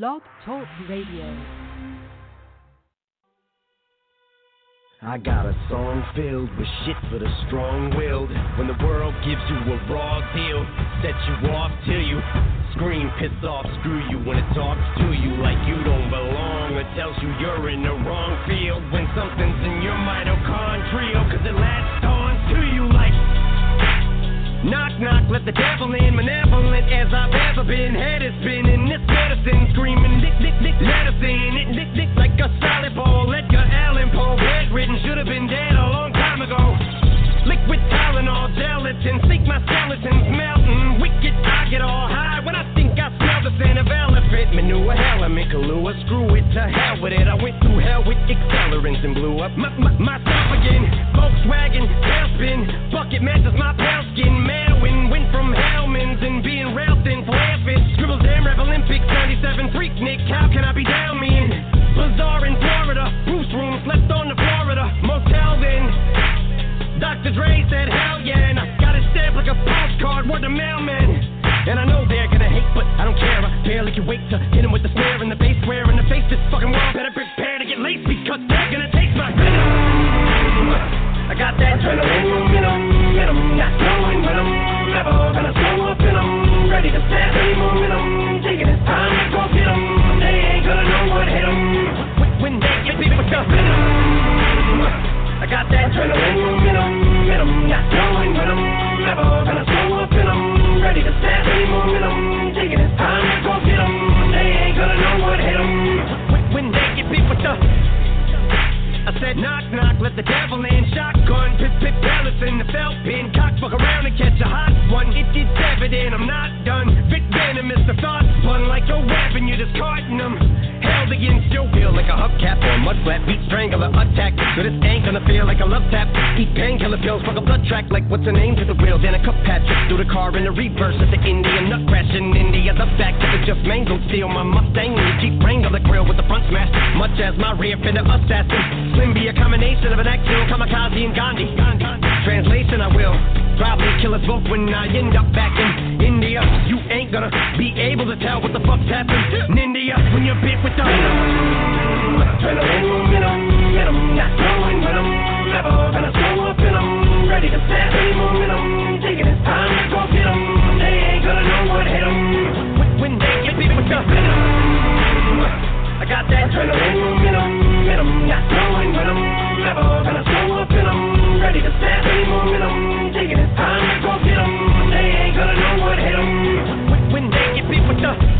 Blog Talk Radio. I got a song filled with shit for the strong-willed. When the world gives you a raw deal, sets you off till you scream, piss off, screw you. When it talks to you like you don't belong, or tells you you're in the wrong field. When something's in your mitochondrial, cause it latched Knock, knock, let the devil in. Malevolent as I've ever been. Head is spinning. This medicine screaming. Dick, dick, dick, medicine. It dick, dick like a solid ball. Edgar Allan Poe. Bedridden. Should have been dead a long time ago. Liquid Tylenol, gelatin. Seek my skeletons melting. Wicked, I get all high the scent of elephant manure. Element, Kahlua. Screw it to hell with it. I went through hell with accelerants and blew up my, my, myself again. Volkswagen, tailspin. Bucket matches my pale skin. Mailwind went from Hellman's and being railed for airfit. Scribble Jam rap Olympics, 97 Freaknik. How can I be down me in? Bazaar in Florida. Bruce room slept on the Florida motel then. Dr. Dre said, hell yeah, and I got it stamped like a postcard, word to mailman. And I know they're gonna hate, but I don't care. I barely can wait to hit 'em with the snare and the bass square in the face. This fucking world better prepare to get laced because they're gonna taste my venom. I got that adrenaline momentum, and I'm not knowing when I'm never gonna slow up and I'm ready to snap any momentum. Taking this time to go get 'em. They ain't gonna know what hit 'em when, they get beat with the venom. I got that adrenaline momentum, and I'm not knowing when I'm never gonna slow ready to snap any momentum. Taking this time to go get 'em. They ain't gonna know what hit 'em when, they get beat with the I said knock knock, let the devil in. Shotgun, pip pip pellets in the felt pin. Cock fuck around and catch a hot one. It, it's evident I'm not done. Vic venomous, the thoughts spun like weapon. You're discarding them. Against your will like a hubcap or a mud flat. Beat strangler attack. So this ain't gonna feel like a love tap. Eat painkiller pills, fuck a blood track like what's the name to the wheel. Then a cup patch through the car in the reverse at the Indian nut crash in India. The fact that it just mangled steel my Mustang. And keep wrangle the grill with the front smash. Much as my rear fender assassin. Slim be a combination of an actual kamikaze and Gandhi. Translation, I will probably kill us both when I end up back in India. You ain't gonna be able to tell what the fuck's happened in India when you're bit with the I'm ready to any. Taking time to go. They ain't gonna know what when, they get with the. I got that I'm I'm ready to snap any. Taking time to go. They ain't gonna know what when, they get with the.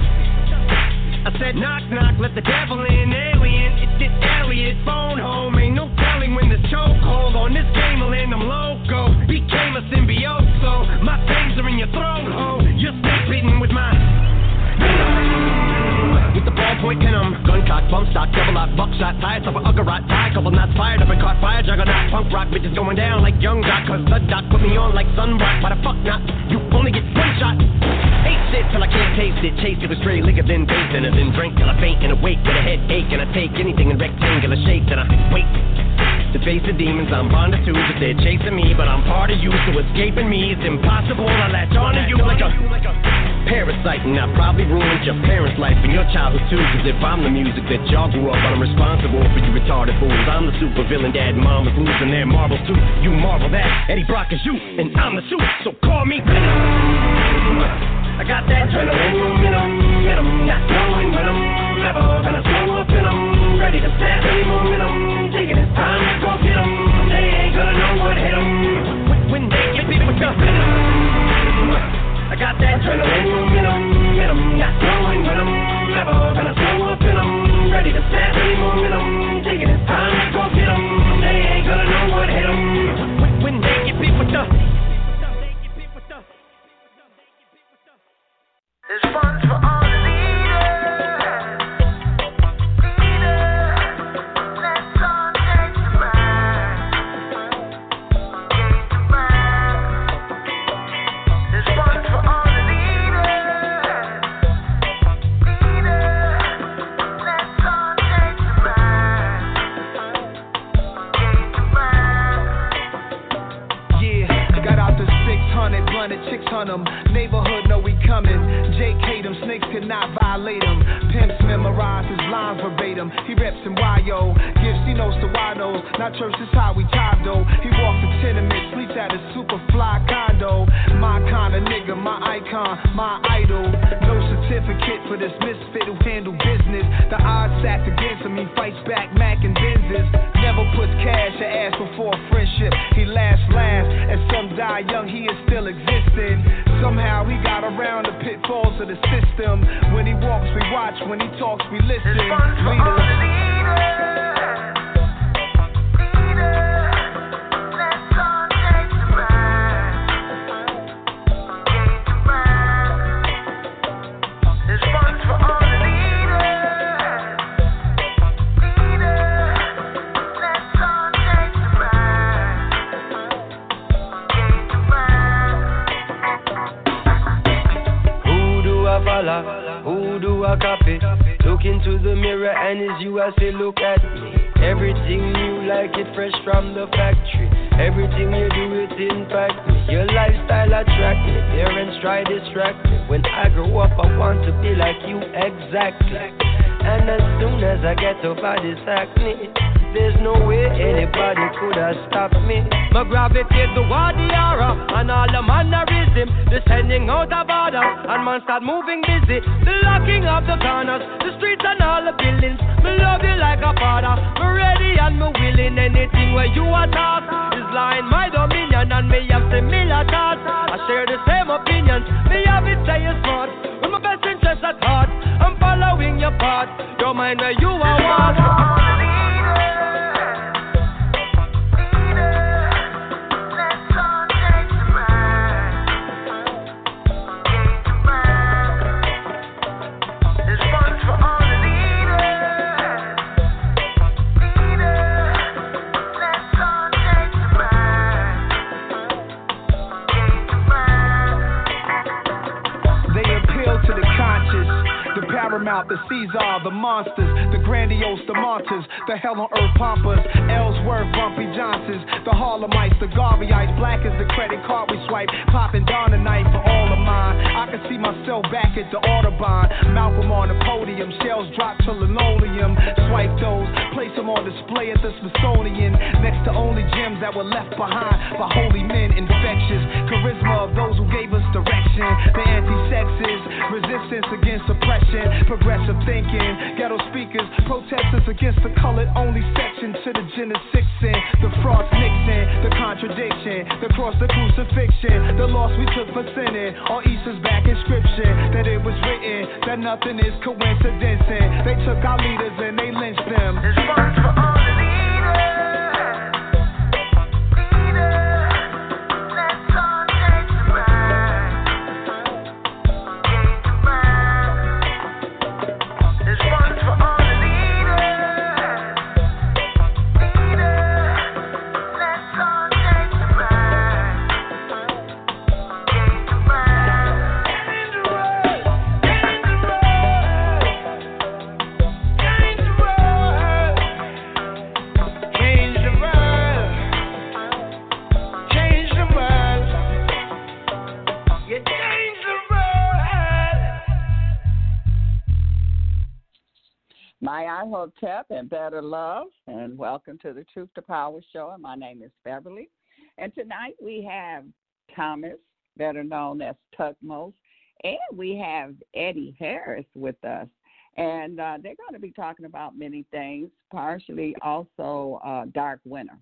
I said knock knock, let the devil in, alien. It's this Elliot phone home. Ain't no telling when the chokehold on this game will end. I'm loco, became a symbiote, so my fangs are in your throat. Oh, you're still beating with my. With the ballpoint venom, gun cock, bump stock, double lock, buckshot, tires of a uggerot, tie, couple knots fired up and caught fire, juggernaut, punk rock, bitches going down like young doc, cause the doc put me on like sunrock, why the fuck not? You only get one shot. Hate shit till I can't taste it, chase it with stray liquor, then base and then drink till I faint and awake with a headache, and I take anything in rectangular shape. and I wait. To face the demons I'm bonded to, but they're chasing me, but I'm part of you, so escaping me is impossible. I latch on to you like a parasite, and I probably ruined your parents' life and your childhood too. Cause if I'm the music that y'all grew up on, I'm responsible for you retarded fools. I'm the super villain, dad, and mom is losing their marbles too. You marvel that Eddie Brock is you, and I'm the suit, so call me. I got that adrenaline momentum, and I'm not knowing when I'm never gonna slow up, and I'm ready to snap any momentum. Taking this time to go get 'em. They ain't gonna know what hit 'em when, they get beat with the venom. I got that adrenaline momentum, and I'm not knowing when I'm never gonna slow up, and I'm ready to snap any momentum. Taking this time to go get 'em. They ain't gonna know what hit 'em when they get beat with the. There's funds lines verbatim. He reps in YO, gives he knows to Wados. Not church, is how we time though. He walks the tenement, sleeps at a super fly condo. My kind of nigga, my icon, my idol. No certificate for this misfit who handle business. The odds stacked against him, he fights back, Mac and Benzes. Never puts cash or ass before friendship. He laughs last, and some die young, he is still existing. Somehow he got around the pitfalls of the system. When he walks, we watch. When he talks, we listen. Leaders. Into the mirror and it's you I say look at me. Everything new like it fresh from the factory. Everything you do it impact me. Your lifestyle attract me. Parents try distract me. When I grow up I want to be like you exactly. And as soon as I get over this acne. There's no way anybody could have stopped me. My gravitate toward the aura and all the mannerism. Descending out of order and man start moving busy. The locking of the corners, the streets and all the buildings. Me love you like a father. Me ready and me willing. Anything where you are taught is lying my dominion and me have similar thoughts. I share the same opinions. Me have it say you smart. With my best interest at heart, I'm following your path. Your mind where you are what. Paramount, the Caesar, the monsters, the grandiose, the martyrs, the hell on earth pompers, Ellsworth, Bumpy Johnsons, the Harlemites, the Garveyites, black as the credit card we swipe, popping down a night for all of mine. I can see myself back at the Audubon, Malcolm on the podium, shells drop to linoleum, swipe those, place them on display at the Smithsonian, next to only gems that were left behind by holy men, infectious charisma of those who gave us direction, the anti-sexes, resistance against oppression progressive thinking. Ghetto speakers, protesters against the colored only section to the Genesis. The frost Nixon, the contradiction, the cross, the crucifixion, the loss we took for sinning. All Easter's back inscription that it was written that nothing is coincidence. They took our leaders and they lynched them. For all the leaders. Hotep and Better Love, and welcome to the Truth to Power show. And my name is Beverly. And tonight we have Thomas, better known as Tutmose, and we have Eddie Harris with us. And uh, they're going to be talking about many things, partially also uh, Dark Winter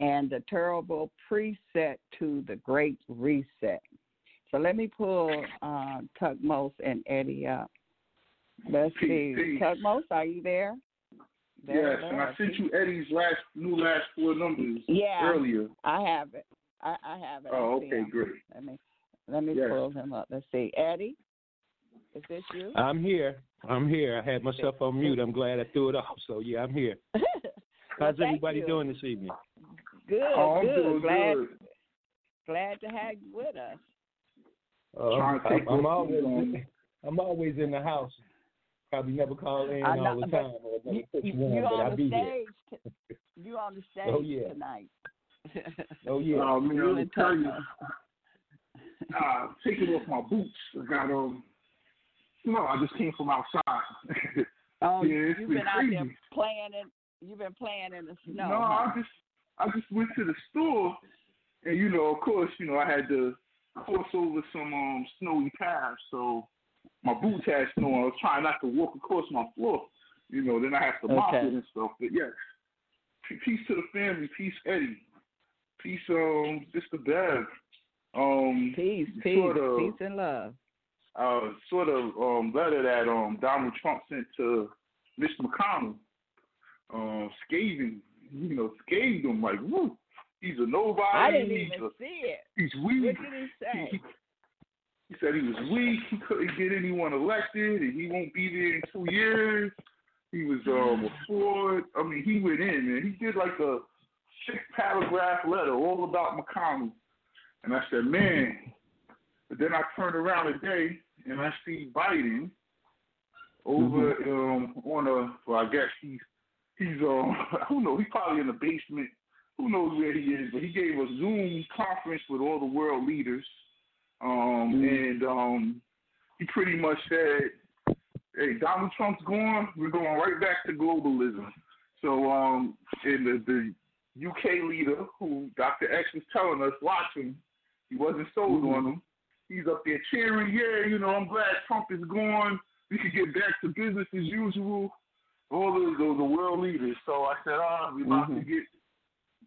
and the terrible preset to the Great Reset. So let me pull uh, and Eddie up. Let's see. Tutmose, are you there? Yes, and I sent you Eddie's last new last four numbers yeah, earlier. I have it. I, I have it. Oh, okay, great. Let me let me yes. pull him up. Let's see. Eddie, is this you? I'm here. I'm here. I had myself on mute. I'm glad I threw it off. So yeah, I'm here. How's well, everybody you. doing this evening? Good, oh, good. Glad good. glad to have you with us. Uh, I'm, I'm always I'm always in the house probably never call in know, all the time or never you, you, one, you but on I'll the be stage. Here. you on the stage oh, yeah. tonight. oh yeah. Oh man, you I'm tell you. Uh, taking off my boots. I got um. No, I just came from outside. Oh, yeah, you've been, been, crazy. out there playing in. You've been playing in the snow. No, huh? I just I just went to the store, and you know, of course, you know, I had to cross over some um snowy paths, so my boots had snow. I was trying not to walk across my floor, you know. Then I have to mop Okay. it and stuff. But yes, peace to the family. Peace, Eddie. Peace, um, Sister Bev. Um, Peace, peace, sort of, peace and love. uh, sort of um letter that um Donald Trump sent to Mitch McConnell, um, scathing, you know, scathed him like, woo, he's a nobody. I didn't he's even a, see it. he's weak. What did he say? He, said he was weak. He couldn't get anyone elected, and he won't be there in two years. He was um, a fraud. I mean, he went in and he did like a six paragraph letter all about McConnell. And I said, man. But then I turned around today and I see Biden over um, on a. Well, I guess he's he's um I don't know. He's probably in the basement. Who knows where he is? But he gave a Zoom conference with all the world leaders, um, and um, he pretty much said, "Hey, Donald Trump's gone. We're going right back to globalism." So, um, and the, the UK leader, who Dr. X was telling us, watching, he wasn't sold on him. He's up there cheering, yeah, you know, I'm glad Trump is gone. We could get back to business as usual. All the the, the world leaders. So I said, ah, we about to get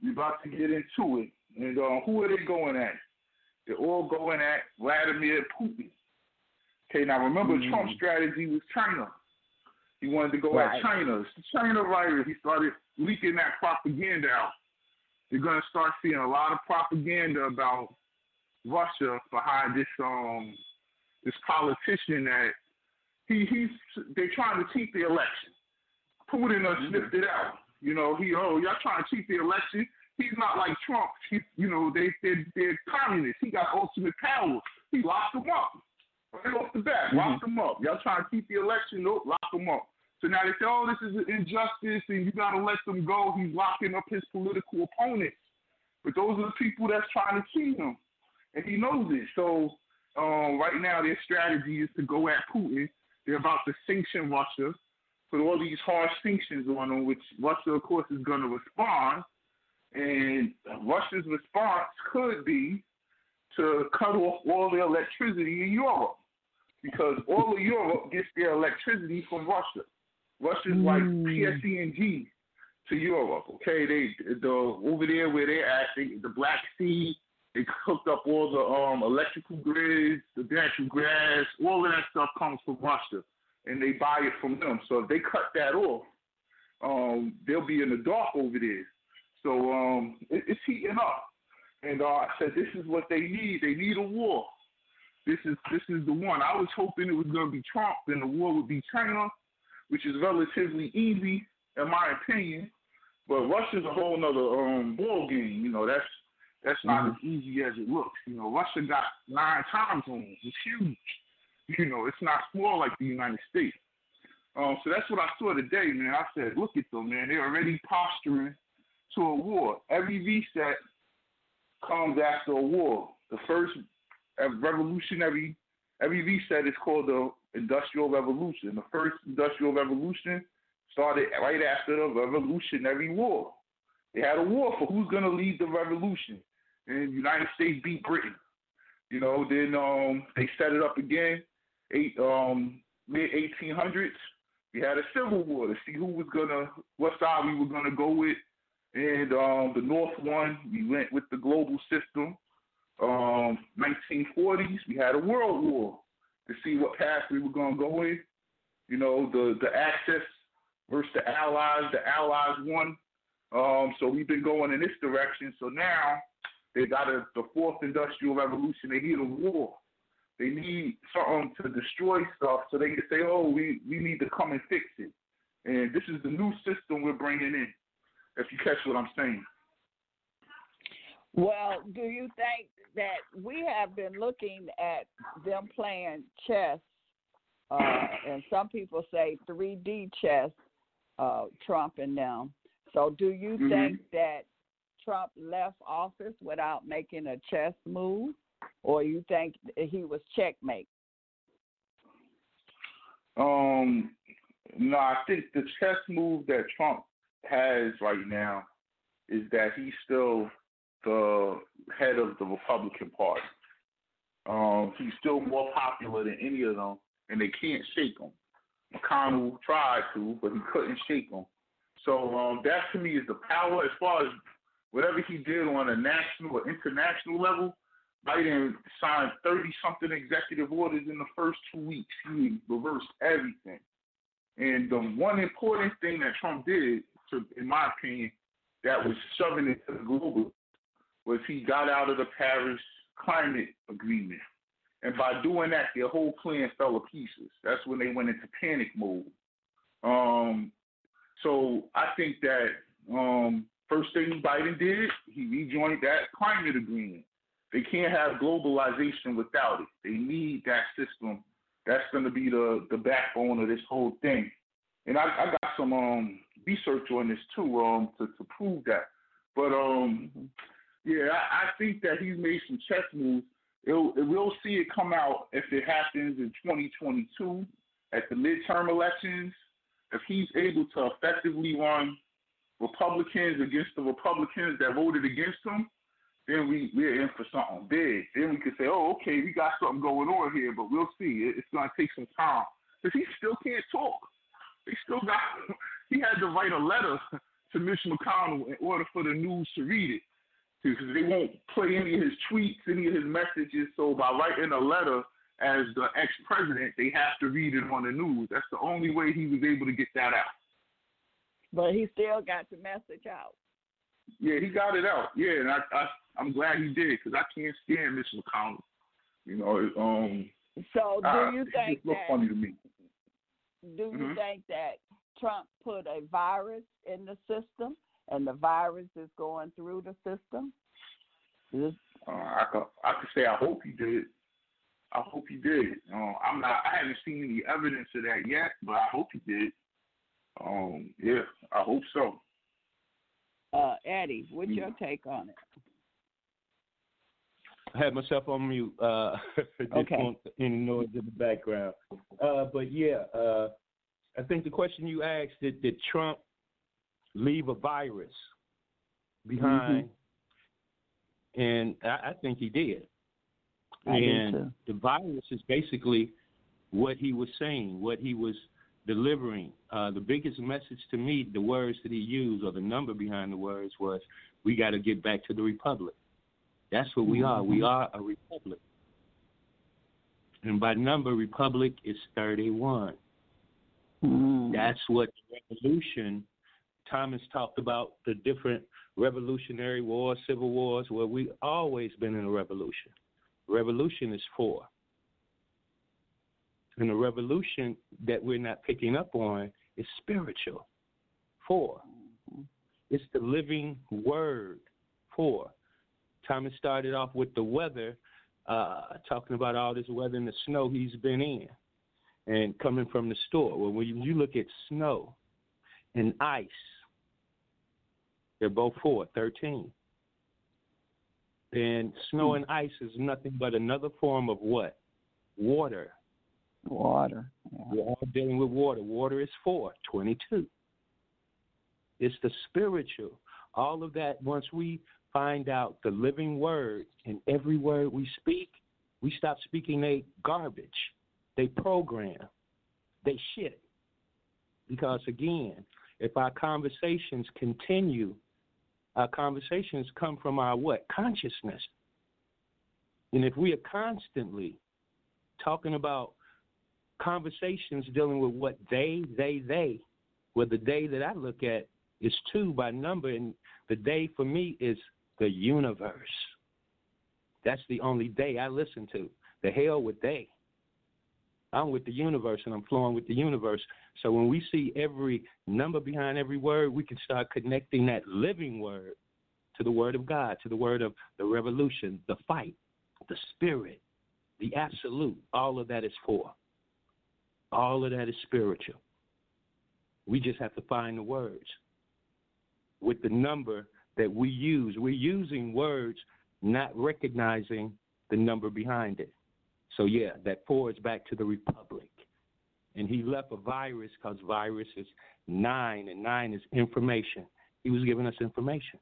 we about to get into it. And uh, who are they going at? They're all going at Vladimir Putin. Okay, now remember Trump's strategy was China. He wanted to go Right. at China. It's the China virus. He started leaking that propaganda out. You're gonna start seeing a lot of propaganda about Russia behind this um this politician that he he's they're trying to cheat the election. Putin uh, sniffed it out. You know, he oh y'all trying to cheat the election. He's not like Trump. He, you know, they they they're communists. He got ultimate power. He locked them up right off the bat. Locked them up. Y'all trying to cheat the election? Nope, lock them up. So now they say, oh, this is an injustice, and you got to let them go. He's locking up his political opponents. But those are the people that's trying to cheat him, and he knows it. So um, right now, their strategy is to go at Putin. They're about to sanction Russia, put all these harsh sanctions on them, which Russia, of course, is going to respond. And Russia's response could be to cut off all the electricity in Europe, because all of Europe gets their electricity from Russia. Russia's like PSE&G to Europe. Okay, they the over there where they're at, they, the Black Sea, they hooked up all the um electrical grids, the natural gas, all of that stuff comes from Russia, and they buy it from them. So if they cut that off, um, they'll be in the dark over there. So um, it, it's heating up, and uh, I said this is what they need. They need a war. This is this is the one. I was hoping it was going to be Trump, and the war would be China, which is relatively easy in my opinion. But Russia's a whole nother um, ball game. You know, that's that's not as easy as it looks. You know, Russia got nine time zones. It's huge. You know, it's not small like the United States. Um, so that's what I saw today, man. I said, look at them, man. They're already posturing to a war. Every reset comes after a war. The first revolutionary, every reset is called the Industrial Revolution. The first Industrial Revolution started right after the Revolutionary War. They had a war for who's going to lead the revolution. And the United States beat Britain. You know, then um, they set it up again, eight um, mid 1800s. We had a civil war to see who was gonna, what side we were gonna go with, and um, the North won. We went with the global system. Um, 1940s, we had a world war to see what path we were gonna go in. You know, the the Axis versus the Allies. The Allies won. Um, so we've been going in this direction. So now they got a, the fourth industrial revolution. They need a war. They need something to destroy stuff so they can say, oh, we, we need to come and fix it. And this is the new system we're bringing in, if you catch what I'm saying. Well, do you think that we have been looking at them playing chess, uh, and some people say 3D chess, uh, Trump and them. So, do you Mhm. think that Trump left office without making a chess move, or you think he was checkmate? Um, No, I think the chess move that Trump has right now is that he's still the head of the Republican Party. Um, he's still more popular than any of them, and they can't shake him. McConnell tried to, but he couldn't shake him. So um, that to me is the power as far as whatever he did on a national or international level. Biden signed 30 something executive orders in the first two weeks. He reversed everything. And the one important thing that Trump did, to, in my opinion, that was shoving it to the global was he got out of the Paris climate agreement. And by doing that, their whole plan fell to pieces. That's when they went into panic mode. Um, so I think that um, first thing Biden did, he rejoined that climate agreement. They can't have globalization without it. They need that system. That's going to be the the backbone of this whole thing. And I, I got some um, research on this too um, to to prove that. But um, yeah, I, I think that he's made some chess moves. It'll, it, we'll see it come out if it happens in 2022 at the midterm elections. If he's able to effectively run Republicans against the Republicans that voted against him, then we we're in for something big. Then we could say, oh, okay, we got something going on here, but we'll see. It's going to take some time because he still can't talk. He still got. He had to write a letter to Mitch McConnell in order for the news to read it because they won't play any of his tweets, any of his messages. So by writing a letter as the ex-president, they have to read it on the news. That's the only way he was able to get that out. But he still got the message out. Yeah, he got it out. Yeah, and I, I I'm glad he did because I can't stand Mitch McConnell. You know, um. So do you think that? funny to me. Do mm-hmm. you think that Trump put a virus in the system, and the virus is going through the system? Uh, I could I could say I hope he did. I hope he did. Uh, I'm not. I haven't seen any evidence of that yet, but I hope he did. Um, yeah, I hope so. Uh, Eddie, what's your take on it? I had myself on mute. Uh, just okay. want any noise in the background. Uh, but yeah, uh, I think the question you asked did, did Trump leave a virus behind? Mm-hmm. And I, I, think he did. I and the virus is basically what he was saying, what he was delivering. Uh, the biggest message to me, the words that he used or the number behind the words was, "We got to get back to the republic." That's what we are. We mm-hmm. are a republic. And by number, republic is 31. Mm. That's what the revolution, Thomas talked about the different revolutionary wars, civil wars, where we've always been in a revolution. Revolution is four. And the revolution that we're not picking up on is spiritual. Four. It's the living word. Four. Thomas started off with the weather, uh, talking about all this weather and the snow he's been in and coming from the store. Well, when you look at snow and ice, they're both four, 13. And snow hmm. and ice is nothing but another form of what? Water. Water. Yeah. We're all dealing with water. Water is four, 22. It's the spiritual. All of that, once we find out the living word in every word we speak, we stop speaking a garbage, they program, they shit. Because again, if our conversations continue, our conversations come from our what? Consciousness. And if we are constantly talking about conversations dealing with what they, they, they, well, the day that I look at is two by number, and the day for me is the universe. That's the only day I listen to. The hell with they. I'm with the universe and I'm flowing with the universe. So when we see every number behind every word, we can start connecting that living word to the word of God, to the word of the revolution, the fight, the spirit, the absolute. All of that is for. All of that is spiritual. We just have to find the words with the number that we use. We're using words, not recognizing the number behind it. So, yeah, that four is back to the republic. And he left a virus because virus is nine, and nine is information. He was giving us information.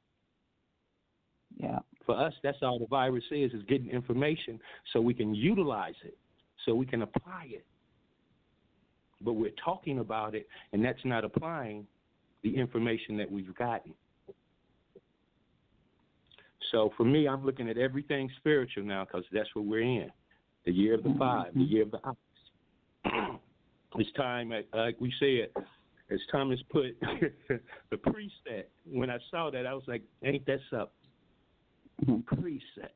Yeah. For us, that's all the virus is, is getting information so we can utilize it, so we can apply it. But we're talking about it, and that's not applying the information that we've gotten. So for me, I'm looking at everything spiritual now because that's what we're in. The year of the five, the year of the ox. it's time, like we said, as Thomas put the preset. When I saw that, I was like, ain't that something? Mm-hmm. Preset.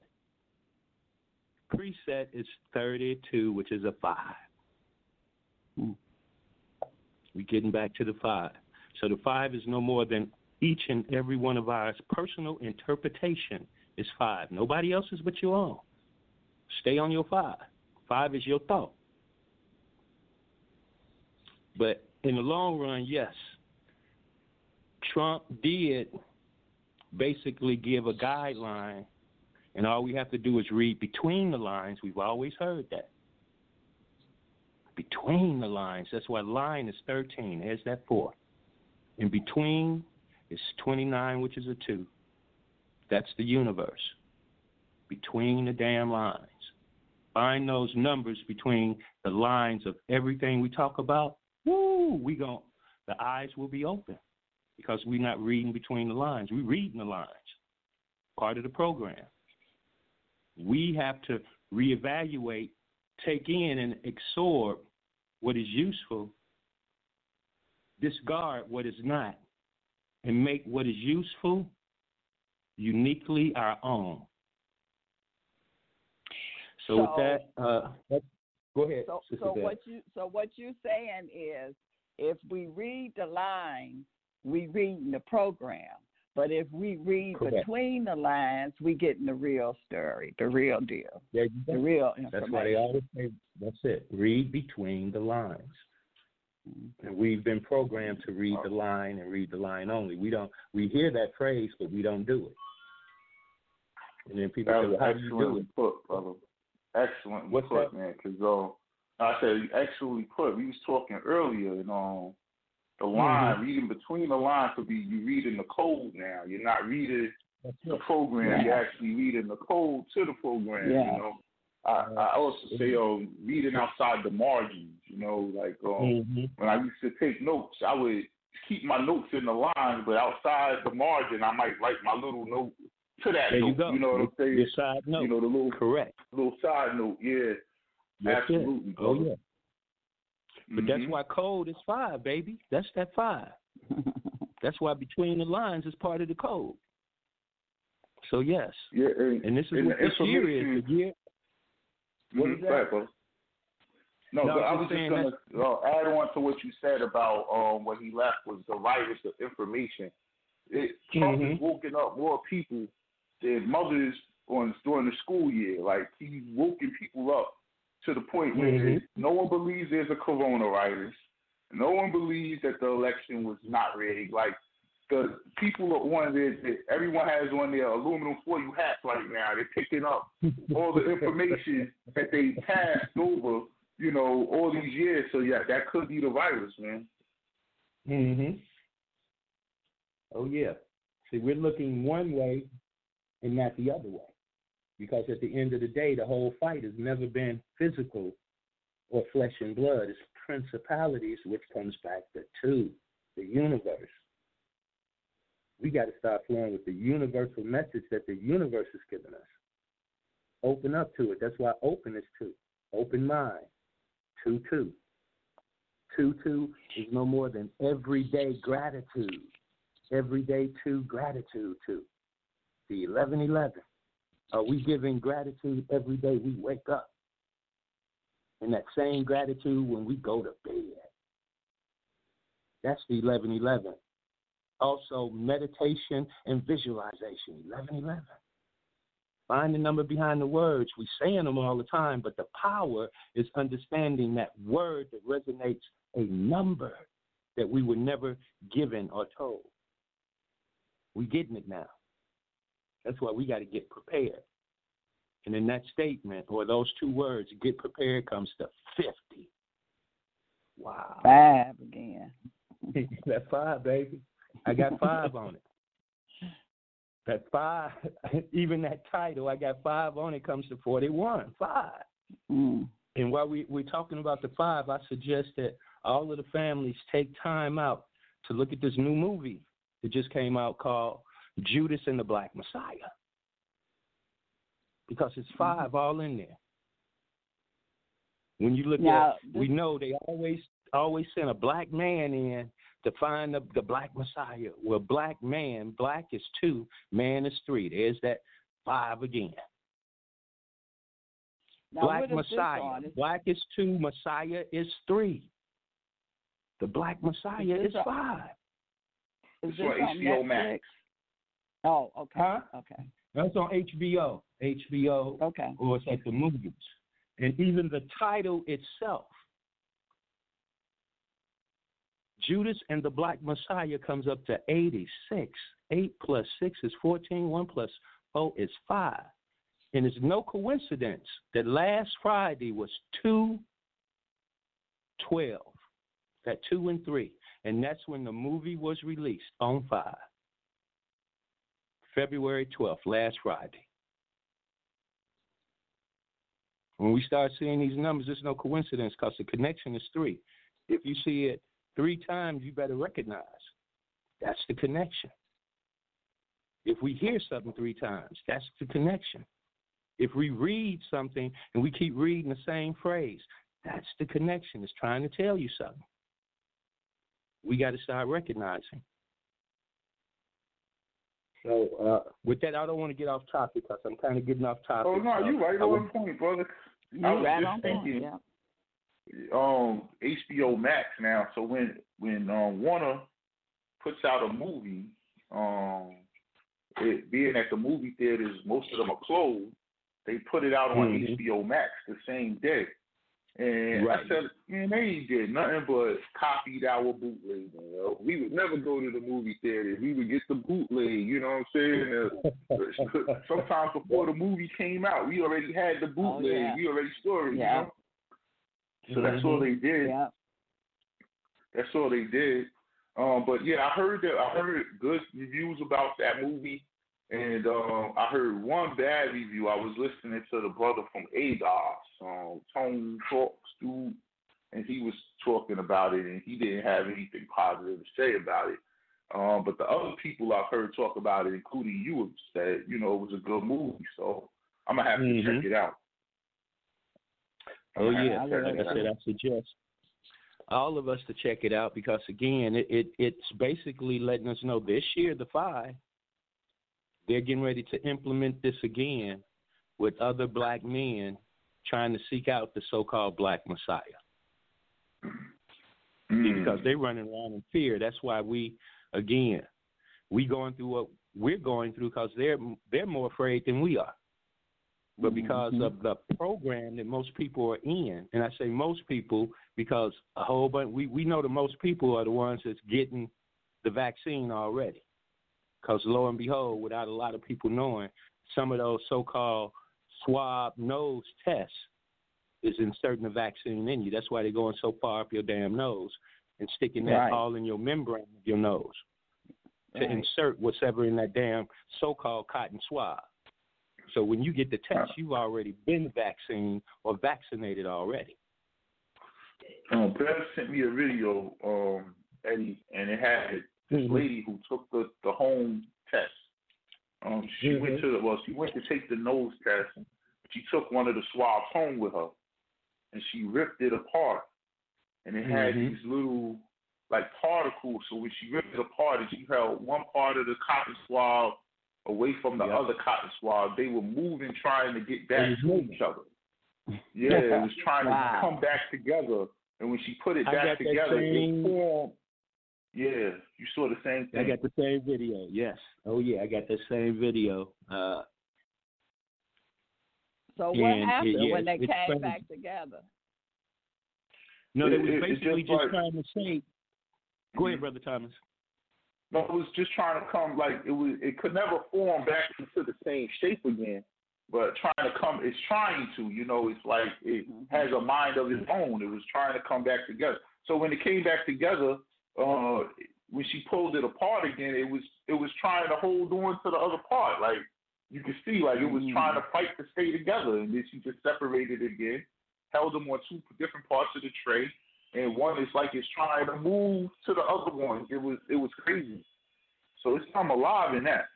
Preset is 32, which is a 5. Mm. We're getting back to the 5. So the 5 is no more than each and every one of ours personal interpretation is 5. Nobody else's but your own. Stay on your 5. 5 is your thought. But in the long run, yes, Trump did basically give a guideline, and all we have to do is read between the lines. We've always heard that. Between the lines. That's why line is 13. There's that 4. In between is 29, which is a 2. That's the universe. Between the damn lines. Find those numbers between the lines of everything we talk about. Woo, we going the eyes will be open because we're not reading between the lines. We're reading the lines. Part of the program. We have to reevaluate, take in and absorb what is useful, discard what is not, and make what is useful uniquely our own. So, So- with that, uh, go ahead. So, so what you so what you're saying is, if we read the line, we reading the program. But if we read Correct. between the lines, we getting the real story, the real deal, There you the go. real That's why they always say, that's it. Read between the lines. And we've been programmed to read the line and read the line only. We don't. We hear that phrase, but we don't do it. And then people That say, well, "How do you do it?" excellent put, brother. Excellent What's put, that? man. Because uh, I said you excellently put. We was talking earlier, and um, the Mm-hmm. line reading between the lines could be you reading the code now. You're not reading That's the it. program. You're actually reading the code to the program. Yeah. You know. I, I also say um reading outside the margins. You know, like um, Mhm. when I used to take notes, I would keep my notes in the lines, but outside the margin, I might write my little note to that There note. you go. know what I'm saying? Your side note. You know the little Correct. little side note. Yeah, That's it. absolutely. Oh brother. yeah. But that's Mhm. why code is five, baby. That's that five. That's why between the lines is part of the code. So yes, Yeah, and, and this is and what this year is. The year. What Mhm, is that? brother. No, No, but I was just saying gonna uh, add on to what you said about um when he left was the virus of information. It Trump Mhm. has woken up more people than mothers on during the school year. Like he's woken people up to the point where Mhm. no one believes there's a coronavirus. No one believes that the election was not rigged. Like the people are on their, everyone has on their aluminum foil hats right now. They're picking up all the information that they passed over, you know, all these years. So yeah, that could be the virus, man. Mm-hmm. Oh yeah. See, we're looking one way and not the other way, because at the end of the day, the whole fight has never been physical or flesh and blood. It's principalities, which comes back to two, the universe. We got to start flowing with the universal message that the universe has given us. Open up to it. That's why open is two. Open mind. Two two. Two two is no more than everyday gratitude. Everyday two gratitude two. The eleven eleven. Are we giving gratitude every day we wake up? And that same gratitude when we go to bed. That's the eleven eleven. Also meditation and visualization. Eleven eleven. Find the number behind the words. We're saying them all the time, but the power is understanding that word that resonates a number that we were never given or told. We're getting it now. That's why we got to get prepared. And in that statement or those two words, get prepared, comes to 50. Wow. Five again. that five, baby. I got five on it. That five, even that title, I got five on it comes to 41. Five. Mm. And while we, we're talking about the five, I suggest that all of the families take time out to look at this new movie that just came out called Judas and the Black Messiah. Because it's Mm-hmm. 5 all in there. When you look Now, at we know they always always send a black man in to find the, the black Messiah. Well, black man, black is two, man is three. There's that five again. Now, Black what is this Messiah. Black is two, Messiah is three. The Black Messiah Is is a- five. Is It's this on on HBO Netflix? Max. Oh, okay. Huh? Okay. That's on HBO. HBO Okay. or it's at the movies. And even the title itself, Judas and the Black Messiah comes up to 86. 8 plus 6 is 14. 1 plus 4 is 5. And it's no coincidence that last Friday was 2 12. That 2 and 3. And that's when the movie was released on 5. February 12th, last Friday. When we start seeing these numbers, it's no coincidence because the connection is three. If you see it three times, you better recognize that's the connection. If we hear something three times, that's the connection. If we read something and we keep reading the same phrase, that's the connection. It's trying to tell you something. We got to start recognizing. So, uh, with that, I don't want to get off topic because I'm kind of getting off topic. Oh no, so you right I on point, brother. You I was right just on point. thinking- Yeah. um HBO Max now. So when when um, Warner puts out a movie, um, it, being at the movie theaters, most of them are closed. They put it out on Mhm. HBO Max the same day. And Right. I said, man, they ain't did nothing but copied our bootleg. Man. yo. We would never go to the movie theater. We would get the bootleg. You know what I'm saying? Uh, sometimes before the movie came out, we already had the bootleg. Oh, yeah. We already stored it. Yeah. You know? So that's all they did. Yeah. That's all they did. Um, but yeah, I heard that I heard good reviews about that movie, and um, I heard one bad review. I was listening to the brother from ADOS, um, Tone Talks, dude, and he was talking about it, and he didn't have anything positive to say about it. Um, but the other people I've heard talk about it, including you, have said you know it was a good movie. So I'm gonna have to Mhm. check it out. Oh I'm gonna yeah, have to check like I said, I suggest all of us to check it out because again, it, it it's basically letting us know this year the five they're getting ready to implement this again with other black men trying to seek out the so-called black messiah Mm. because they're running around in fear. That's why we again we going through what we're going through because they're they're more afraid than we are. But because Mhm. of the program that most people are in, and I say most people because a whole bunch we we know the most people are the ones that's getting the vaccine already. Because lo and behold, without a lot of people knowing, some of those so-called swab nose tests is inserting the vaccine in you. That's why they're going so far up your damn nose and sticking that Right. all in your membrane of your nose to Right. insert whatever in that damn so-called cotton swab. So when you get the test, you've already been vaccinated or vaccinated already. Um, Bev sent me a video, um, Eddie, and it had this Mhm. lady who took the, the home test. Um, she went Mhm. to the well, she went to take the nose test. She took one of the swabs home with her, and she ripped it apart, and it had Mhm. these little like particles. So when she ripped it apart, and she held one part of the cotton swab away from the Yep. other cotton swab, they were moving, trying to get back to each other. Yeah, it was trying Wow. to come back together. And when she put it I back together, it formed. Yeah, you saw the same thing. I got the same video. Yes. Oh yeah, I got the same video. Uh, So what And it- happened yeah, when they came funny. back together? no, they It- was it- it basically just just like- trying to say. Go ahead, brother Thomas. No, it was just trying to come like it was. It could never form back into the same shape again. But trying to come, it's trying to. You know, it's like it Mhm. has a mind of its own. It was trying to come back together. So when it came back together, uh, when she pulled it apart again, it was it was trying to hold on to the other part. Like you could see, like it was Mm. trying to fight to stay together, and then she just separated it again, held them on two different parts of the tray, and one is like it's trying to move to the other one. It was it was crazy. So it's come alive in that.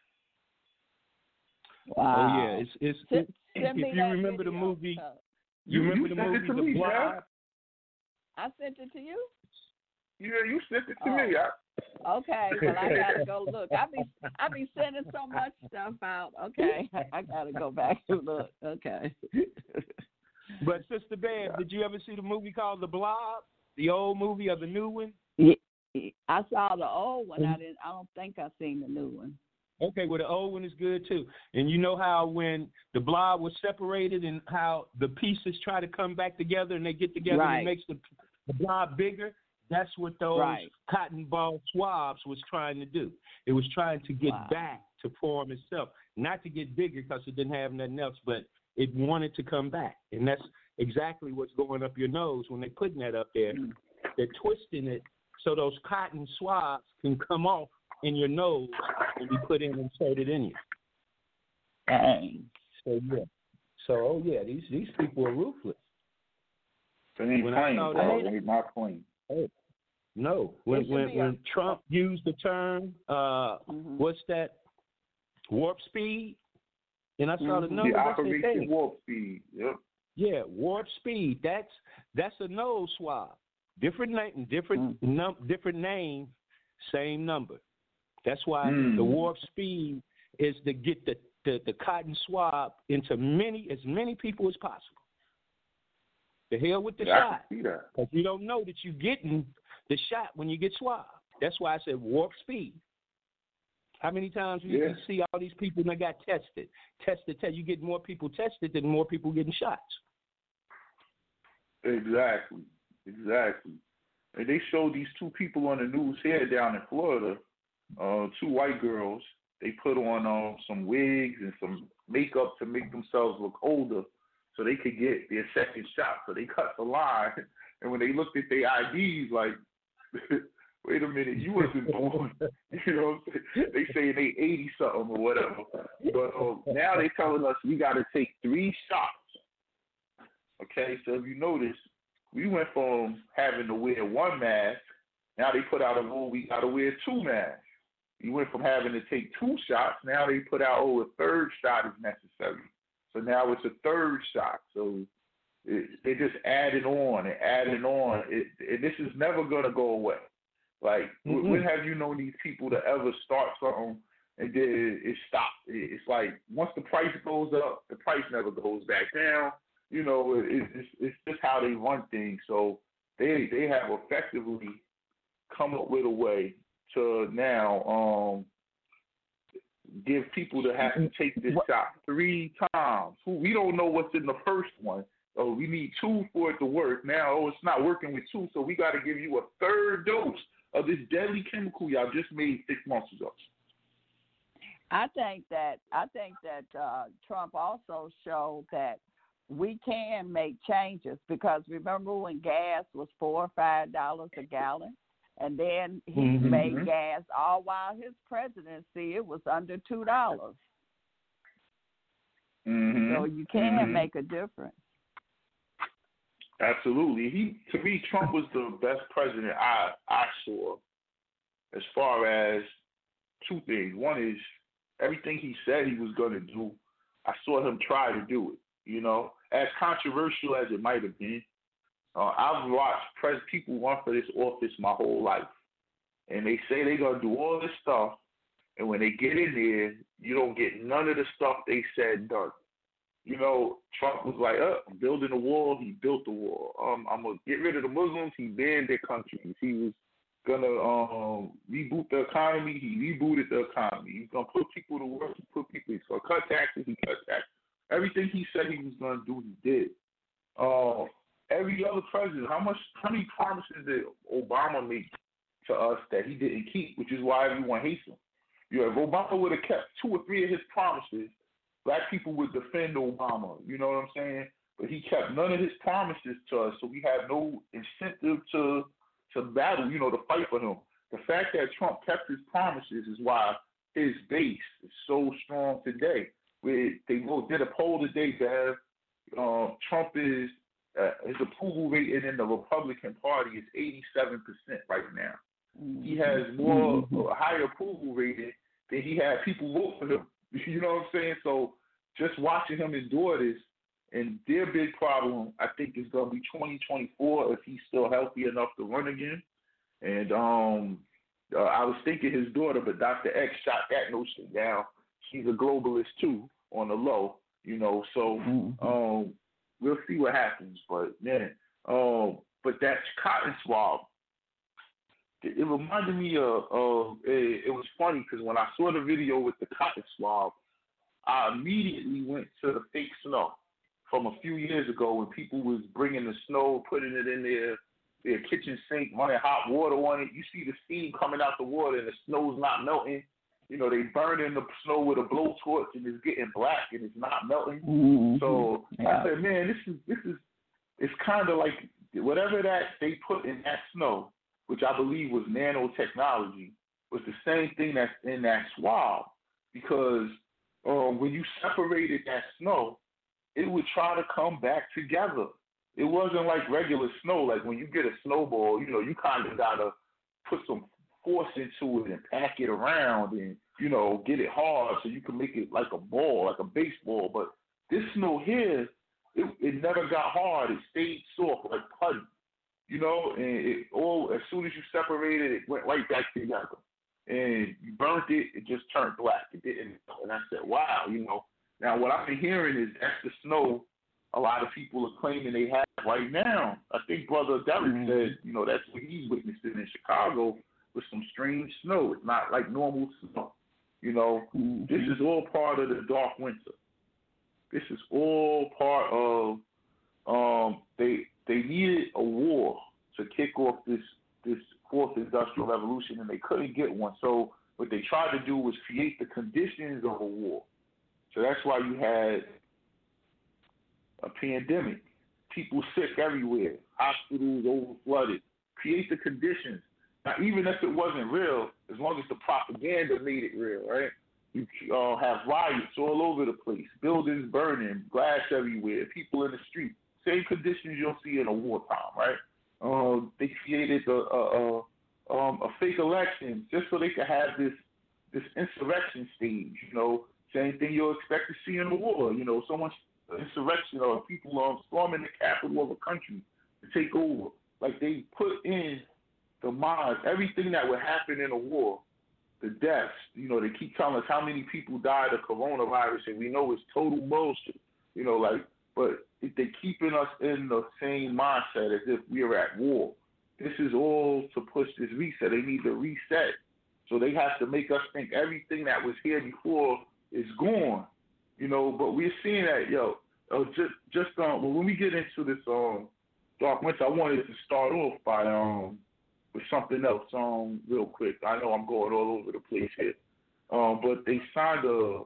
Wow. Oh yeah, it's it's. Send, it- if you that remember the movie, Chuck. you You- remember you the sent it movie to The me, Blob? I sent it to you. Yeah, you sent it to Oh. me. I, Okay, well I gotta go look. I be I be sending so much stuff out. Okay, I gotta go back and look. Okay. But Sister Bear, did you ever see the movie called The Blob? The old movie or the new one? Yeah, I saw the old one. I didn't. I don't think I seen the new one. Okay, well the old one is good too. And you know how when the blob was separated and how the pieces try to come back together and they get together and it makes the the blob bigger? That's what those Right. cotton ball swabs was trying to do. It was trying to get Wow. back to form itself, not to get bigger because it didn't have nothing else, but it wanted to come back. And that's exactly what's going up your nose when they're putting that up there. Mm. They're twisting it so those cotton swabs can come off in your nose and be put in and inserted in you. Dang. So yeah. So oh yeah, these these people are ruthless. it ain't When I plain, saw bro. that- It ain't not plain. No, when should when a- Trump used the term, uh, Mhm. what's that? Warp speed. And I saw the Mhm. numbers. The I said, Operation "Dang, Warp Speed. Yep. Yeah, warp speed. That's that's a nose swab. Different name, different num, different name, same number. That's why Mm. the warp speed is to get the, the the cotton swab into many as many people as possible. The hell with the Yeah, shot, can see that. because you don't know that you're getting the shot when you get swabbed. That's why I said warp speed. How many times you Yeah. you see all these people that got tested, tested, tested? You get more people tested than more people getting shots. Exactly. Exactly. And they showed these two people on the news here down in Florida, uh, two white girls. They put on um, some wigs and some makeup to make themselves look older so they could get their second shot. So they cut the line. And when they looked at their IDs, like, wait a minute, you wasn't born. You know, they say they 80 something or whatever. But um, now they telling us we got to take three shots. Okay, so if you notice, we went from having to wear one mask, now they put out a rule we got to wear two masks. You went from having to take two shots, now they put out, oh, a third shot is necessary. So now it's a third shot. So it, they just added on and added on. It, and this is never going to go away. Like, Mhm. when have you known these people to ever start something and then it stops? It- It's like once the price goes up, the price never goes back down. You know, it, it- it's it's just how they run things. So they they have effectively come up with a way to now um give people to have to take this shot three times. Who we don't know what's in the first one. Oh, we need two for it to work. Now, oh, it's not working with two, so we got to give you a third dose of this deadly chemical y'all just made six months ago. I think that I think that uh, Trump also showed that we can make changes because remember when gas was four or five dollars a gallon, and then he Mhm. made gas all while his presidency it was under two dollars. Mm-hmm. So you can Mhm. make a difference. Absolutely. He to me, Trump was the best president I I saw as far as two things. One is everything he said he was gonna do, I saw him try to do it. You know, as controversial as it might have been, uh, I've watched pres people run for this office my whole life, and they say they're gonna do all this stuff, and when they get in there, you don't get none of the stuff they said done. You know, Trump was like, "Uh, I'm building a wall." He built the wall. Um, I'm gonna get rid of the Muslims. He banned their countries. He was gonna um reboot the economy. He rebooted the economy. He's gonna put people to work. He put people. He's gonna cut taxes. He cut taxes. Everything he said he was gonna do, he did. Uh, every other president, how much, how many promises did Obama make to us that he didn't keep? Which is why everyone hates him. You know, if Obama would have kept two or three of his promises, black people would defend Obama. You know what I'm saying? But he kept none of his promises to us, so we have no incentive to to battle, you know, to fight for him. The fact that Trump kept his promises is why his base is so strong today. We, they did a poll today, Bev. Uh, Trump is uh, his approval rating in the Republican Party is 87% right now. He has more mm-hmm. a higher approval rating than he had people vote for him. You know what I'm saying? So just watching him endure this, and their big problem, I think, is going to be 2024 if he's still healthy enough to run again. And um, uh, I was thinking his daughter, but Dr. X shot that notion down. She's a globalist too, on the low, you know. So mm-hmm. um, we'll see what happens. But man, um, but that cotton swab, it, it reminded me of. of it, it was funny because when I saw the video with the cotton swab, I immediately went to the fake snow from a few years ago when people was bringing the snow, putting it in their their kitchen sink, running hot water on it. You see the steam coming out the water and the snow's not melting. You know, they burning the snow with a blowtorch and it's getting black and it's not melting. Mm-hmm. So yeah. I said, man, this is this is it's kind of like whatever that they put in that snow, which I believe was nanotechnology, was the same thing that's in that swab because um, when you separated that snow, it would try to come back together. It wasn't like regular snow. Like when you get a snowball, you know, you kind of gotta put some force into it and pack it around and you know get it hard so you can make it like a ball, like a baseball. But this snow here, it, it never got hard. It stayed soft like putty, you know. And it all as soon as you separated, it went right back together. And you burnt it, it just turned black. It didn't. And I said, wow, you know now, what I've been hearing is that's the snow a lot of people are claiming they have right now. I think Brother Derek mm-hmm. said, you know, that's what he's witnessing in Chicago with some strange snow. It's not like normal snow. You know, mm-hmm. this is all part of the dark winter. This is all part of um they they needed a war to kick off this this fourth industrial revolution and they couldn't get one. So what they tried to do was create the conditions of a war. So that's why you had a pandemic, people sick everywhere, hospitals over flooded. Create the conditions. Now, even if it wasn't real, as long as the propaganda made it real, right? You uh, have riots all over the place, buildings burning, glass everywhere, people in the street. Same conditions you'll see in a wartime, right? Uh, they created a, a, a, um, a fake election just so they could have this this insurrection stage, you know, same thing you'll expect to see in a war. You know, someone insurrection or people um, storming the capital of a country to take over. Like they put in the mods, everything that would happen in a war, the deaths. You know, they keep telling us how many people died of coronavirus, and we know it's total bullshit. You know, like, but they're keeping us in the same mindset as if we are at war. This is all to push this reset. They need to reset. So they have to make us think everything that was here before is gone. You know, but we're seeing that, yo, uh, just just um well, when we get into this um dark winter, I wanted to start off by um with something else um real quick. I know I'm going all over the place here. Um, but they signed a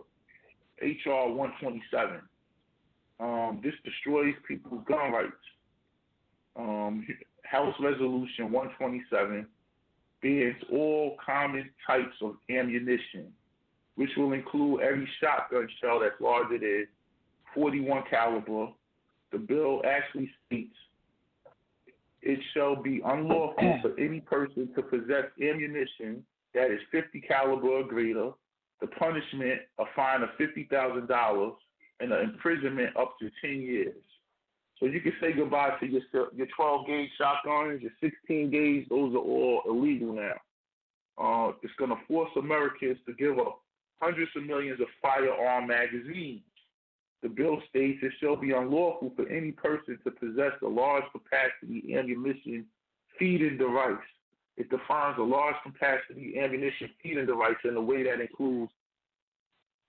HR 127. Um, this destroys people's gun rights. Um, House Resolution 127 bans all common types of ammunition which will include every shotgun shell that's larger than 41 caliber. The bill actually states it shall be unlawful for any person to possess ammunition that is 50 caliber or greater. The punishment a fine of fifty thousand dollars and an imprisonment up to 10 years. So you can say goodbye to your your 12 gauge shotguns, your 16 gauge. Those are all illegal now. Uh, it's going to force Americans to give up hundreds of millions of firearm magazines. The bill states it shall be unlawful for any person to possess a large capacity ammunition feeding device. It defines a large capacity ammunition feeding device in a way that includes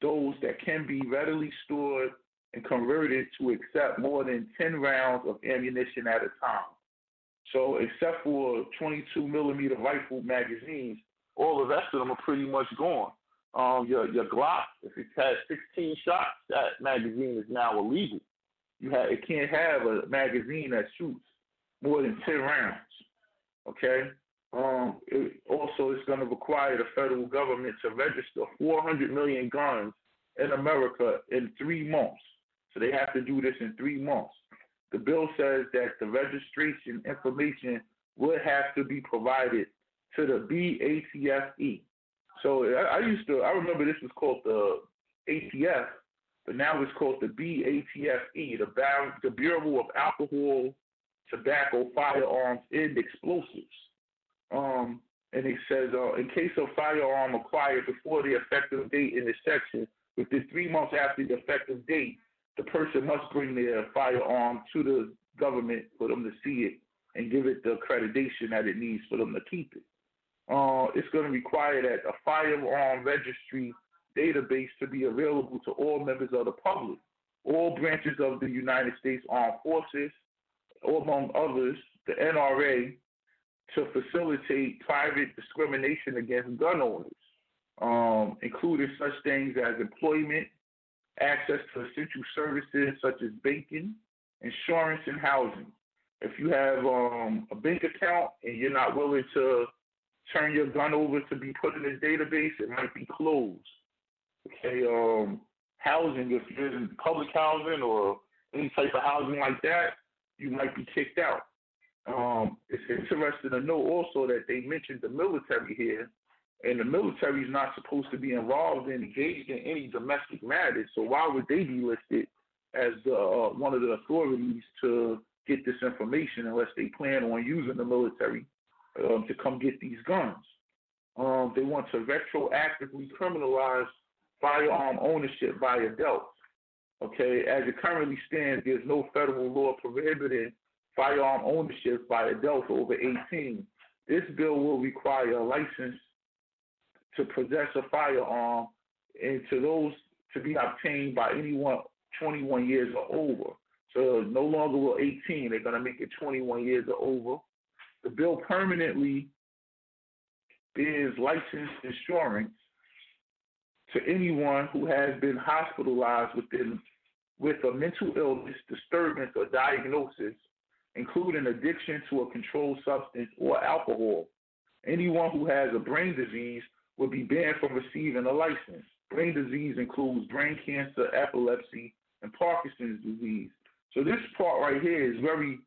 those that can be readily stored and converted to accept more than 10 rounds of ammunition at a time. So, except for 22 millimeter rifle magazines, all the rest of them are pretty much gone um, your your Glock, if it has 16 shots, that magazine is now illegal. You have it can't have a magazine that shoots more than 10 rounds. Okay. Um, it also, it's going to require the federal government to register 400 million guns in America in three months. So they have to do this in three months. The bill says that the registration information would have to be provided to the BATFE. So I, I used to, I remember this was called the ATF, but now it's called the BATFE, the, the Bureau of Alcohol, Tobacco, Firearms, and Explosives. Um, and it says, uh, in case of firearm acquired before the effective date in this section, within three months after the effective date, the person must bring their firearm to the government for them to see it and give it the accreditation that it needs for them to keep it. Uh, it's going to require that a firearm registry database to be available to all members of the public, all branches of the United States Armed Forces, or among others, the NRA, to facilitate private discrimination against gun owners, um, including such things as employment, access to essential services such as banking, insurance, and housing. If you have um, a bank account and you're not willing to turn your gun over to be put in this database, it might be closed. Okay, um, housing, if you're in public housing or any type of housing like that, you might be kicked out. Um, it's interesting to know also that they mentioned the military here, and the military is not supposed to be involved in engaged in any domestic matters. So why would they be listed as the, uh, one of the authorities to get this information unless they plan on using the military um, to come get these guns? Um, they want to retroactively criminalize firearm ownership by adults. Okay, as it currently stands, there's no federal law prohibiting firearm ownership by adults over 18. This bill will require a license to possess a firearm and to those to be obtained by anyone 21 years or over. So no longer will 18, they're going to make it 21 years or over. The bill permanently is license insurance to anyone who has been hospitalized within with a mental illness, disturbance, or diagnosis, including addiction to a controlled substance or alcohol. Anyone who has a brain disease will be banned from receiving a license. Brain disease includes brain cancer, epilepsy, and Parkinson's disease. So this part right here is very.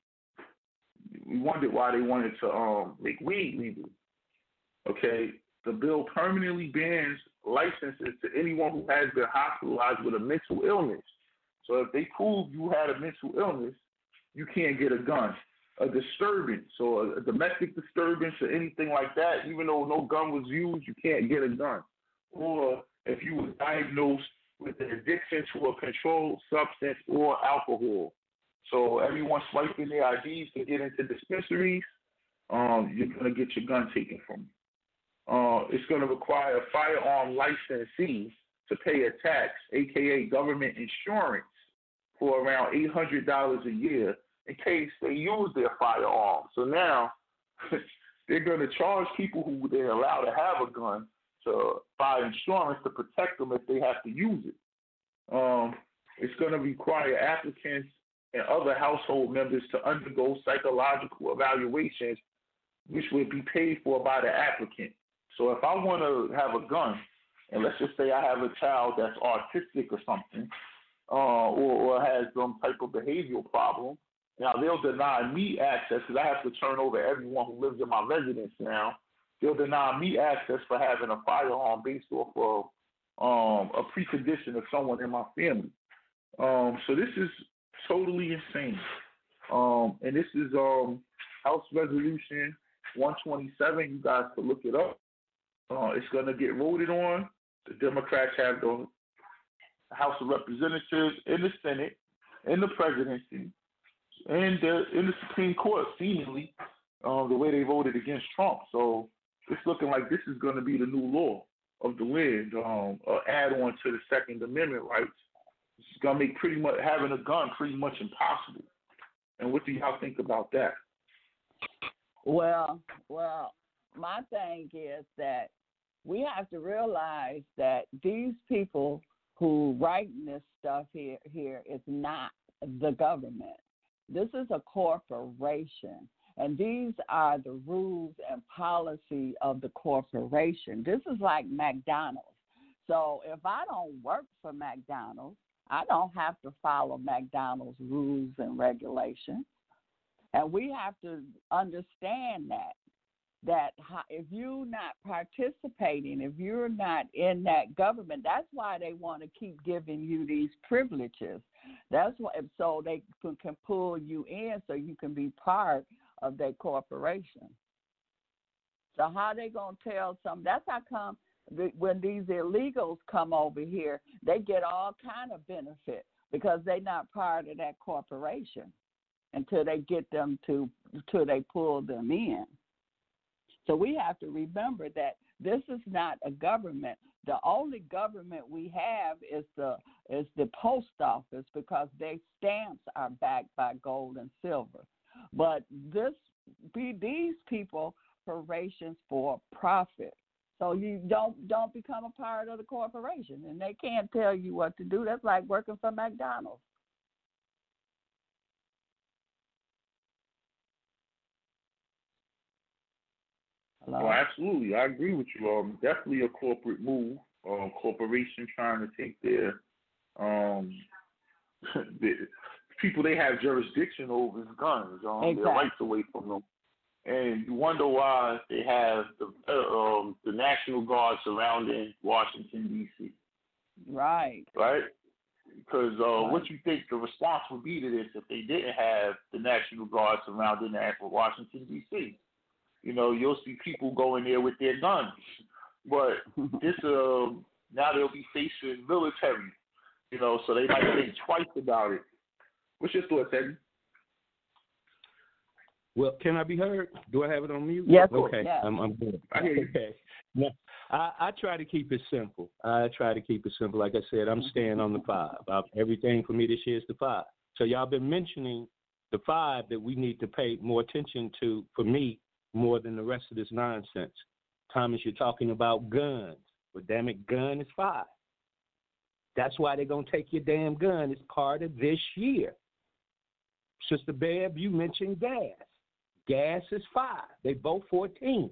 We wondered why they wanted to um, make weed legal. Okay, the bill permanently bans licenses to anyone who has been hospitalized with a mental illness. So if they prove you had a mental illness, you can't get a gun. A disturbance, so a, domestic disturbance or anything like that, even though no gun was used, you can't get a gun. Or if you were diagnosed with an addiction to a controlled substance or alcohol. So everyone swiping their IDs to get into dispensaries, um, you're gonna get your gun taken from you uh, it's going to require firearm licensee to pay a tax, aka government insurance, for around eight hundred dollars a year in case they use their firearm. So now they're going to charge people who they're allowed to have a gun to buy insurance to protect them if they have to use it. Um, it's going to require applicants and other household members to undergo psychological evaluations, which would be paid for by the applicant. So if I want to have a gun, and let's just say I have a child that's autistic or something, uh, or, or has some type of behavioral problem, now they'll deny me access because I have to turn over everyone who lives in my residence now. They'll deny me access for having a firearm based off of um, a precondition of someone in my family. Um, so this is totally insane. Um, and this is um, House Resolution 127. You guys can look it up. Uh, it's going to get voted on. The Democrats have the House of Representatives in the Senate, in the presidency, and the, in the Supreme Court, seemingly, uh, the way they voted against Trump. So it's looking like this is going to be the new law of the land, um, uh, add on to the Second Amendment rights. It's going to make pretty much having a gun pretty much impossible. And what do y'all think about that? Well, well, my thing is that we have to realize that these people who writing this stuff here here is not the government. This is a corporation. And these are the rules and policy of the corporation. This is like McDonald's. So if I don't work for McDonald's, I don't have to follow McDonald's rules and regulations. And we have to understand that that if you're not participating, if you're not in that government, that's why they want to keep giving you these privileges. That's why, so they can pull you in, so you can be part of their corporation. So how they gonna tell some? That's how come when these illegals come over here, they get all kind of benefit because they're not part of that corporation until they get them to until they pull them in. So we have to remember that this is not a government. The only government we have is the is the post office because their stamps are backed by gold and silver. But this be these people corporations for profit. So you don't don't become a part of the corporation, and they can't tell you what to do. That's like working for McDonald's. Hello? Oh, absolutely. I agree with you. Um, definitely a corporate move. Um, corporation trying to take their um, the people they have jurisdiction over is guns, um, exactly. their rights away from them. And you wonder why they have the uh, um, the National Guard surrounding Washington D.C. Right. Right. Because uh, right. what you think the response would be to this if they didn't have the National Guard surrounding Washington D.C you know, you'll see people going there with their guns. But this, uh, now they'll be facing military, you know, so they might think twice about it. What's your thoughts, Eddie? Well, can I be heard? Do I have it on mute? Yes. Okay. Yes. I'm, I'm good. I hear you. Okay. Now, I, I try to keep it simple. I try to keep it simple. Like I said, I'm staying on the five. I, everything for me this year is the five. So y'all been mentioning the five that we need to pay more attention to for me more than the rest of this nonsense. Thomas, you're talking about guns. But damn it, gun is five. That's why they're gonna take your damn gun. It's part of this year. Sister Bev, you mentioned gas. Gas is five. They both fourteen.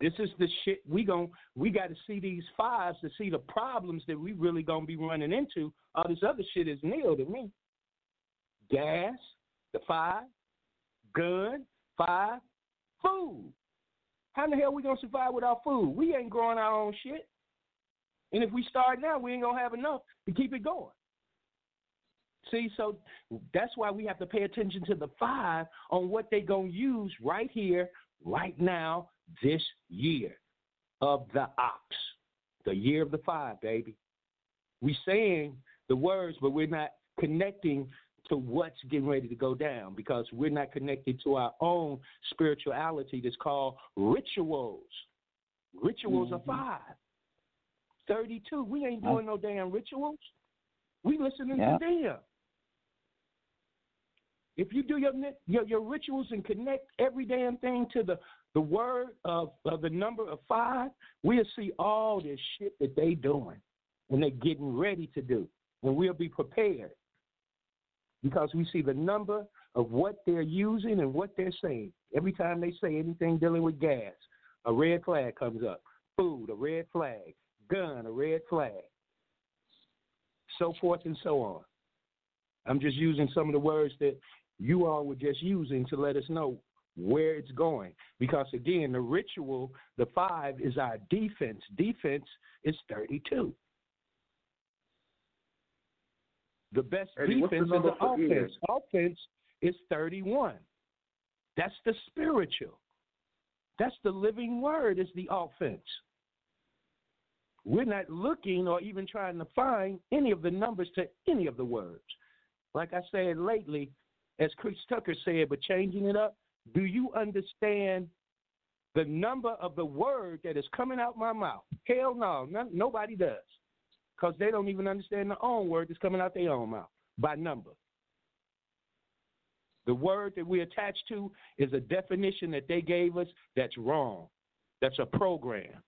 This is the shit we gon' we got to see these fives to see the problems that we really gonna be running into. All this other shit is nil to me. Gas, the five, gun, five, Food. How in the hell are we gonna survive without food? We ain't growing our own shit. And if we start now, we ain't gonna have enough to keep it going. See, so that's why we have to pay attention to the five on what they gonna use right here, right now, this year of the ox, the year of the five, baby. We saying the words, but we're not connecting to what's getting ready to go down because we're not connected to our own spirituality that's called rituals. Rituals mm-hmm. are five. 32. We ain't doing no damn rituals. We listening yeah. to them. If you do your, your your rituals and connect every damn thing to the the word of, of the number of five, we'll see all this shit that they doing and they're getting ready to do, and we'll be prepared because we see the number of what they're using and what they're saying. Every time they say anything dealing with gas, a red flag comes up. Food, a red flag. Gun, a red flag. So forth and so on. I'm just using some of the words that you all were just using to let us know where it's going. Because again, the ritual, the five, is our defense. Defense is 32. The best Eddie, defense the is the offense. Offense is 31. That's the spiritual. That's the living word is the offense. We're not looking or even trying to find any of the numbers to any of the words. Like I said lately, as Chris Tucker said, but changing it up, do you understand the number of the word that is coming out my mouth? Hell no, nobody does because they don't even understand their own word that's coming out their own mouth by number. The word that we attach to is a definition that they gave us that's wrong. That's a program.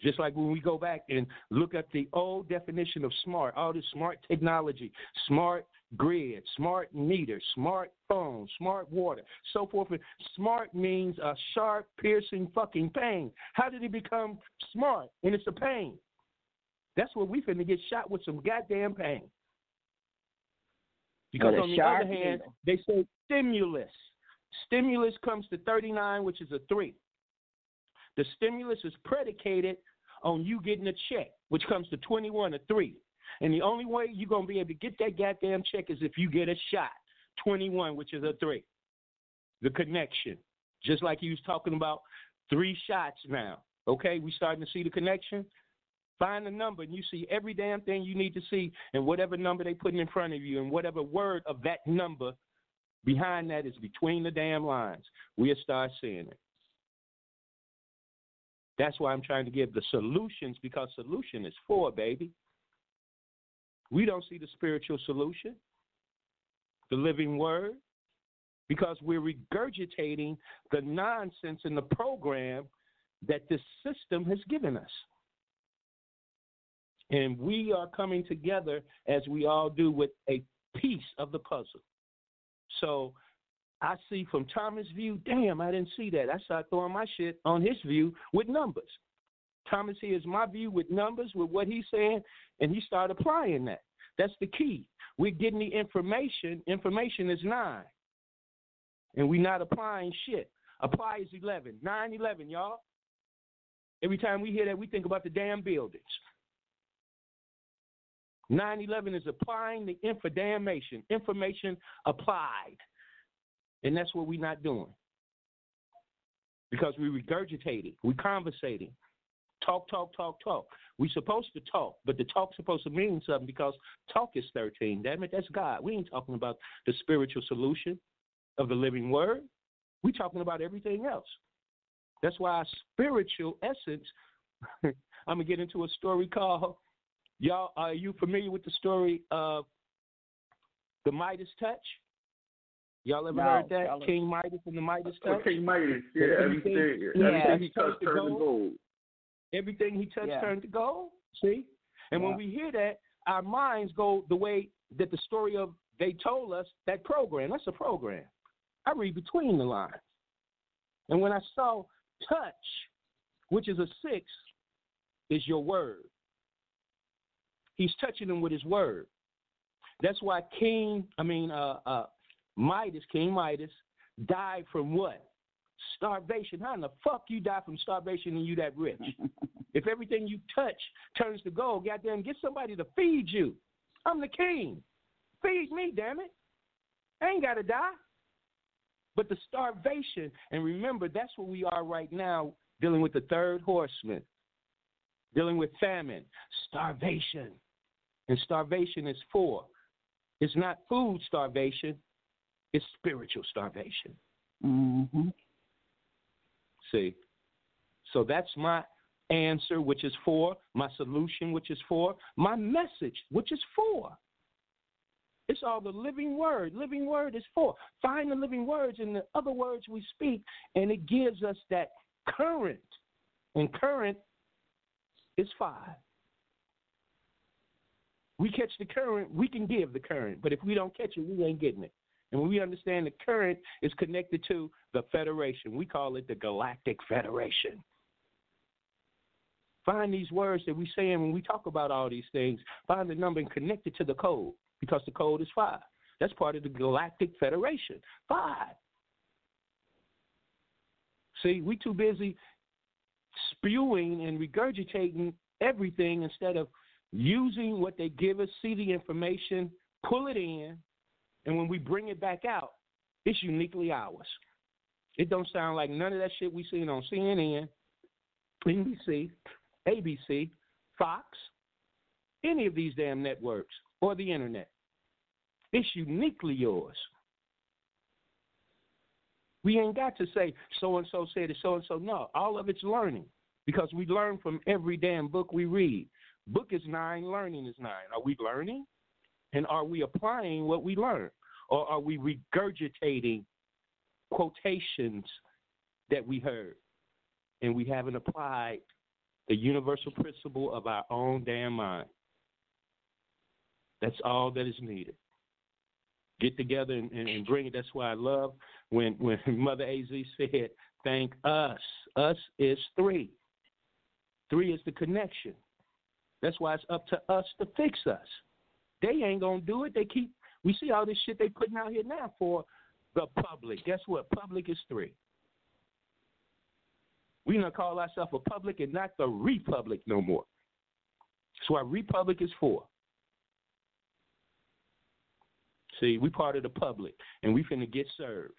Just like when we go back and look at the old definition of smart, all this smart technology, smart grid, smart meter, smart phone, smart water, so forth. Smart means a sharp, piercing fucking pain. How did it become smart? And it's a pain. That's where we finna get shot with some goddamn pain. Because on the other hand, needle. they say stimulus. Stimulus comes to 39, which is a three. The stimulus is predicated on you getting a check, which comes to 21 or 3. And the only way you're going to be able to get that goddamn check is if you get a shot, 21, which is a 3. The connection. Just like he was talking about three shots now. Okay, we starting to see the connection. Find the number and you see every damn thing you need to see and whatever number they putting in front of you and whatever word of that number behind that is between the damn lines. We'll start seeing it. That's why I'm trying to give the solutions because solution is for, baby. We don't see the spiritual solution, the living word, because we're regurgitating the nonsense in the program that this system has given us. And we are coming together as we all do with a piece of the puzzle. So I see from Thomas' view, damn, I didn't see that. I started throwing my shit on his view with numbers. Thomas hears my view with numbers, with what he's saying, and he started applying that. That's the key. We're getting the information. Information is nine. And we're not applying shit. Apply is 11. 9 11, y'all. Every time we hear that, we think about the damn buildings. 9 11 is applying the infodamnation, information applied. And that's what we're not doing. Because we regurgitating, we conversating. Talk, talk, talk, talk. We're supposed to talk, but the talk's supposed to mean something because talk is 13. Damn it, that's God. We ain't talking about the spiritual solution of the living word. We're talking about everything else. That's why our spiritual essence, I'm going to get into a story called, y'all, are you familiar with the story of the Midas touch? Y'all ever no, heard that? King Midas and the Midas oh, touch? Oh, King Midas, yeah, everything, everything, yeah. everything he touched turned to gold. Everything he touched yeah. turned to gold. See? And yeah. when we hear that, our minds go the way that the story of they told us that program. That's a program. I read between the lines. And when I saw touch, which is a six, is your word. He's touching them with his word. That's why King, I mean, uh, uh, Midas, King Midas, died from what? Starvation. How in the fuck you die from starvation and you that rich? if everything you touch turns to gold, goddamn, get somebody to feed you. I'm the king. Feed me, damn it. I ain't got to die. But the starvation, and remember, that's where we are right now, dealing with the third horseman, dealing with famine, starvation. And starvation is four. It's not food starvation, it's spiritual starvation. Mm-hmm. See? So that's my answer, which is four, my solution, which is four, my message, which is four. It's all the living word. Living word is four. Find the living words in the other words we speak, and it gives us that current. And current is five. We catch the current, we can give the current. But if we don't catch it, we ain't getting it. And when we understand the current is connected to the Federation, we call it the Galactic Federation. Find these words that we say when we talk about all these things. Find the number and connect it to the code because the code is five. That's part of the Galactic Federation. Five. See, we too busy spewing and regurgitating everything instead of using what they give us, see the information, pull it in, and when we bring it back out, it's uniquely ours. It don't sound like none of that shit we seen on CNN, NBC, ABC, Fox, any of these damn networks or the internet. It's uniquely yours. We ain't got to say so and so said it, so and so. No, all of it's learning because we learn from every damn book we read. Book is nine, learning is nine. Are we learning? And are we applying what we learn? Or are we regurgitating quotations that we heard and we haven't applied the universal principle of our own damn mind. That's all that is needed. Get together and, and, and bring it. That's why I love when when Mother Az said, "Thank us." Us is three. Three is the connection. That's why it's up to us to fix us. They ain't gonna do it. They keep. We see all this shit they putting out here now for the public. Guess what? Public is three. We gonna call ourselves a public and not the republic no more. That's why republic is four. See, we part of the public, and we finna get served.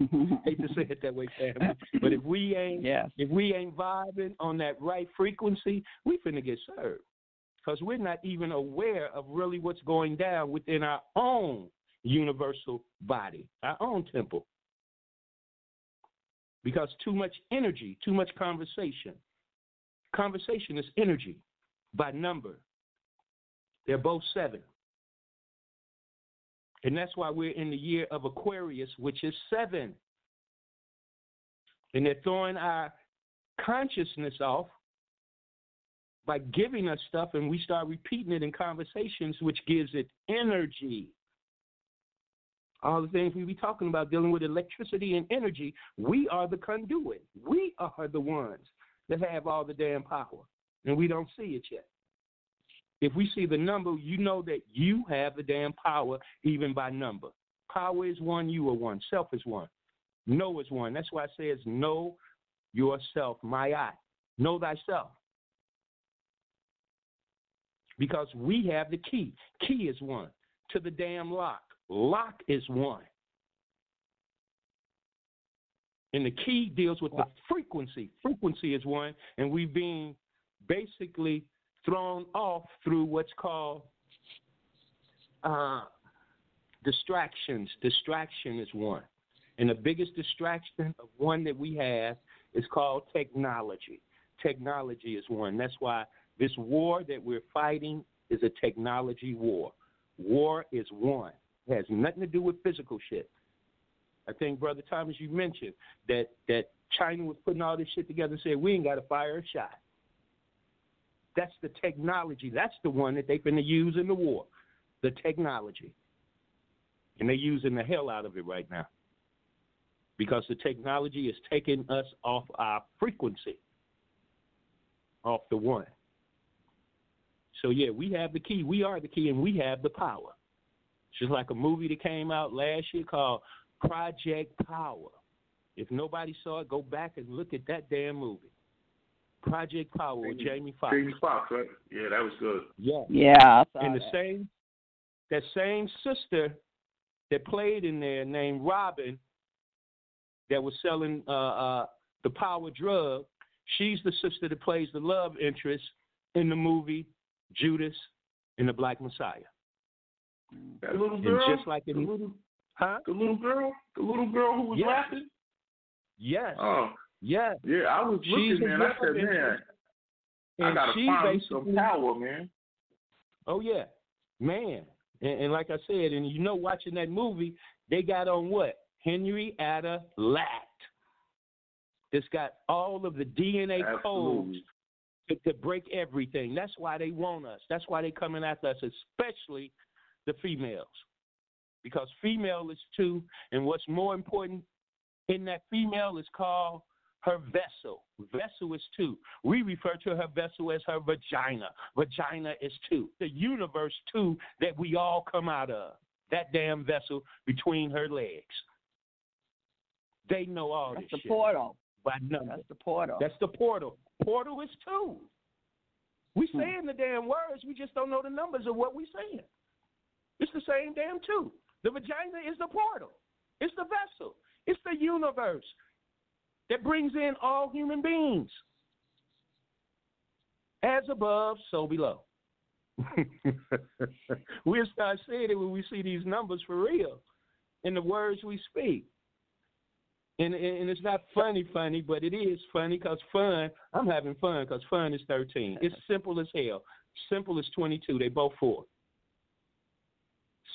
Hate to say it that way, family, but if we ain't yes. if we ain't vibing on that right frequency, we finna get served because we're not even aware of really what's going down within our own universal body, our own temple. Because too much energy, too much conversation. Conversation is energy by number. They're both seven. And that's why we're in the year of Aquarius, which is seven. And they're throwing our consciousness off by giving us stuff, and we start repeating it in conversations, which gives it energy. All the things we be talking about dealing with electricity and energy, we are the conduit. We are the ones that have all the damn power, and we don't see it yet. If we see the number, you know that you have the damn power even by number. Power is one, you are one. Self is one. Know is one. That's why it says, Know yourself, my eye. Know thyself. Because we have the key. Key is one to the damn lock. Lock is one. And the key deals with the frequency. Frequency is one, and we've been basically thrown off through what's called uh, distractions. Distraction is one. And the biggest distraction of one that we have is called technology. Technology is one. That's why this war that we're fighting is a technology war. War is one. It has nothing to do with physical shit. I think, Brother Thomas, you mentioned that, that China was putting all this shit together and said, we ain't got to fire a shot. That's the technology. That's the one that they're going to use in the war. The technology. And they're using the hell out of it right now. Because the technology is taking us off our frequency, off the one. So, yeah, we have the key. We are the key, and we have the power. It's just like a movie that came out last year called Project Power. If nobody saw it, go back and look at that damn movie. Project Power with Jamie Foxx. Jamie Foxx, right? Yeah, that was good. Yeah. Yeah. and the same that same sister that played in there named Robin that was selling uh, uh, the power drug, she's the sister that plays the love interest in the movie Judas and the Black Messiah. That little girl, and just like in, the little, huh? The little girl, the little girl who was yes. laughing. Yes. Oh. Yes. Yeah, I was She's looking, man. I said, man, and I gotta find some power, man. Oh yeah, man. And, and like I said, and you know, watching that movie, they got on what henry Henrietta Lacks. This got all of the DNA codes Absolutely. to, to break everything. That's why they want us. That's why they coming after us, especially the females, because female is two, and what's more important in that female is called her vessel. Vessel is two. We refer to her vessel as her vagina. Vagina is two. The universe two that we all come out of. That damn vessel between her legs. They know all That's this That's the shit portal. by number. That's the portal. That's the portal. Portal is two. We Hmm. saying the damn words, we just don't know the numbers of what we saying. It's the same damn two. The vagina is the portal. It's the vessel. It's the universe that brings in all human beings. As above, so below. we'll start saying it when we see these numbers for real in the words we speak. And, and, and it's not funny, funny, but it is funny because fun, I'm having fun because fun is 13. It's simple as hell. Simple as 22. They both four.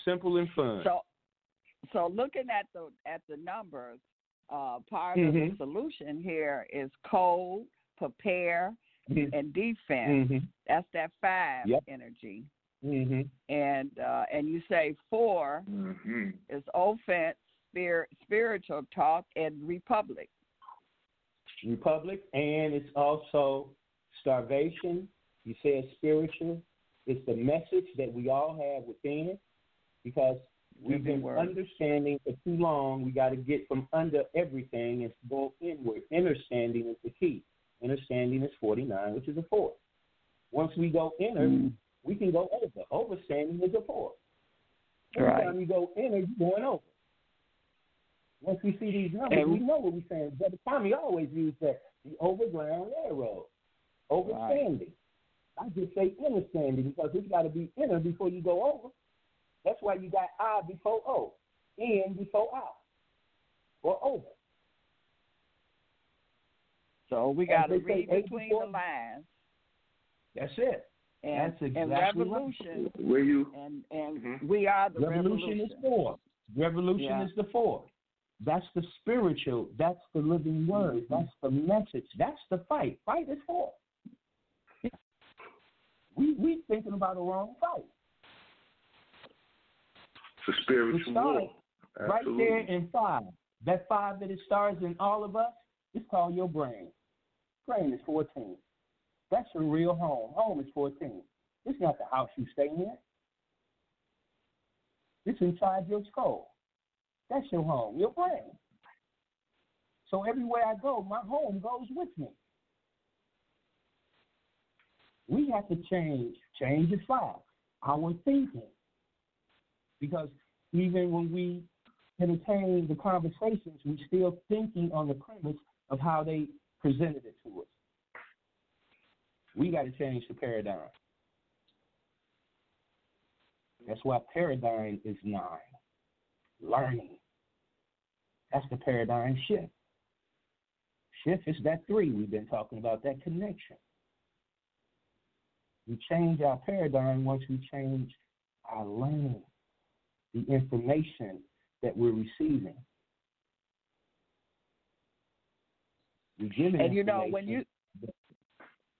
Simple and fun. So, so looking at the at the numbers, uh, part Mhm. of the solution here is code, prepare, Mhm. and defense. Mhm. That's that five Yep. energy. Mhm. And uh, and you say 4 hmm is offense, spirit, spiritual talk, and republic. Republic, and it's also starvation. You said spiritual. It's the message that we all have within it because we've been word. understanding for too long. We got to get from under everything and go inward. Understanding is the key. Understanding is 49, which is a four. Once we go inner, Mm. we can go over. Overstanding is a four. Every Right. time you go inner, you're going over. Once we see these numbers, And- we know what we're saying. But Brother Tommy always used that the overground railroad, overstanding. I just say understanding because it's got to be inner before you go over. That's why you got I before O, in before out, or over. So we got to they read between before- the lines. That's it. And, That's exactly and right. revolution, Where you? and and Mhm. we are the Revolution, revolution. is four. Revolution Yeah. is the four. That's the spiritual. That's the living word. Mm-hmm. That's the message. That's the fight. Fight is four. We we thinking about a wrong fight. It's a spiritual war. Right there in five. That five that it stars in all of us, it's called your brain. Brain is 14. That's your real home. Home is 14. It's not the house you stay in. It's inside your skull. That's your home, your brain. So everywhere I go, my home goes with me. We have to change. Change is five. Our thinking. Because even when we entertain the conversations, we're still thinking on the premise of how they presented it to us. We got to change the paradigm. That's why paradigm is nine. Learning. That's the paradigm shift. Shift is that three we've been talking about, that connection. We change our paradigm once we change our learning, the information that we're receiving. We give And you know when you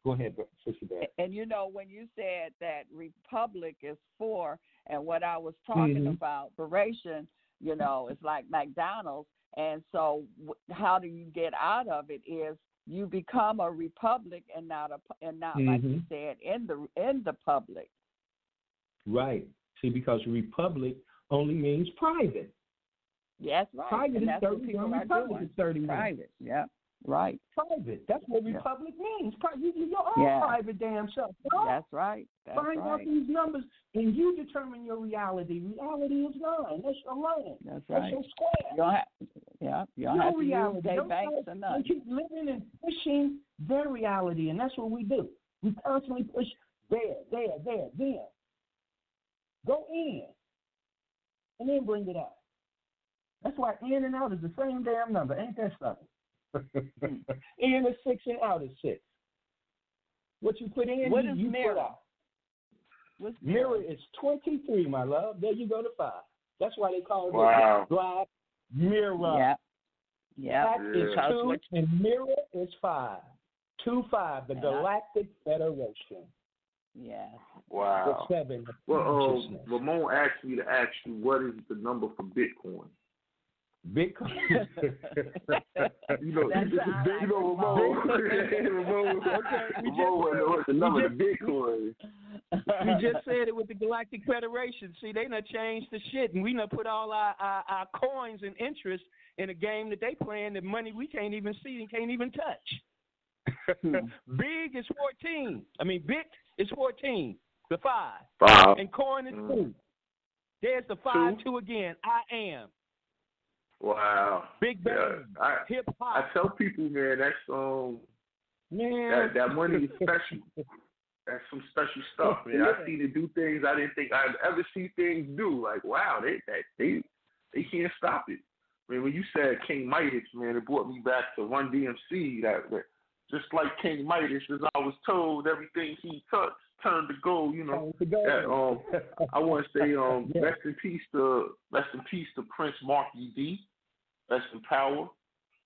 go ahead, Sister Bev. and you know when you said that republic is for, and what I was talking Mhm. about duration, you know, it's like McDonald's, and so how do you get out of it? Is you become a republic and not a and not like you Mhm. said in the in the public. Right. See, because republic only means private. Yes, right. Private and is that's what 31, people are republic is 31. Private, yeah, right. Private. That's what Yeah. republic means. Pri- you- Your own Yeah. private damn self. That's right. That's Find out these numbers and you determine your reality. Reality is nine. That's your line. That's That's right. your square. You don't have, yeah, you don't Your have to reality. use banks try- or They nothing. keep living and pushing their reality, and that's what we do. We constantly push there, there, there, there. Go in, and then bring it out. That's why in and out is the same damn number. Ain't that something? in is six and out is six. What you put in, What you, is you mirror? put out. What's Mirror is 23, my love. There you go to five. That's why they call it Wow. black mirror. Yep. Yep. Black is Yeah. two, and mirror is five. Two five, the And I- Galactic Federation. Yes. Wow. The seven. of Well, uh, consciousness. Ramon asked me to ask you what is the number for Bitcoin. Bitcoin. You know, That you, sound like know Ramon. Ramon, Okay, we Ramon wanna what's the number just- to Bitcoin. we just said it with the Galactic Federation. See, they done changed the shit, and we done put all our, our, our coins and interest in a game that they playing, the money we can't even see and can't even touch. Big is 14. I mean, bit is 14, the five. Five. And coin is Mm. two. There's the five, Two. two again. I am. Wow. Big Yeah, bang. I Hip hop. I tell people, man, that's um Man. that that money is special. That's some special stuff, man. Yeah. I see it do things I didn't think I'd ever see things do. Like, wow, they that they they can't stop it. I mean, when you said King Midas, man, it brought me back to Run DMC. That, that just like King Midas, as I was told, everything he touched turned to gold. You know, to um, I want to say, um, Yeah. rest in peace to rest in peace to Prince Markie Dee. Rest in power.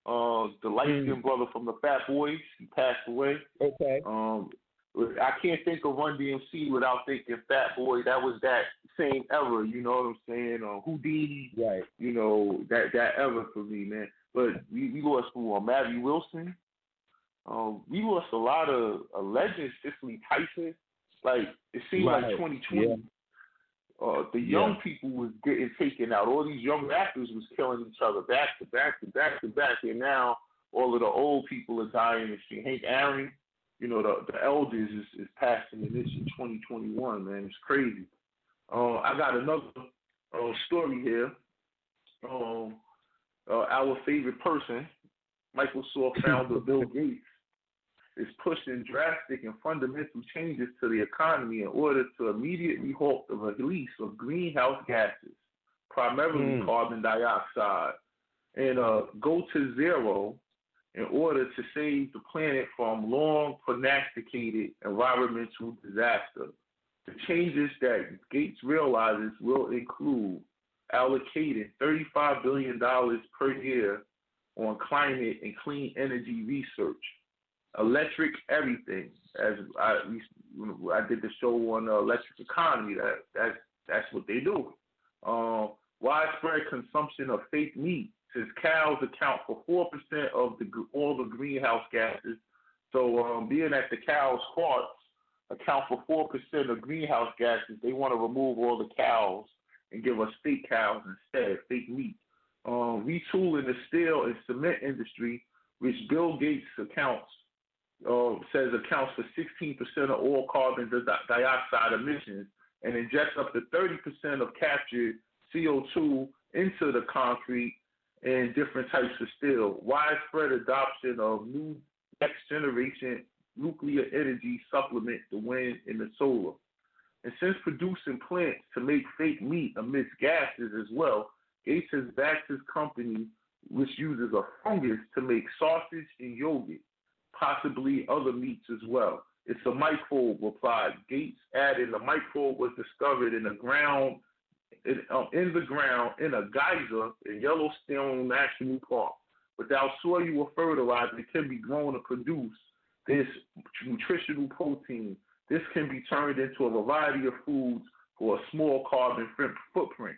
Uh, the light skinned mm. brother from the Fat Boys, he passed away. Okay. Um, I can't think of Run DMC without thinking Fat Boy. That was that same era, you know what I'm saying? Uh, Whodini, right? You know that that era for me, man. But we, we lost who? Uh, Mary Wilson. Um, we lost a lot of uh, legends. Cicely Tyson. Like it seemed right. like 2020. Yeah. Uh, the young yeah. people was getting taken out. All these young rappers was killing each other back to back to back to back, and now all of the old people are dying. And Hank Aaron, you know, the the elders is, is passing and this in 2021. Man, it's crazy. Uh, I got another uh, story here. Um, uh, our favorite person, Microsoft founder Bill Gates, is pushing drastic and fundamental changes to the economy in order to immediately halt the release of greenhouse gases, primarily mm. carbon dioxide, and uh, go to zero in order to save the planet from long prognosticated environmental disaster. The changes that Gates realizes will include allocating $35 billion per year on climate and clean energy research, electric everything. As I, I did the show on the electric economy, that that's that's what they do. Uh, widespread consumption of fake meat, since cows account for four percent of the all the greenhouse gases. So um, being that the cows' farts account for four percent of greenhouse gases, they want to remove all the cows and give us fake cows instead, fake meat. Um, retooling the steel and cement industry, which Bill Gates accounts uh, says accounts for 16% of all carbon dioxide emissions and injects up to 30% of captured CO2 into the concrete and different types of steel. Widespread adoption of new next generation nuclear energy supplement the wind and the solar. And since producing plants to make fake meat amidst gases as well, Gates has backed his company, which uses a fungus to make sausage and yogurt, possibly other meats as well. It's a microbe, replied Gates, adding the microbe was discovered in the ground, in, uh, in the ground in a geyser in Yellowstone National Park. Without soil or fertilizer, it can be grown to produce this nutritional protein this can be turned into a variety of foods for a small carbon footprint.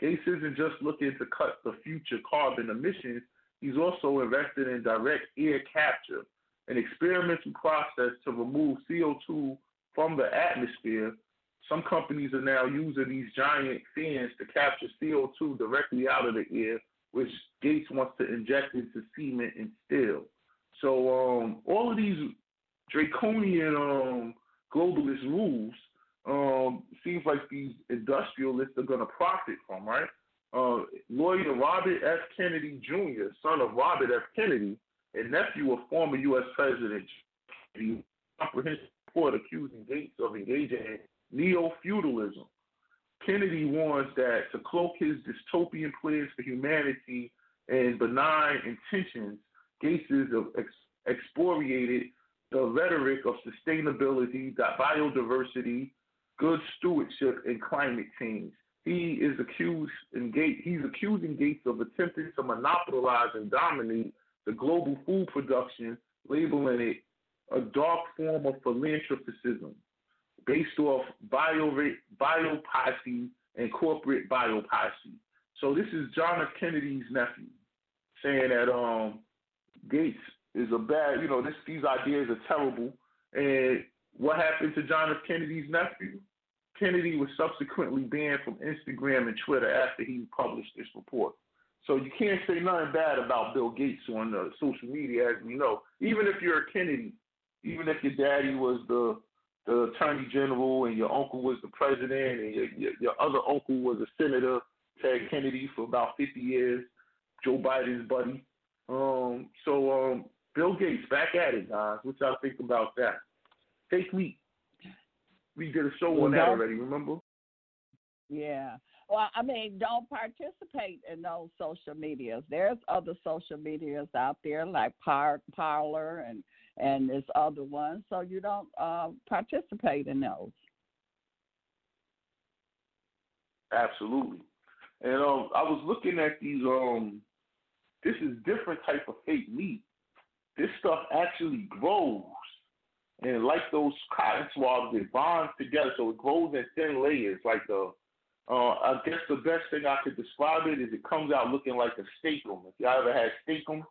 Gates isn't just looking to cut the future carbon emissions, he's also invested in direct air capture, an experimental process to remove CO2 from the atmosphere. Some companies are now using these giant fans to capture CO2 directly out of the air, which Gates wants to inject into cement and steel. So um, all of these draconian um, globalist rules um, seems like these industrialists are going to profit from, right? Uh, lawyer Robert F. Kennedy Jr., son of Robert F. Kennedy, and nephew of former U.S. President, the comprehensive report accusing Gates of engaging in neo-feudalism. Kennedy warns that to cloak his dystopian plans for humanity and benign intentions, Gates is ex- excoriated the rhetoric of sustainability, biodiversity, good stewardship, and climate change. He is accused in Gates. He's accusing Gates of attempting to monopolize and dominate the global food production, labeling it a dark form of philanthropism based off bio and corporate bioposse. So this is John F. Kennedy's nephew saying that um, Gates is a bad, you know, this these ideas are terrible. And what happened to John F. Kennedy's nephew? Kennedy was subsequently banned from Instagram and Twitter after he published this report. So you can't say nothing bad about Bill Gates on uh, social media, as we know. Even if you're a Kennedy, even if your daddy was the the attorney general and your uncle was the president and your, your, your other uncle was a senator, Ted Kennedy for about 50 years, Joe Biden's buddy. Um, so um, Bill Gates back at it, guys. What y'all think about that? Fake meat. We did a show on that already, remember? Yeah. Well, I mean, don't participate in those social medias. There's other social medias out there like Par- Parler and and there's other ones, so you don't uh, participate in those. Absolutely. And um, I was looking at these um this is different type of fake meat. This stuff actually grows. And like those cotton swabs, it bonds together, so it grows in thin layers. Like the, uh, I guess the best thing I could describe it is it comes out looking like a Steak-umm. If y'all ever had Steak-umm,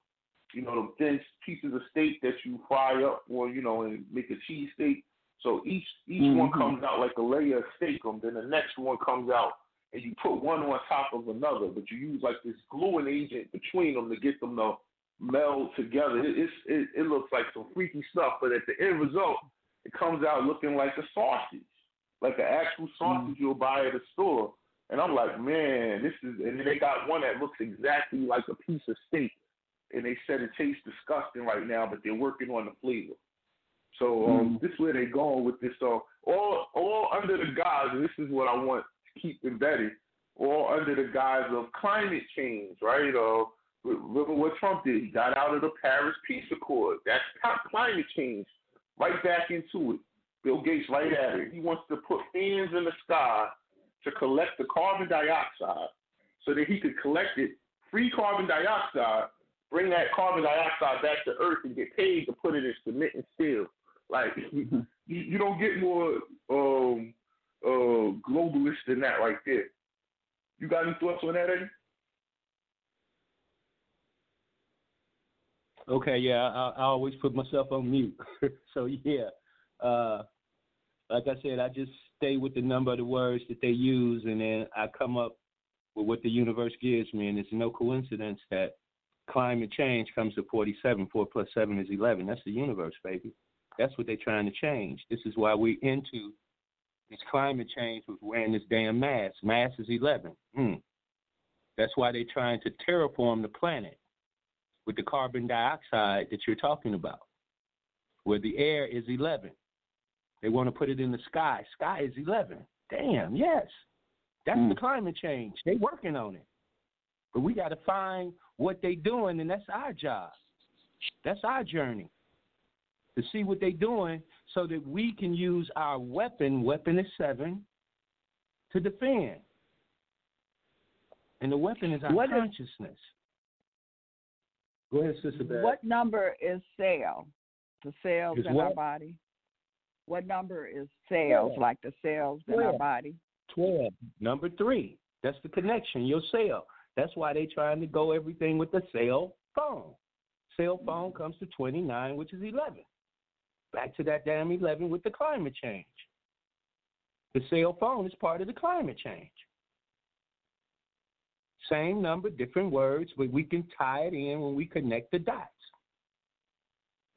you know the thin pieces of steak that you fry up, or you know, and make a cheese steak. So each each mm-hmm. one comes out like a layer of Steak-umm. Then the next one comes out, and you put one on top of another, but you use like this gluing agent between them to get them to meld together. It, it's it, it looks like some freaky stuff, but at the end result, it comes out looking like a sausage, like an actual sausage mm. you'll buy at a store. And I'm like, man, this is. And then they got one that looks exactly like a piece of steak, and they said it tastes disgusting right now, but they're working on the flavor. So um, mm. this is where they're going with this. So all all under the guise, and this is what I want to keep embedded, all under the guise of climate change, right? Uh, at what Trump did. He got out of the Paris Peace Accord. That's climate change. Right back into it. Bill Gates right at it. He wants to put fans in the sky to collect the carbon dioxide so that he could collect it, free carbon dioxide, bring that carbon dioxide back to Earth and get paid to put it in cement and steel. Like you, you don't get more um, uh, globalist than that right there. You got any thoughts on that, Eddie? Okay, yeah, I, I always put myself on mute. so yeah, uh, like I said, I just stay with the number of the words that they use, and then I come up with what the universe gives me. And it's no coincidence that climate change comes to 47. Four plus seven is 11. That's the universe, baby. That's what they're trying to change. This is why we're into this climate change with wearing this damn mask. Mask is 11. Hmm. That's why they're trying to terraform the planet with the carbon dioxide that you're talking about, where the air is 11. They want to put it in the sky. Sky is 11. Damn, yes. That's mm. the climate change. They working on it. But we got to find what they doing, and that's our job. That's our journey to see what they doing so that we can use our weapon, weapon is seven, to defend. And the weapon is our what consciousness. Is, Go ahead, Sister Bev. What number is cell? The cells is in what? our body. What number is cells, like the cells 12. in our body? Twelve. Number three. That's the connection, your cell. That's why they're trying to go everything with the cell phone. Cell phone comes to 29, which is 11. Back to that damn 11 with the climate change. The cell phone is part of the climate change. Same number, different words, but we can tie it in when we connect the dots.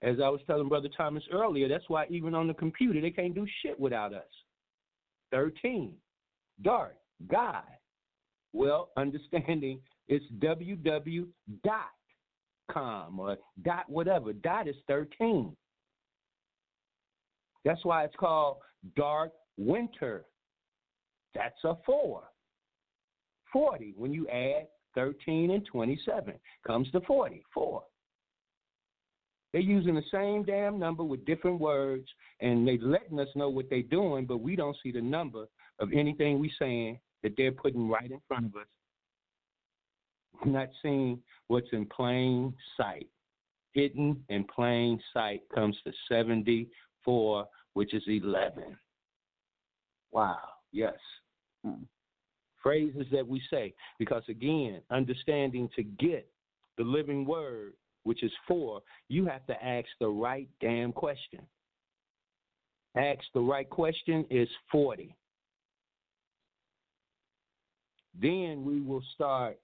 As I was telling Brother Thomas earlier, that's why even on the computer, they can't do shit without us. 13. Dark. God. Well, understanding it's www.com or dot whatever. Dot is 13. That's why it's called Dark Winter. That's a 4. 40. When you add 13 and 27, comes to 40. 4. They're using the same damn number with different words, and they're letting us know what they're doing, but we don't see the number of anything we're saying that they're putting right in front of us. We're not seeing what's in plain sight. Hidden in plain sight comes to 74, which is 11. Wow, yes. Hmm phrases that we say. Because again, understanding to get the living word, which is four, you have to ask the right damn question. Ask the right question is 40. Then we will start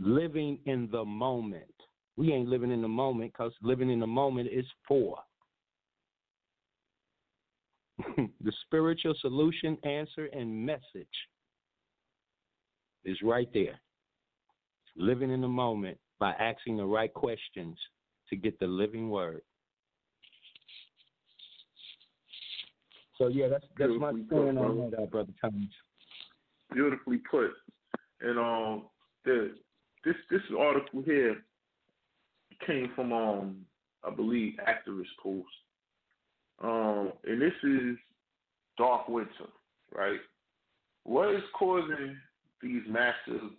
living in the moment. We ain't living in the moment because living in the moment is four. the spiritual solution, answer, and message is right there. Living in the moment by asking the right questions to get the living word. So yeah, that's that's my stand on that, uh, brother Thomas. Beautifully put. And um, the this this article here came from um, I believe Activist Post. Um, and this is Dark Winter, right? What is causing these massive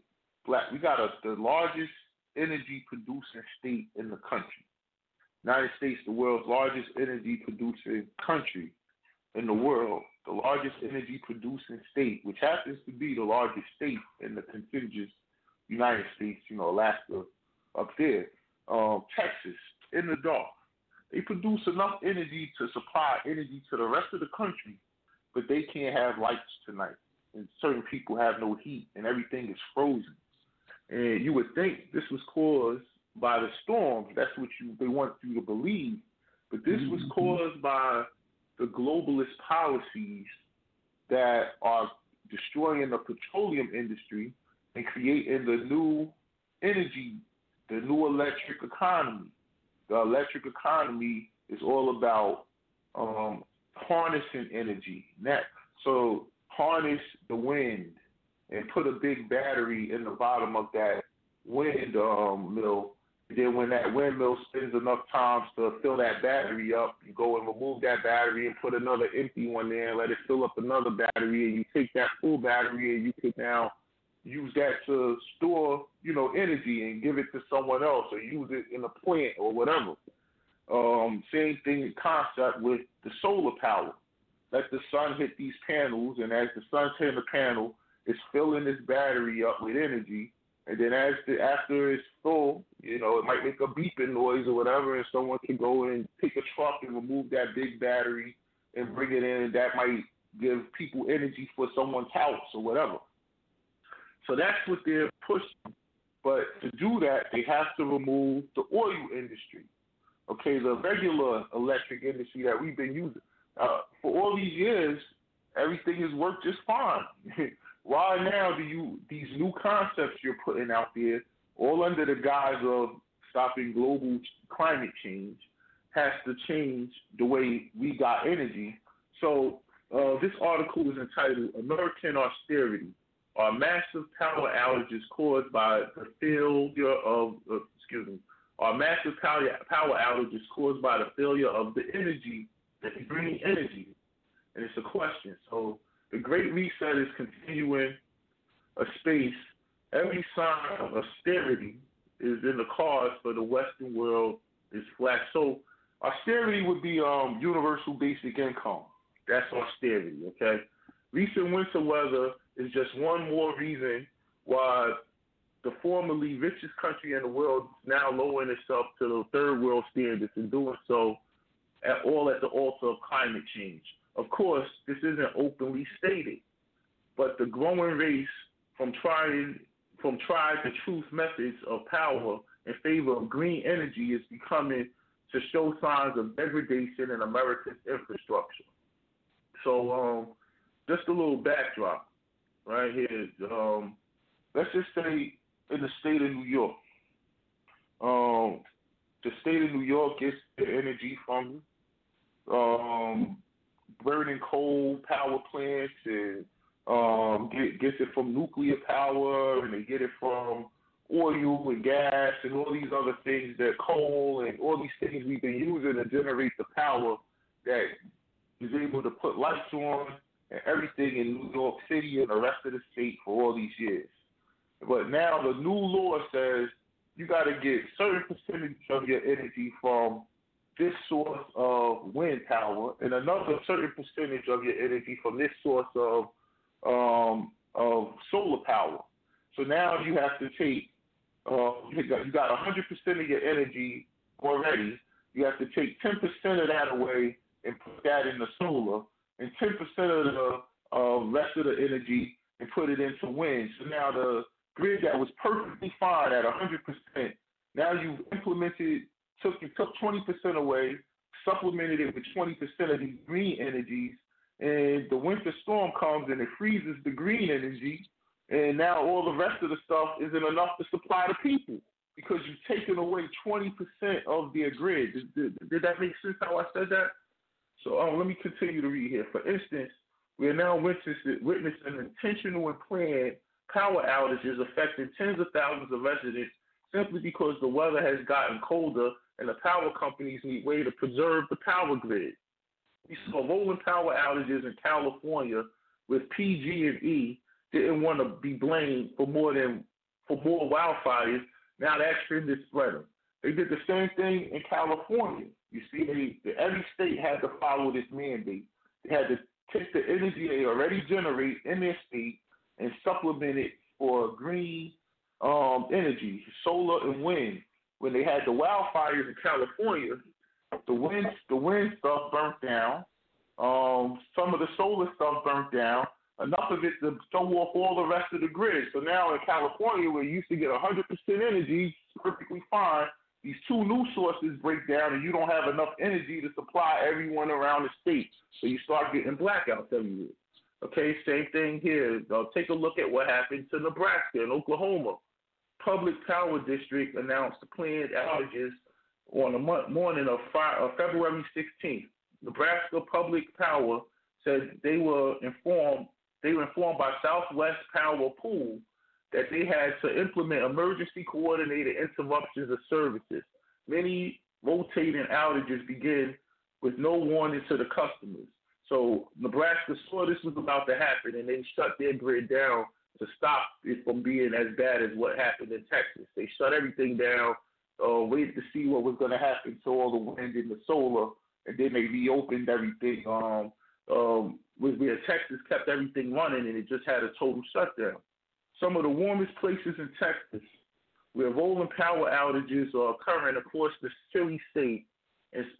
black. We got a, the largest energy producing state in the country. United States, the world's largest energy producing country in the world, the largest energy producing state, which happens to be the largest state in the contiguous United States, you know, Alaska up there, um, Texas, in the dark. They produce enough energy to supply energy to the rest of the country, but they can't have lights tonight. And certain people have no heat, and everything is frozen. And you would think this was caused by the storms. That's what you they want you to believe. But this mm-hmm. was caused by the globalist policies that are destroying the petroleum industry and creating the new energy, the new electric economy. The electric economy is all about um, harnessing energy. Next, so harness the wind and put a big battery in the bottom of that wind um, mill. then when that windmill spins enough times to fill that battery up, you go and remove that battery and put another empty one there and let it fill up another battery. And you take that full battery and you can now use that to store, you know, energy and give it to someone else or use it in a plant or whatever. Um, same thing in concept with the solar power. Let the sun hit these panels, and as the sun's hitting the panel, it's filling this battery up with energy. And then as the, after it's full, you know, it might make a beeping noise or whatever, and someone can go and take a truck and remove that big battery and bring it in, and that might give people energy for someone's house or whatever. So that's what they're pushing. But to do that, they have to remove the oil industry. Okay, the regular electric industry that we've been using. Uh, for all these years, everything has worked just fine. Why now do you these new concepts you're putting out there, all under the guise of stopping global climate change, has to change the way we got energy? So uh, this article is entitled "American Austerity: Are Massive Power Outages Caused by the Failure of uh, excuse me are massive power power outages caused by the failure of the energy, the green energy? And it's a question. So the Great Reset is continuing a space. Every sign of austerity is in the cards for the Western world is flat. So austerity would be um, universal basic income. That's austerity, okay? Recent winter weather is just one more reason why the formerly richest country in the world is now lowering itself to the third world standards and doing so at all at the altar of climate change. Of course, this isn't openly stated, but the growing race from trying from tried to truth methods of power in favor of green energy is becoming to show signs of degradation in America's infrastructure. So, um, just a little backdrop right here. Um, let's just say in the state of New York, um, the state of New York gets the energy from um, burning coal power plants and um, get, gets it from nuclear power and they get it from oil and gas and all these other things that coal and all these things we've been using to generate the power that is able to put lights on and everything in New York City and the rest of the state for all these years. But now the new law says you got to get certain percentage of your energy from this source of wind power and another certain percentage of your energy from this source of um, of solar power. So now you have to take uh, you got got 100% of your energy already. You have to take 10% of that away and put that in the solar, and 10% of the uh, rest of the energy and put it into wind. So now the grid that was perfectly fine at 100%, now you've implemented took you took 20% away, supplemented it with 20% of these green energies, and the winter storm comes and it freezes the green energy, and now all the rest of the stuff isn't enough to supply the people because you've taken away 20% of their grid. Did, did, did that make sense how I said that? So um, let me continue to read here. For instance, we are now witnessing, witnessing intentional and planned power outages affecting tens of thousands of residents simply because the weather has gotten colder and the power companies need way to preserve the power grid. We saw rolling power outages in California with PG&E didn't want to be blamed for more than for more wildfires Now that trend is spreading. They did the same thing in California. You see, they, every state had to follow this mandate. They had to take the energy they already generate in their state and supplement it for green um, energy, solar and wind. When they had the wildfires in California, the wind the wind stuff burnt down. Um, some of the solar stuff burnt down. Enough of it to throw off all the rest of the grid. So now in California, where you used to get 100% energy perfectly fine, these two new sources break down and you don't have enough energy to supply everyone around the state. So you start getting blackouts everywhere. Okay, same thing here. Now take a look at what happened to Nebraska and Oklahoma. Public Power District announced the planned outages on the morning of, February 16th. Nebraska Public Power said they were informed they were informed by Southwest Power Pool that they had to implement emergency coordinated interruptions of services. Many rotating outages begin with no warning to the customers. So Nebraska saw this was about to happen and they shut their grid down to stop it from being as bad as what happened in Texas. They shut everything down, uh, waited to see what was going to happen to all the wind and the solar, and then they reopened everything. Um, um, where Texas kept everything running and it just had a total shutdown some of the warmest places in Texas where rolling power outages are occurring across the silly state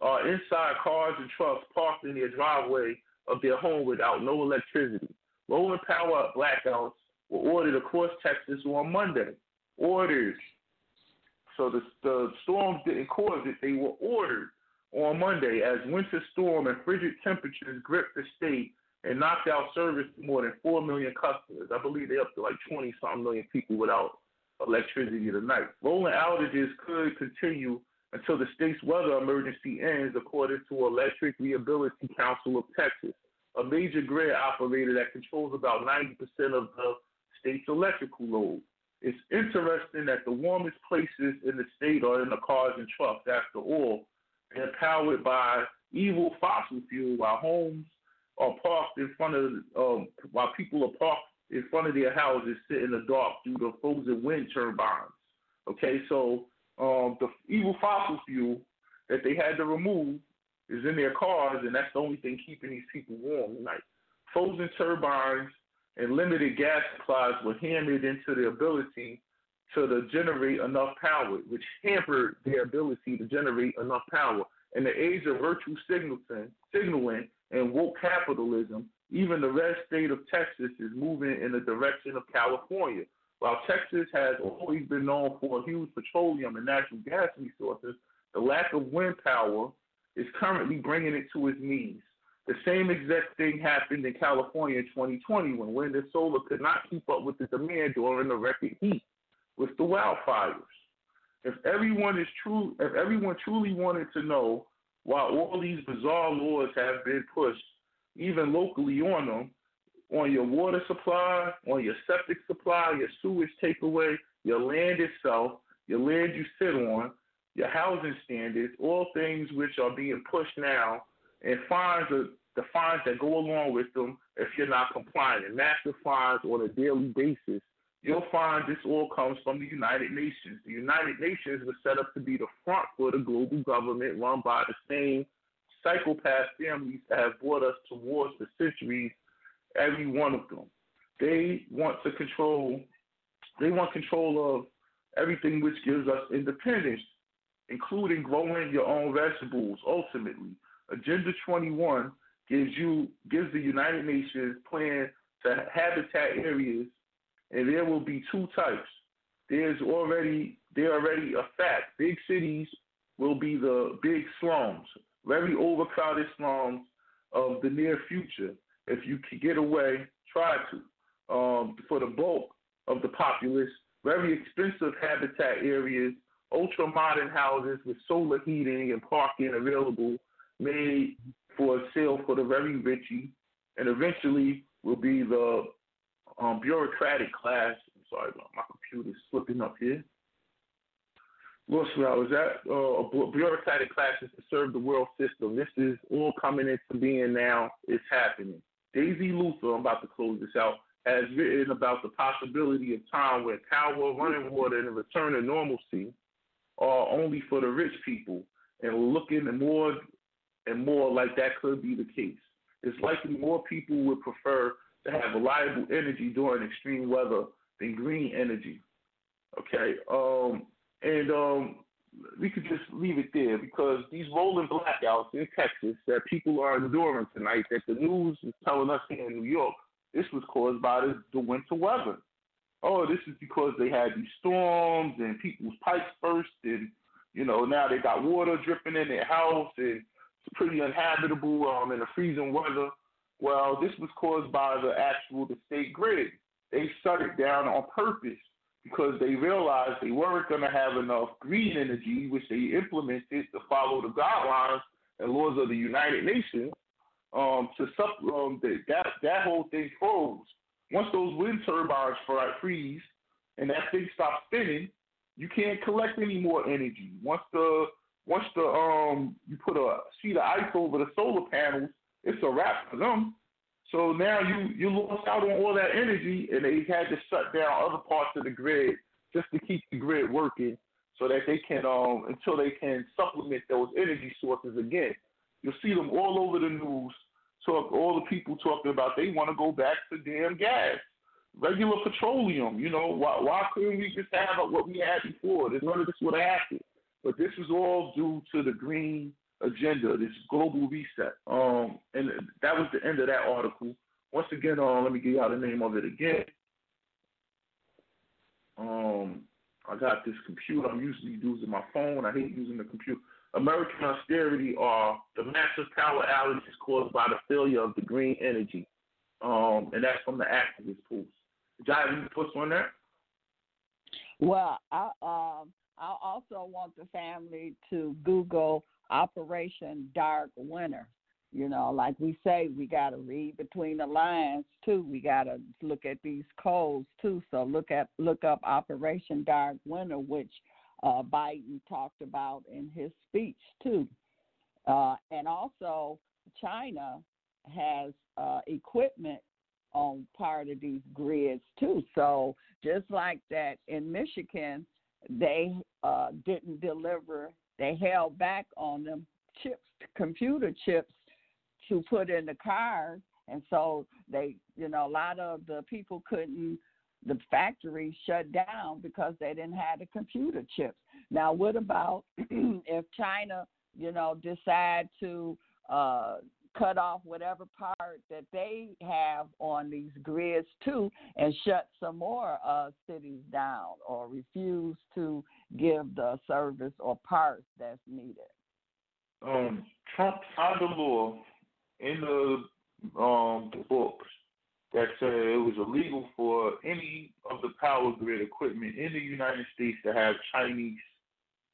are inside cars and trucks parked in their driveway of their home without no electricity. Rolling power blackouts were ordered across Texas on Monday. Orders. So the, the storms didn't cause it, they were ordered on Monday as winter storm and frigid temperatures gripped the state and knocked out service to more than 4 million customers. I believe they're up to like 20 something million people without electricity tonight. Rolling outages could continue until the state's weather emergency ends, according to Electric Reliability Council of Texas, a major grid operator that controls about 90% of the state's electrical load. It's interesting that the warmest places in the state are in the cars and trucks, after all. They're powered by evil fossil fuel, while homes are parked in front of um, while people are parked in front of their houses, sit in the dark due to frozen wind turbines. Okay, so um, the evil fossil fuel that they had to remove is in their cars, and that's the only thing keeping these people warm tonight. Frozen turbines and limited gas supplies were hammered into the ability to, generate enough power, which hampered their ability to generate enough power. In the age of virtual signaling, signaling and woke capitalism, even the red state of Texas is moving in the direction of California. While Texas has always been known for huge petroleum and natural gas resources, the lack of wind power is currently bringing it to its knees. The same exact thing happened in California in 2020 when wind and solar could not keep up with the demand during the record heat with the wildfires. If everyone is true, if everyone truly wanted to know why all these bizarre laws have been pushed, even locally on them, on your water supply, on your septic supply, your sewage takeaway, your land itself, your land you sit on, your housing standards, all things which are being pushed now, and fines are the fines that go along with them if you're not complying, and massive fines on a daily basis you'll find this all comes from the United Nations. The United Nations was set up to be the front for the global government run by the same psychopath families that have brought us towards the centuries, every one of them. They want to control, they want control of everything which gives us independence, including growing your own vegetables, ultimately. Agenda 21 gives you gives the United Nations plan to habitat areas and there will be two types. There's already there already a fact. Big cities will be the big slums, very overcrowded slums of the near future. If you can get away, try to. Um, for the bulk of the populace, very expensive habitat areas, ultra modern houses with solar heating and parking available, made for sale for the very richy, and eventually will be the um, bureaucratic class. I'm sorry, my computer's slipping up here. Lost where I was at. Uh, bureaucratic classes to serve the world system. This is all coming into being now. It's happening. Daisy Luther, I'm about to close this out, has written about the possibility of time where power, running water, and a return to normalcy are only for the rich people, and looking more and more like that could be the case. It's likely more people would prefer to have reliable energy during extreme weather than green energy. Okay, um, and um, we could just leave it there because these rolling blackouts in Texas that people are enduring tonight, that the news is telling us here in New York, this was caused by the, the winter weather. Oh, this is because they had these storms and people's pipes burst, and you know now they got water dripping in their house, and pretty uninhabitable um, in the freezing weather. Well, this was caused by the actual the state grid. They shut it down on purpose because they realized they weren't going to have enough green energy, which they implemented to follow the guidelines and laws of the United Nations. Um, to sup- um, that that whole thing froze. Once those wind turbines freeze and that thing stops spinning, you can't collect any more energy. Once the once the um you put a sheet of ice over the solar panels, it's a wrap for them. So now you you lost out on all that energy, and they had to shut down other parts of the grid just to keep the grid working, so that they can um until they can supplement those energy sources again. You'll see them all over the news. Talk all the people talking about they want to go back to damn gas, regular petroleum. You know why why couldn't we just have what we had before? None of this would have happened. But this was all due to the green agenda, this global reset. Um, and that was the end of that article. Once again, uh, let me give y'all the name of it again. Um, I got this computer. I'm usually using my phone. I hate using the computer. American austerity are the massive power outages caused by the failure of the green energy. Um, and that's from the activist post. Did y'all have any thoughts on that? Well, I um I also want the family to Google Operation Dark Winter. You know, like we say, we got to read between the lines too. We got to look at these codes too. So look at look up Operation Dark Winter, which uh, Biden talked about in his speech too. Uh, and also, China has uh, equipment on part of these grids too. So just like that in Michigan, they uh, didn't deliver they held back on them chips, computer chips, to put in the cars, and so they, you know, a lot of the people couldn't. The factory shut down because they didn't have the computer chips. Now, what about if China, you know, decide to uh, cut off whatever part that they have on these grids too and shut some more uh, cities down or refuse to give the service or parts that's needed. Um, Trump signed a law in the um the books that said it was illegal for any of the power grid equipment in the United States to have Chinese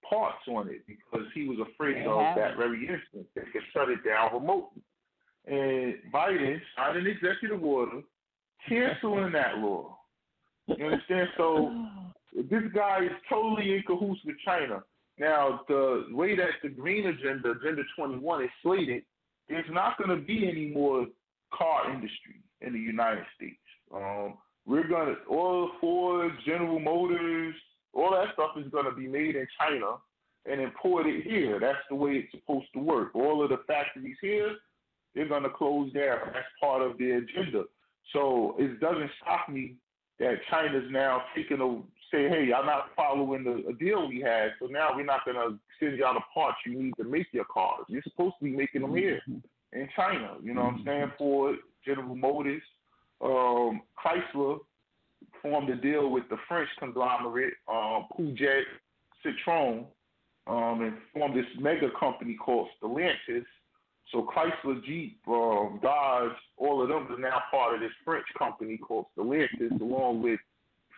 parts on it because he was afraid of that very instant they could shut it down remotely. And Biden signed an executive order canceling that law. You understand? So this guy is totally in cahoots with China. Now, the way that the green agenda, Agenda 21, is slated, there's not going to be any more car industry in the United States. Um, we're going to, all Ford, General Motors, all that stuff is going to be made in China and imported here. That's the way it's supposed to work. All of the factories here, they're going to close down. That's part of their agenda. So it doesn't shock me that China's now taking a say, hey, I'm not following the a deal we had, so now we're not going to send y'all the parts you need to make your cars. You're supposed to be making them here in China. You know what I'm saying? Ford, General Motors, um, Chrysler formed a deal with the French conglomerate, um, Peugeot, Citroën, um, and formed this mega company called Stellantis. So Chrysler, Jeep, um, Dodge, all of them are now part of this French company called Stellantis, along with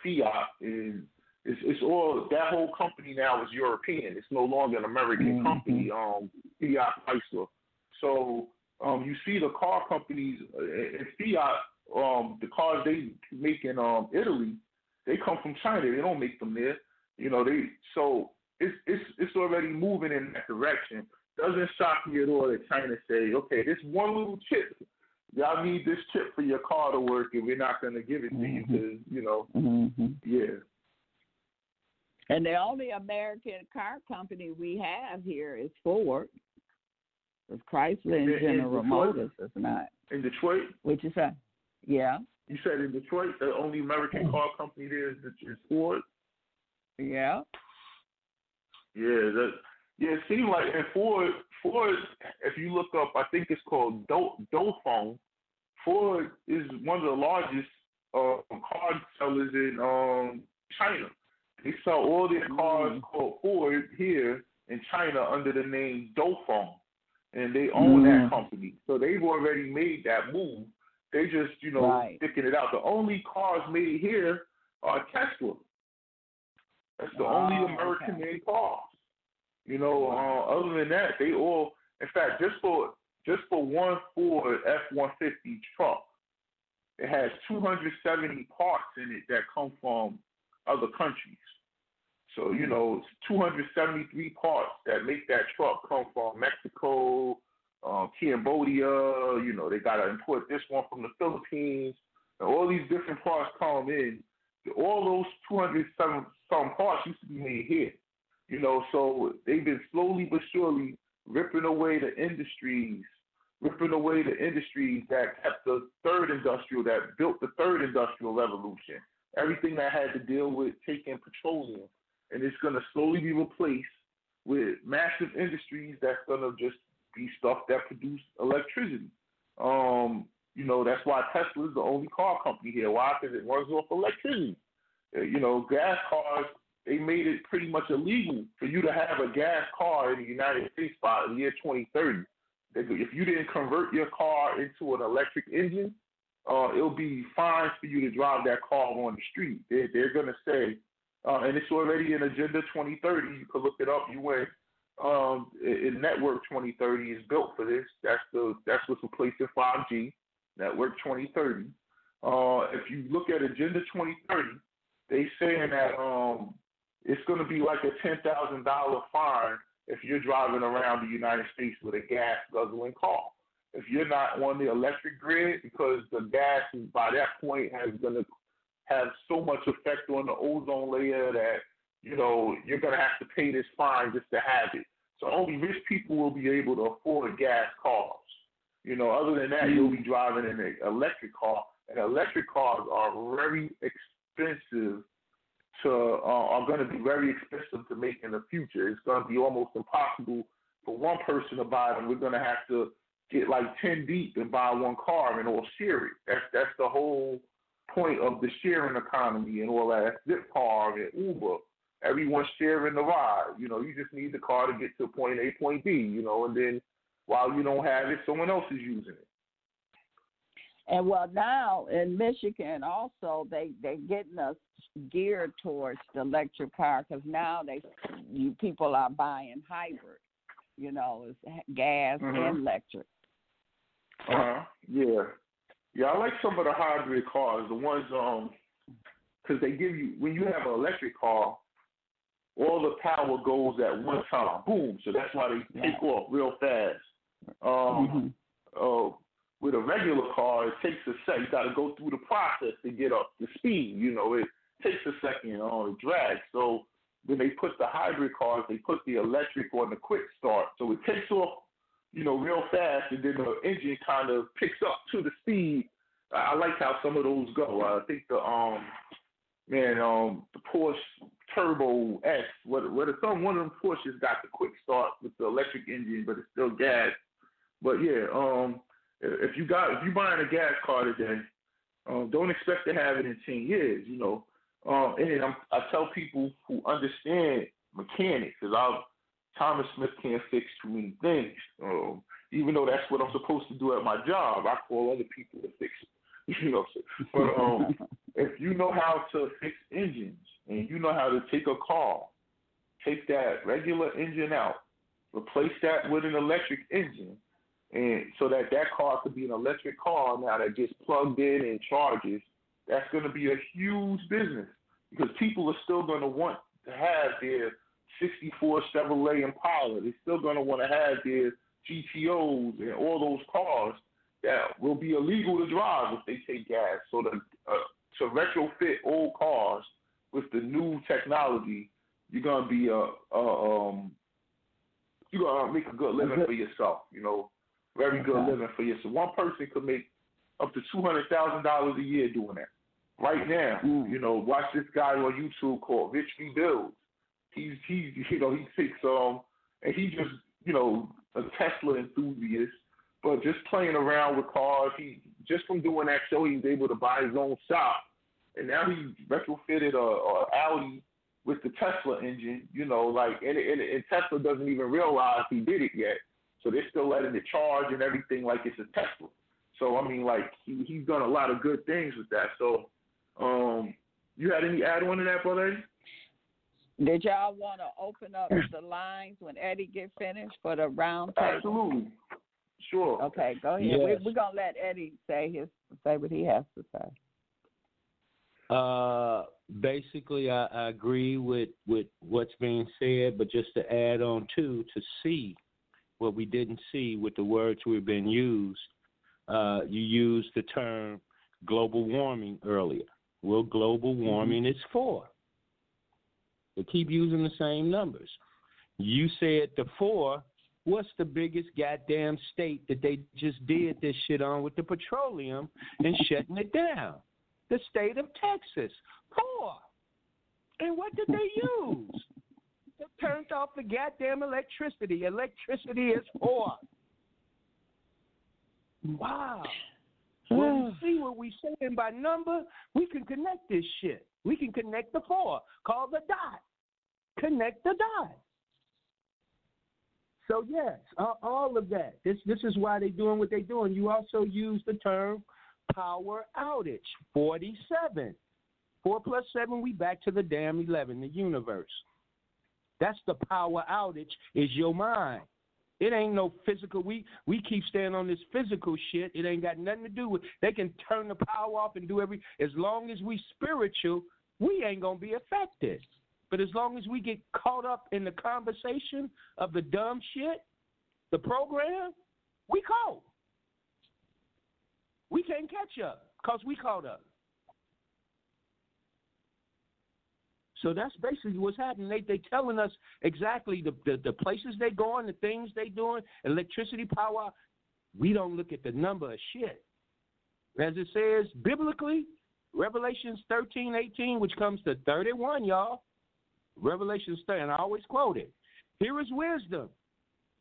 Fiat, and it's, it's all that whole company now is European. It's no longer an American mm-hmm. company. Um, Fiat Chrysler. So um, you see the car companies uh, and Fiat, um, the cars they make in um, Italy, they come from China. They don't make them there. You know they so it's it's it's already moving in that direction. Doesn't shock me at all that China say, okay, this one little chip y'all need this chip for your car to work, and we're not going to give it to you Mm-hmm. because you know, hmm yeah. And the only American car company we have here is Ford. Because Chrysler and In- in General Detroit? Motors is not. In Detroit, Which is a, yeah, you said in Detroit, the only American car company there is, is Ford. yeah. Yeah, that yeah, it seems like and Ford Ford if you look up I think it's called Do Dofone, Ford is one of the largest uh, car sellers in um China. They sell all their cars Mm. called Ford here in China under the name Dofone. And they own Mm. that company. So they've already made that move. They just, you know, Right. sticking it out. The only cars made here are Tesla. That's the only Oh, American okay. made cars. You know, uh, other than that, they all. In fact, just for just for one Ford F one fifty truck, it has two hundred seventy parts in it that come from other countries. So you know, it's two hundred seventy three parts that make that truck come from Mexico, uh, Cambodia. You know, they got to import this one from the Philippines. And all these different parts come in. All those two hundred seven some parts used to be made here. You know, so they've been slowly but surely ripping away the industries, ripping away the industries that kept the third industrial, that built the third industrial revolution. Everything that had to deal with taking petroleum, and it's going to slowly be replaced with massive industries that's going to just be stuff that produce electricity. Um, you know, that's why Tesla is the only car company here. Why? Because it runs off electricity. Uh, You know, gas cars they made it pretty much illegal for you to have a gas car in the United States by the year 2030. If you didn't convert your car into an electric engine, uh, it'll be fines for you to drive that car on the street. They're, they're going to say, uh, and it's already in Agenda 2030. You can look it up. You went um, in Network 2030 is built for this. That's the that's what's replacing 5G. Network 2030. Uh, if you look at Agenda 2030, they saying that um, it's going to be like a ten thousand dollar fine if you're driving around the United States with a gas guzzling car. If you're not on the electric grid, because the gas is, by that point has going to have so much effect on the ozone layer that you know you're going to have to pay this fine just to have it. So only rich people will be able to afford gas cars. You know, other than that, you'll be mm. driving in an electric car, and electric cars are very expensive to uh, are going to be very expensive to make in the future. It's going to be almost impossible for one person to buy them. We're going to have to get like ten deep and buy one car and all share it. That's that's the whole point of the sharing economy and all that. Zipcar and Uber, everyone's sharing the ride. You know, you just need the car to get to point A, point B. You know, and then while you don't have it, someone else is using it. And well, now in Michigan also they they're getting us geared towards the electric car because now they you people are buying hybrid. You know, it's gas Mhm. and electric. Uh huh. Yeah. Yeah, I like some of the hybrid cars, the ones um, because they give you when you have an electric car, all the power goes at one time, boom. So that's why they take off real fast. Um, Mhm. uh, with a regular car, it takes a sec. You got to go through the process to get up to speed. You know, it takes a second on the drag. So when they put the hybrid cars, they put the electric on the quick start. So it takes off, you know, real fast, and then the engine kind of picks up to the speed. I like how some of those go. I think the um, man, um, the Porsche Turbo S, what what are some one of them Porsches got the quick start with the electric engine, but it's still gas. But yeah, um, if you got if you buying a gas car today, um, don't expect to have it in ten years. You know, um, and I'm, I tell people who understand mechanics, because I Thomas Smith can't fix too many things. Um, even though that's what I'm supposed to do at my job, I call other people to fix it. You know, so, but um, if you know how to fix engines and you know how to take a car, take that regular engine out, replace that with an electric engine, and so that that car could be an electric car now that gets plugged in and charges. That's going to be a huge business because people are still going to want to have their 64 Chevrolet Impala. They're still going to want to have their GTOs and all those cars that will be illegal to drive if they take gas. So the uh, to retrofit old cars with the new technology, you're gonna be a, a um you're gonna make a good living for yourself. You know, very good Okay. living for yourself. One person could make up to two hundred thousand dollars a year doing that. Right now, Mm. you know, watch this guy on YouTube called Rich Rebuilds. He's he's you know he takes um and he just you know a Tesla enthusiast, but just playing around with cars. He just from doing that show, he's able to buy his own shop, and now he retrofitted a, a Audi with the Tesla engine. You know, like and, and, and Tesla doesn't even realize he did it yet, so they're still letting it charge and everything like it's a Tesla. So I mean, like he he's done a lot of good things with that. So, um, you had any add on to that, brother? Did y'all want to open up the lines when Eddie get finished for the round table? Absolutely, sure. Okay, go ahead. Yes. We, we're gonna let Eddie say his say what he has to say. Uh, basically, I, I agree with, with what's being said, but just to add on too, to see what we didn't see with the words we've been used, uh, you used the term global warming earlier. Well, global warming is for. They keep using the same numbers. You said the four. What's the biggest goddamn state that they just did this shit on with the petroleum and shutting it down? the state of Texas. Four. And what did they use? Turned off the goddamn electricity. Electricity is four. Wow. When we see what we saying by number, we can connect this shit. We can connect the four. Call the dot. Connect the dot. So yes, uh, all of that. This this is why they're doing what they're doing. You also use the term power outage. Forty-seven. Four plus seven, we back to the damn eleven, the universe. That's the power outage. Is your mind. It ain't no physical. We we keep staying on this physical shit. It ain't got nothing to do with. They can turn the power off and do every. As long as we spiritual, we ain't gonna be affected. But as long as we get caught up in the conversation of the dumb shit, the program, we caught. We can't catch up because we caught up. So that's basically what's happening. They they telling us exactly the, the, the places they going, the things they doing, electricity, power. We don't look at the number of shit. As it says biblically, Revelations 13, 18, which comes to 31, y'all. Revelations 30, and I always quote it. Here is wisdom.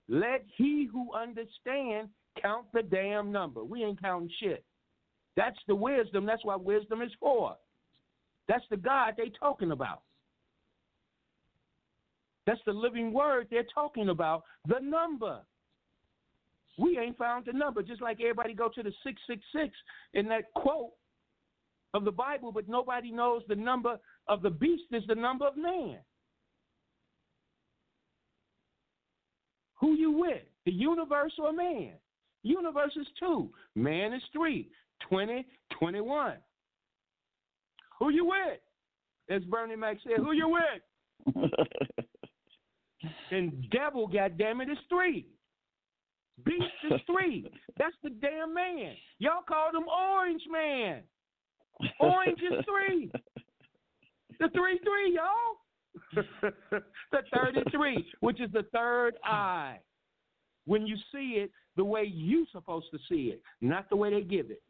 Let he who understand count the damn number. We ain't counting shit. That's the wisdom. That's what wisdom is for. That's the God they talking about. That's the living word they're talking about, the number. We ain't found the number, just like everybody go to the 666 in that quote of the Bible, but nobody knows the number of the beast is the number of man. Who you with? The universe or man? Universe is two. Man is three. 20, 21. Who you with? As Bernie Mac said, who you with? And devil, goddammit, is three. Beast is three. That's the damn man. Y'all called him Orange Man. Orange is three. The three three, y'all. the thirty-three, which is the third eye. When you see it the way you supposed to see it, not the way they give it.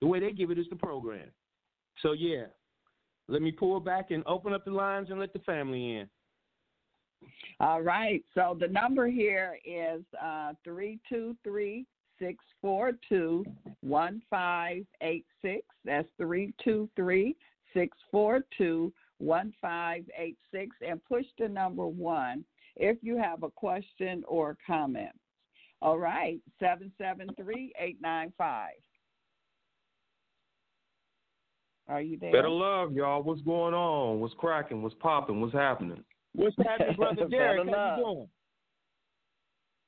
The way they give it is the program. So yeah, let me pull back and open up the lines and let the family in. All right. So the number here is uh, three two three six four two one five eight six. That's three two three six four two one five eight six, and push the number one if you have a question or comment. All right, seven seven three eight nine five. Are you there? Better love, y'all. What's going on? What's cracking? What's popping? What's happening? What's happening, brother Derek? Better How you doing?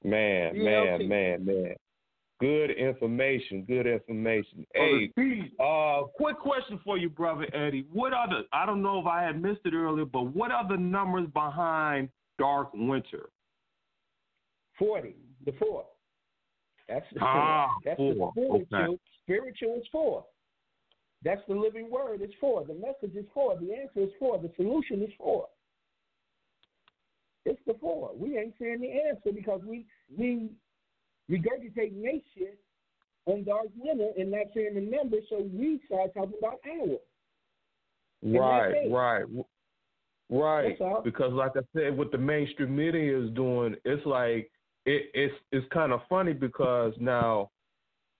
Man, Yeah, man, man, man. Good information. Good information. Hey, Brother uh, quick question for you, brother Eddie. What are the? I don't know if I had missed it earlier, but what are the numbers behind Dark Winter? Forty. The four. That's the Ah, that's four. the spiritual. Okay. Spiritual is four. That's the living word. It's for. The message is for. The answer is for. The solution is for. It's the four. We ain't saying the answer because we we regurgitate nation on dark winter and not saying the number, so we start talking about. And Right, right, right. Because, like I said, what the mainstream media is doing, it's like it, it's it's kind of funny because now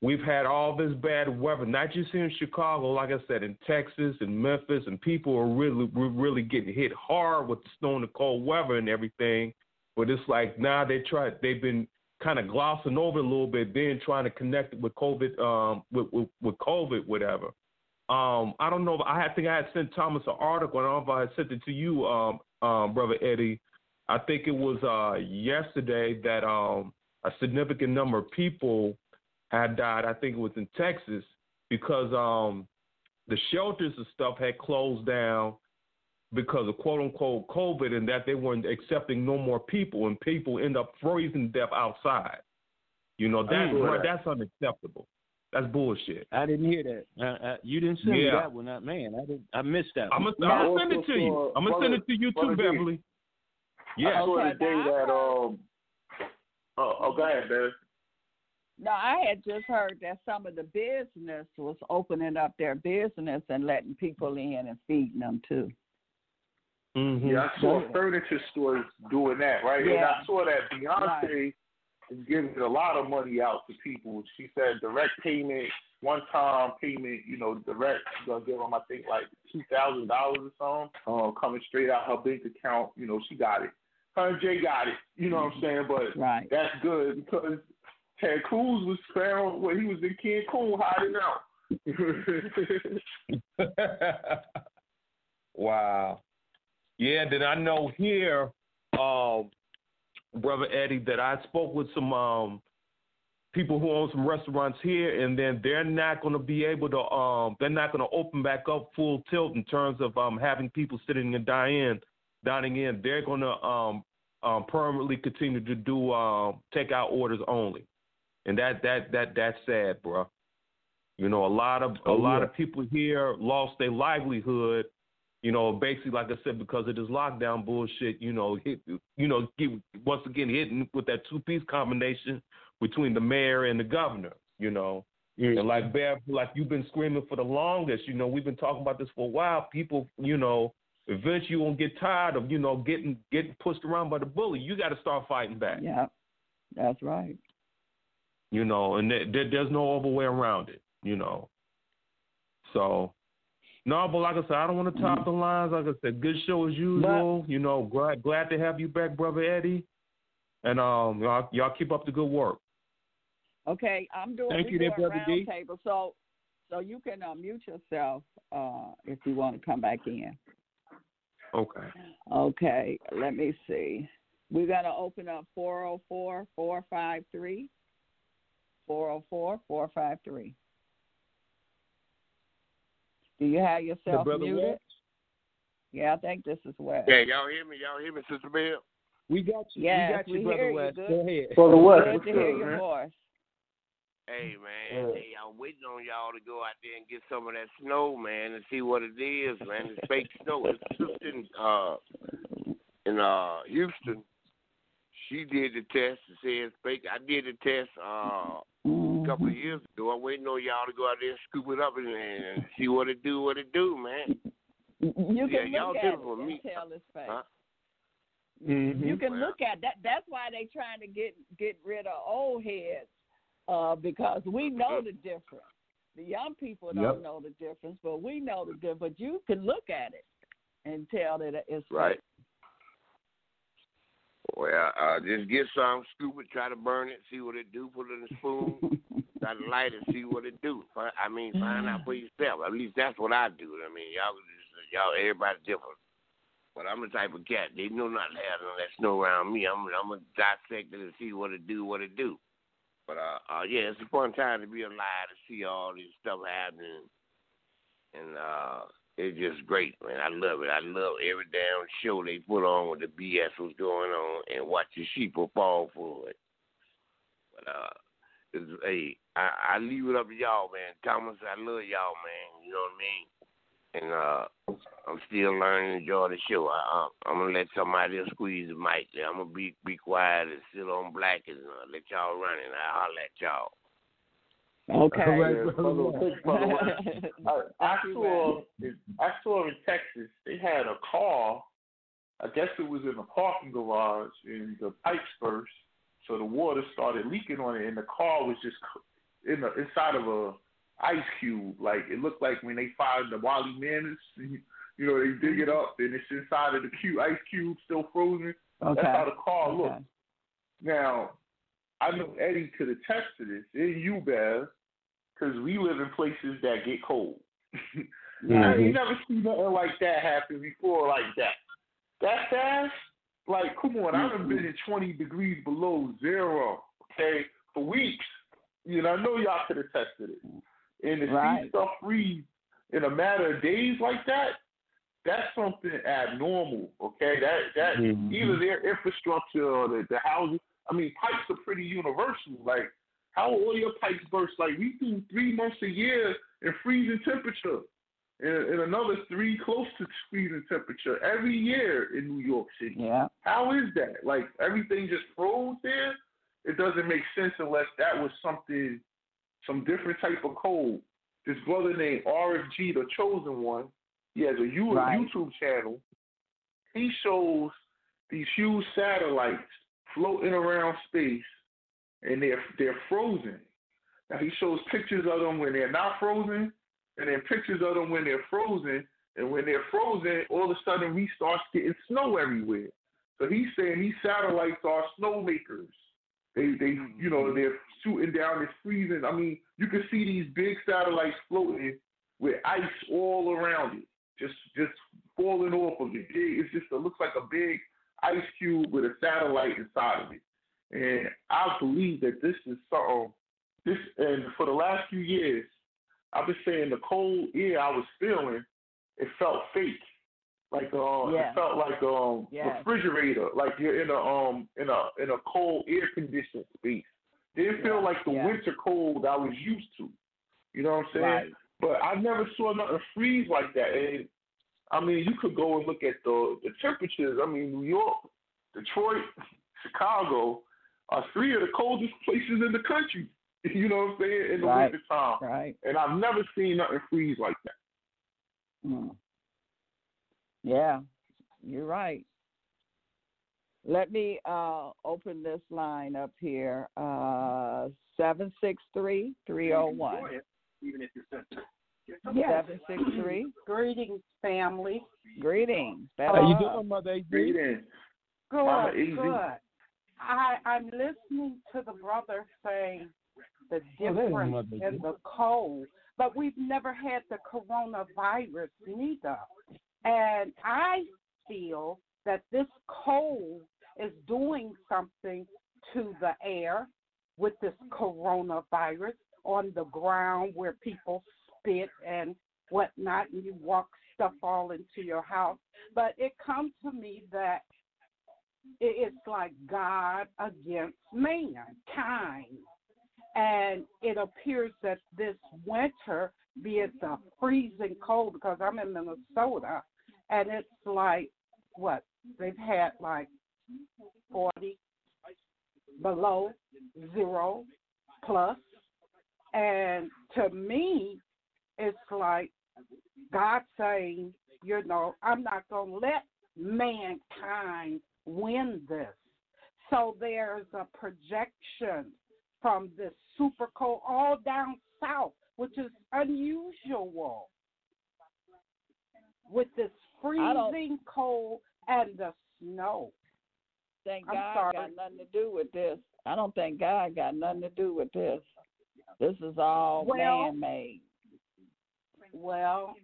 we've had all this bad weather, not just here in Chicago, like I said, in Texas and Memphis, and people are really we're really getting hit hard with the snow and the cold weather and everything. But it's like now they try they've been kind of glossing over a little bit, then trying to connect it with COVID, um, with with, with COVID, whatever. Um, I don't know. I think I had sent Thomas an article, and I don't know if I sent it to you, um, um, brother Eddie. I think it was uh, yesterday that um, a significant number of people had died. I think it was in Texas because um, the shelters and stuff had closed down because of quote unquote COVID, and that they weren't accepting no more people, and people end up freezing to death outside. You know that's Mm. that's unacceptable. That's bullshit. I didn't hear that. Uh, uh, you didn't send me that one. Uh, man, I didn't. I missed that. I'm one. gonna, I'm gonna send it also to you. I'm gonna send it to you too, Beverly. Yeah. I saw Okay, the day that um. Oh, oh, go ahead, man. No, I had just heard that some of the business was opening up their business and letting people in and feeding them too. Mm-hmm. Yeah, I saw furniture stores doing that, right? And Yeah. I saw that Beyonce is giving a lot of money out to people. She said direct payment, one time payment, you know, direct. She's gonna give them, I think, like two thousand dollars or something, uh, coming straight out her bank account. You know, she got it. Her and Jay got it. You know what I'm saying? But Right. that's good because Ted Cruz was found when he was in Cancun hiding out. wow. Yeah, then I know here, um, brother Eddie, that I spoke with some um, people who own some restaurants here, and then they're not going to be able to. Um, they're not going to open back up full tilt in terms of um, having people sitting and dining, dining in. They're going to um, um, permanently continue to do um, takeout orders only, and that that that that's sad, bro. You know, a lot of a Oh, lot yeah. of people here lost their livelihood. You know, basically, like I said, because of this lockdown bullshit. You know, hit, you know, get, once again hitting with that two piece combination between the mayor and the governor. You know, and like Bev, like you've been screaming for the longest. You know, we've been talking about this for a while. People, you know, eventually you won't get tired of you know getting getting pushed around by the bully. You got to start fighting back. Yeah, that's right. You know, and there, there, there's no other way around it. You know, so. No, but like I said, I don't want to top the lines. Like I said, good show as usual. you know, glad glad to have you back, brother Eddie. And um, y'all, y'all keep up the good work. Okay, I'm doing. Thank we you there, doing Brother D. roundtable, so so you can uh, mute yourself uh, if you want to come back in. Okay. Okay, let me see. We're gonna open up 404-453. 404-453. Do you have yourself brother muted? West? Yeah, I think this is West. Yeah, y'all hear me? Y'all hear me, Sister Bill? We got you. Yes, we got you, we brother hear you. Good. Go ahead. For the West, Good what's to hear your man? voice. Hey man, hey, I'm waiting on y'all to go out there and get some of that snow, man, and see what it is, man. It's fake snow. It's sister in uh in uh Houston. She did the test and said it's fake. I did the test uh a couple of years ago. I'm waiting on y'all to go out there and scoop it up and, and see what it do, what it do, man. You Yeah, can y'all look at did it it for and me. tell it's fake. Huh? You can Well- look at that. That's why they trying to get get rid of old heads, uh, because we know the difference. The young people don't Yep. know the difference, but we know the difference. But you can look at it and tell that it's Right. Well, uh, just get some, scoop it, try to burn it, see what it do, put it in a spoon, try to light it, see what it do. I mean, find out for yourself. At least that's what I do. I mean, y'all, just, y'all, everybody's different. But I'm the type of cat. They know not to have that snow around me. I'm, I'm gonna dissect it and see what it do, what it do. But uh, uh, yeah, it's a fun time to be alive to see all this stuff happening, and uh, it's just great, man. I love it. I love every damn show they put on with the BS was going on, and watch the sheep will fall for it. But uh, Cause, hey, I, I leave it up to y'all, man. Thomas, I love y'all, man. You know what I mean? And uh, I'm still learning to enjoy the show. I, I, I'm gonna let somebody else squeeze the mic. I'm gonna be be quiet and sit on black and uh, let y'all run it. I'll let y'all. Okay. Right, uh, I, I saw I saw in Texas they had a car. I guess it was in a parking garage, and the pipes burst, so the water started leaking on it, and the car was just in the inside of a ice cube. Like it looked like when they find the woolly mammoths, you know, they dig it up and it's inside of the cube, ice cube still frozen. Okay. That's how the car Okay. looked. Now, I know Eddie could attest to this, and you, Bev, because we live in places that get cold. I ain't never seen nothing like that happen before, like that. That fast? Like, come on, I done been in 20 degrees below zero, okay, for weeks. You know, I know y'all could have tested it. And to Right. see stuff freeze in a matter of days like that, that's something abnormal, okay? That that Mhm. either their infrastructure or the, the houses. I mean, pipes are pretty universal. Like, how all your pipes burst? Like, we do three months a year in freezing temperature, and, and another three close to freezing temperature every year in New York City. Yeah. How is that? Like, everything just froze there? It doesn't make sense unless that was something, some different type of cold. This brother named RFG, the chosen one, he has a Right. YouTube channel. He shows these huge satellites floating around space, and they're they're frozen. Now he shows pictures of them when they're not frozen, and then pictures of them when they're frozen. And when they're frozen, all of a sudden we start getting snow everywhere. So he's saying these satellites are snow makers. They they you know they're shooting down this freezing. I mean you can see these big satellites floating with ice all around it, just just falling off of it. It's just it looks like a big ice cube with a satellite inside of it. And I believe that this is something. This and for the last few years, I've been saying the cold air I was feeling, it felt fake. Like uh, Yeah. it felt like um Yes. refrigerator, like you're in a um in a in a cold air conditioned space. Didn't feel Yeah, like the yeah. winter cold I was used to. You know what I'm saying? Right. But I never saw nothing freeze like that. And I mean, you could go and look at the the temperatures. I mean, New York, Detroit, Chicago are three of the coldest places in the country. You know what I'm saying? In the Right. winter time. Right. And I've never seen nothing freeze like that. Mm. Yeah, you're right. Let me uh, open this line up here. Uh, Seven six three three zero one. Yes. Seven six three. Greetings, family. Greetings. How you Better- doing, Mother AZ? Greetings. Good, Mama Easy. good. I, I'm listening to the brother saying the Oh, difference Mother in the cold, but we've never had the coronavirus neither. And I feel that this cold is doing something to the air with this coronavirus on the ground where people spit and whatnot, and you walk stuff all into your house. But it comes to me that it's like God against mankind. And it appears that this winter, be it the freezing cold, because I'm in Minnesota, and it's like, what? They've had like 40 below zero plus. And to me, it's like God saying, you know, I'm not going to let mankind win this. So there's a projection from this super cold all down south, which is unusual with this freezing cold and the snow. think I'm God sorry. got nothing to do with this. I don't think God got nothing to do with this. This is all Well- man made. Well,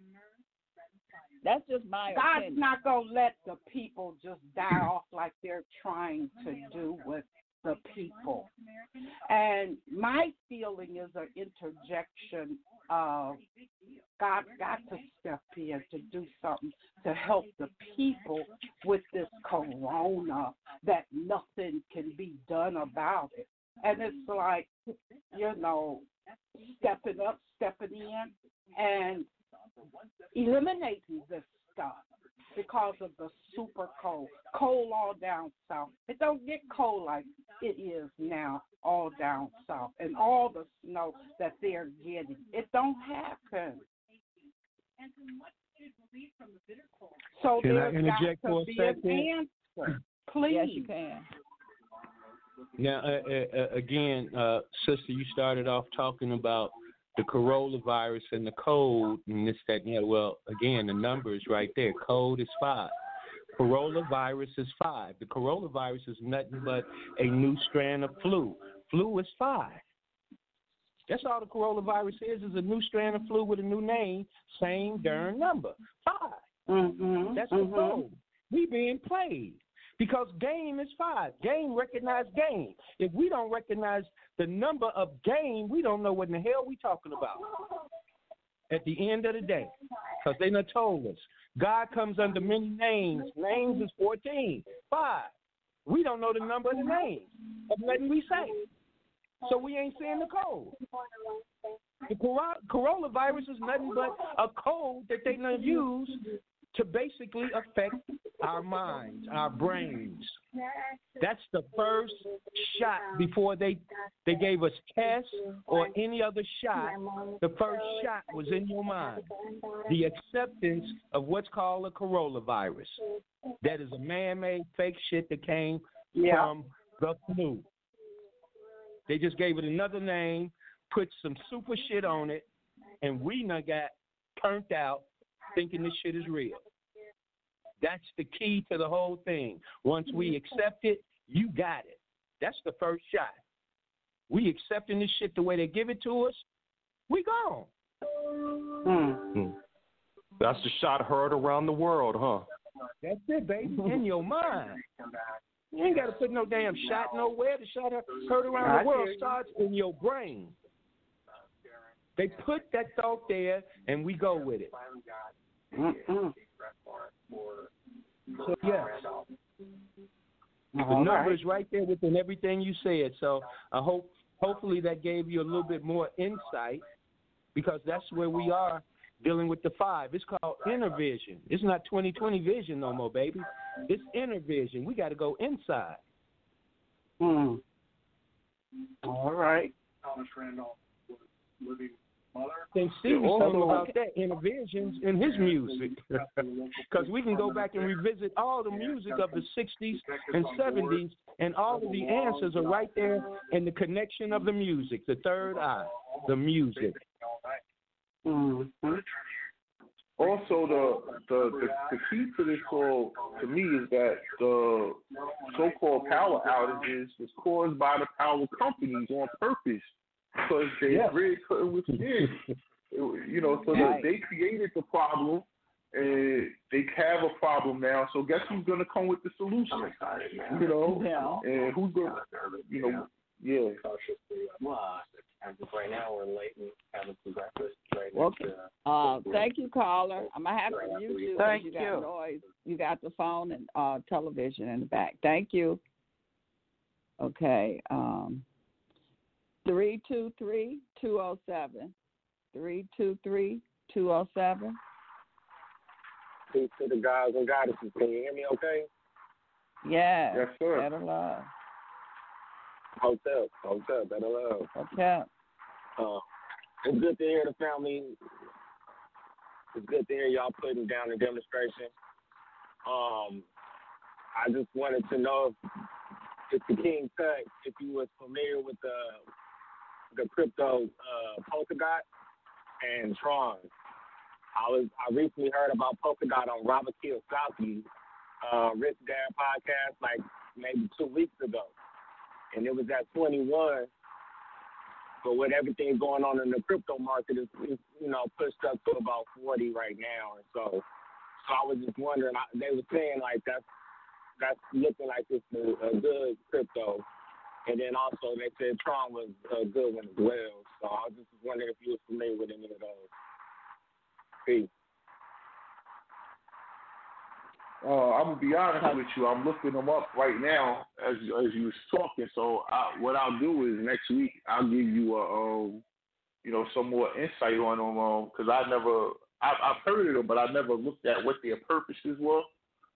That's just my God's opinion. not going to let the people just die off like they're trying to do with the people. And my feeling is an interjection of God's got to step in to do something to help the people with this corona that nothing can be done about it. and it's like you know stepping up, stepping in, and eliminating this stuff because of the super cold. Cold all down south. It don't get cold like it is now all down south, and all the snow that they're getting. It don't happen. So Can I there's interject got for a second? an. Please. Yes, you can. Now, uh, uh, uh, again, uh, sister, you started off talking about the coronavirus and the code and this, that, and other. Well, again, the number is right there. Code is five. Coronavirus is five. The coronavirus is nothing but a new strand of flu. Flu is five. That's all the coronavirus is, is a new strand of flu with a new name, same darn number. 5 Mm-hmm. That's the code. We being played. Because game is five. Game recognize game. If we don't recognize the number of game, we don't know what in the hell we talking about. At the end of the day. Because they done told us. God comes under many names. Names is 14. Five. We don't know the number of the names of nothing we say. So we ain't saying the code. The coro- coronavirus is nothing but a code that they done use to basically affect our minds, our brains. That's the first shot before they they gave us tests or any other shot. The first shot was in your mind. The acceptance of what's called a coronavirus. That is a man-made fake shit that came Yeah. from the flu. They just gave it another name, put some super shit on it, and we now got turned out thinking this shit is real. That's the key to the whole thing. Once we accept it, you got it. That's the first shot. We accepting this shit the way they give it to us, we gone. Hmm. That's the shot heard around the world, huh? That's it, baby. In your mind. You ain't got to put no damn shot nowhere. The shot heard around the world hear starts in your brain. They put that thought there, and we go with it. Mm-mm. So yes, the All number right. is right there within everything you said. So I hope, hopefully, that gave you a little bit more insight, because that's where we are dealing with the five. It's called inner vision. It's not 2020 vision no more, baby. It's inner vision. We got to go inside. Hmm. All right. Thomas Randolph was living mother. Think Stevie's Yeah, talking also- about that inner visions in his music. Because we can go back and revisit all the music of the 60s and 70s, and all of the answers are right there in the connection of the music, the third eye, the music. Mm-hmm. Also, the, the the the key to this all to me is that the so-called power outages was caused by the power companies on purpose because they Yeah. grid couldn't withstand. you know, so Right. they created the problem, and they have a problem now. So guess who's gonna come with the solution? I'm excited, man. You know, Yeah. and who's gonna, you know, yeah. Well, as of right now, we're late and having some breakfast right Well, next to Uh, thank you, caller. I'm gonna have to mute you. 'cause Thank you. Got you. noise. You got the phone and uh, television in the back. Thank you. Okay. Um, three two three two zero seven. Three two three two zero seven. Peace to the guys and goddesses. Can you hear me okay? Yeah. Yes, sir. Better love. Hotel, hotel, better love. Okay. Uh, it's good to hear the family. It's good to hear y'all putting down the demonstration. Um, I just wanted to know if, if the King Tut, if you was familiar with the the crypto uh, Polkadot and Tron. I was I recently heard about Polkadot on Robert Kiyosaki, uh, Rich Dad podcast, like maybe two weeks ago, and it was at 21. But with everything going on in the crypto market, it's, it's you know pushed up to about 40 right now, and so so I was just wondering. I, they were saying like that's that's looking like it's a, a good crypto, and then also they said Tron was a good one as well. So I was just wondering if you were familiar with any of those. Peace. Uh, I'm gonna be honest with you. I'm looking them up right now as as you was talking. So I, what I'll do is next week I'll give you a um, you know, some more insight on them um, because I never I, I've heard of them, but I never looked at what their purposes were.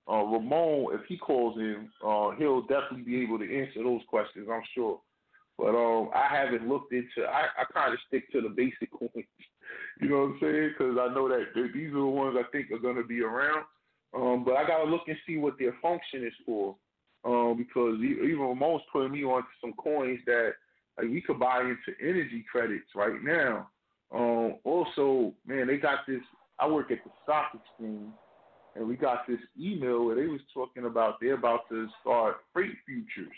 Uh, Ramon, if he calls in, uh, he'll definitely be able to answer those questions. I'm sure. But um, I haven't looked into. I, I kind of stick to the basic coins. You know what I'm saying? Because I know that these are the ones I think are going to be around. Um, but I got to look and see what their function is for. Um, because even Ramon's putting me on some coins that like we could buy into energy credits right now. Um, also, man, they got this. I work at the stock exchange, and we got this email where they was talking about they're about to start freight futures.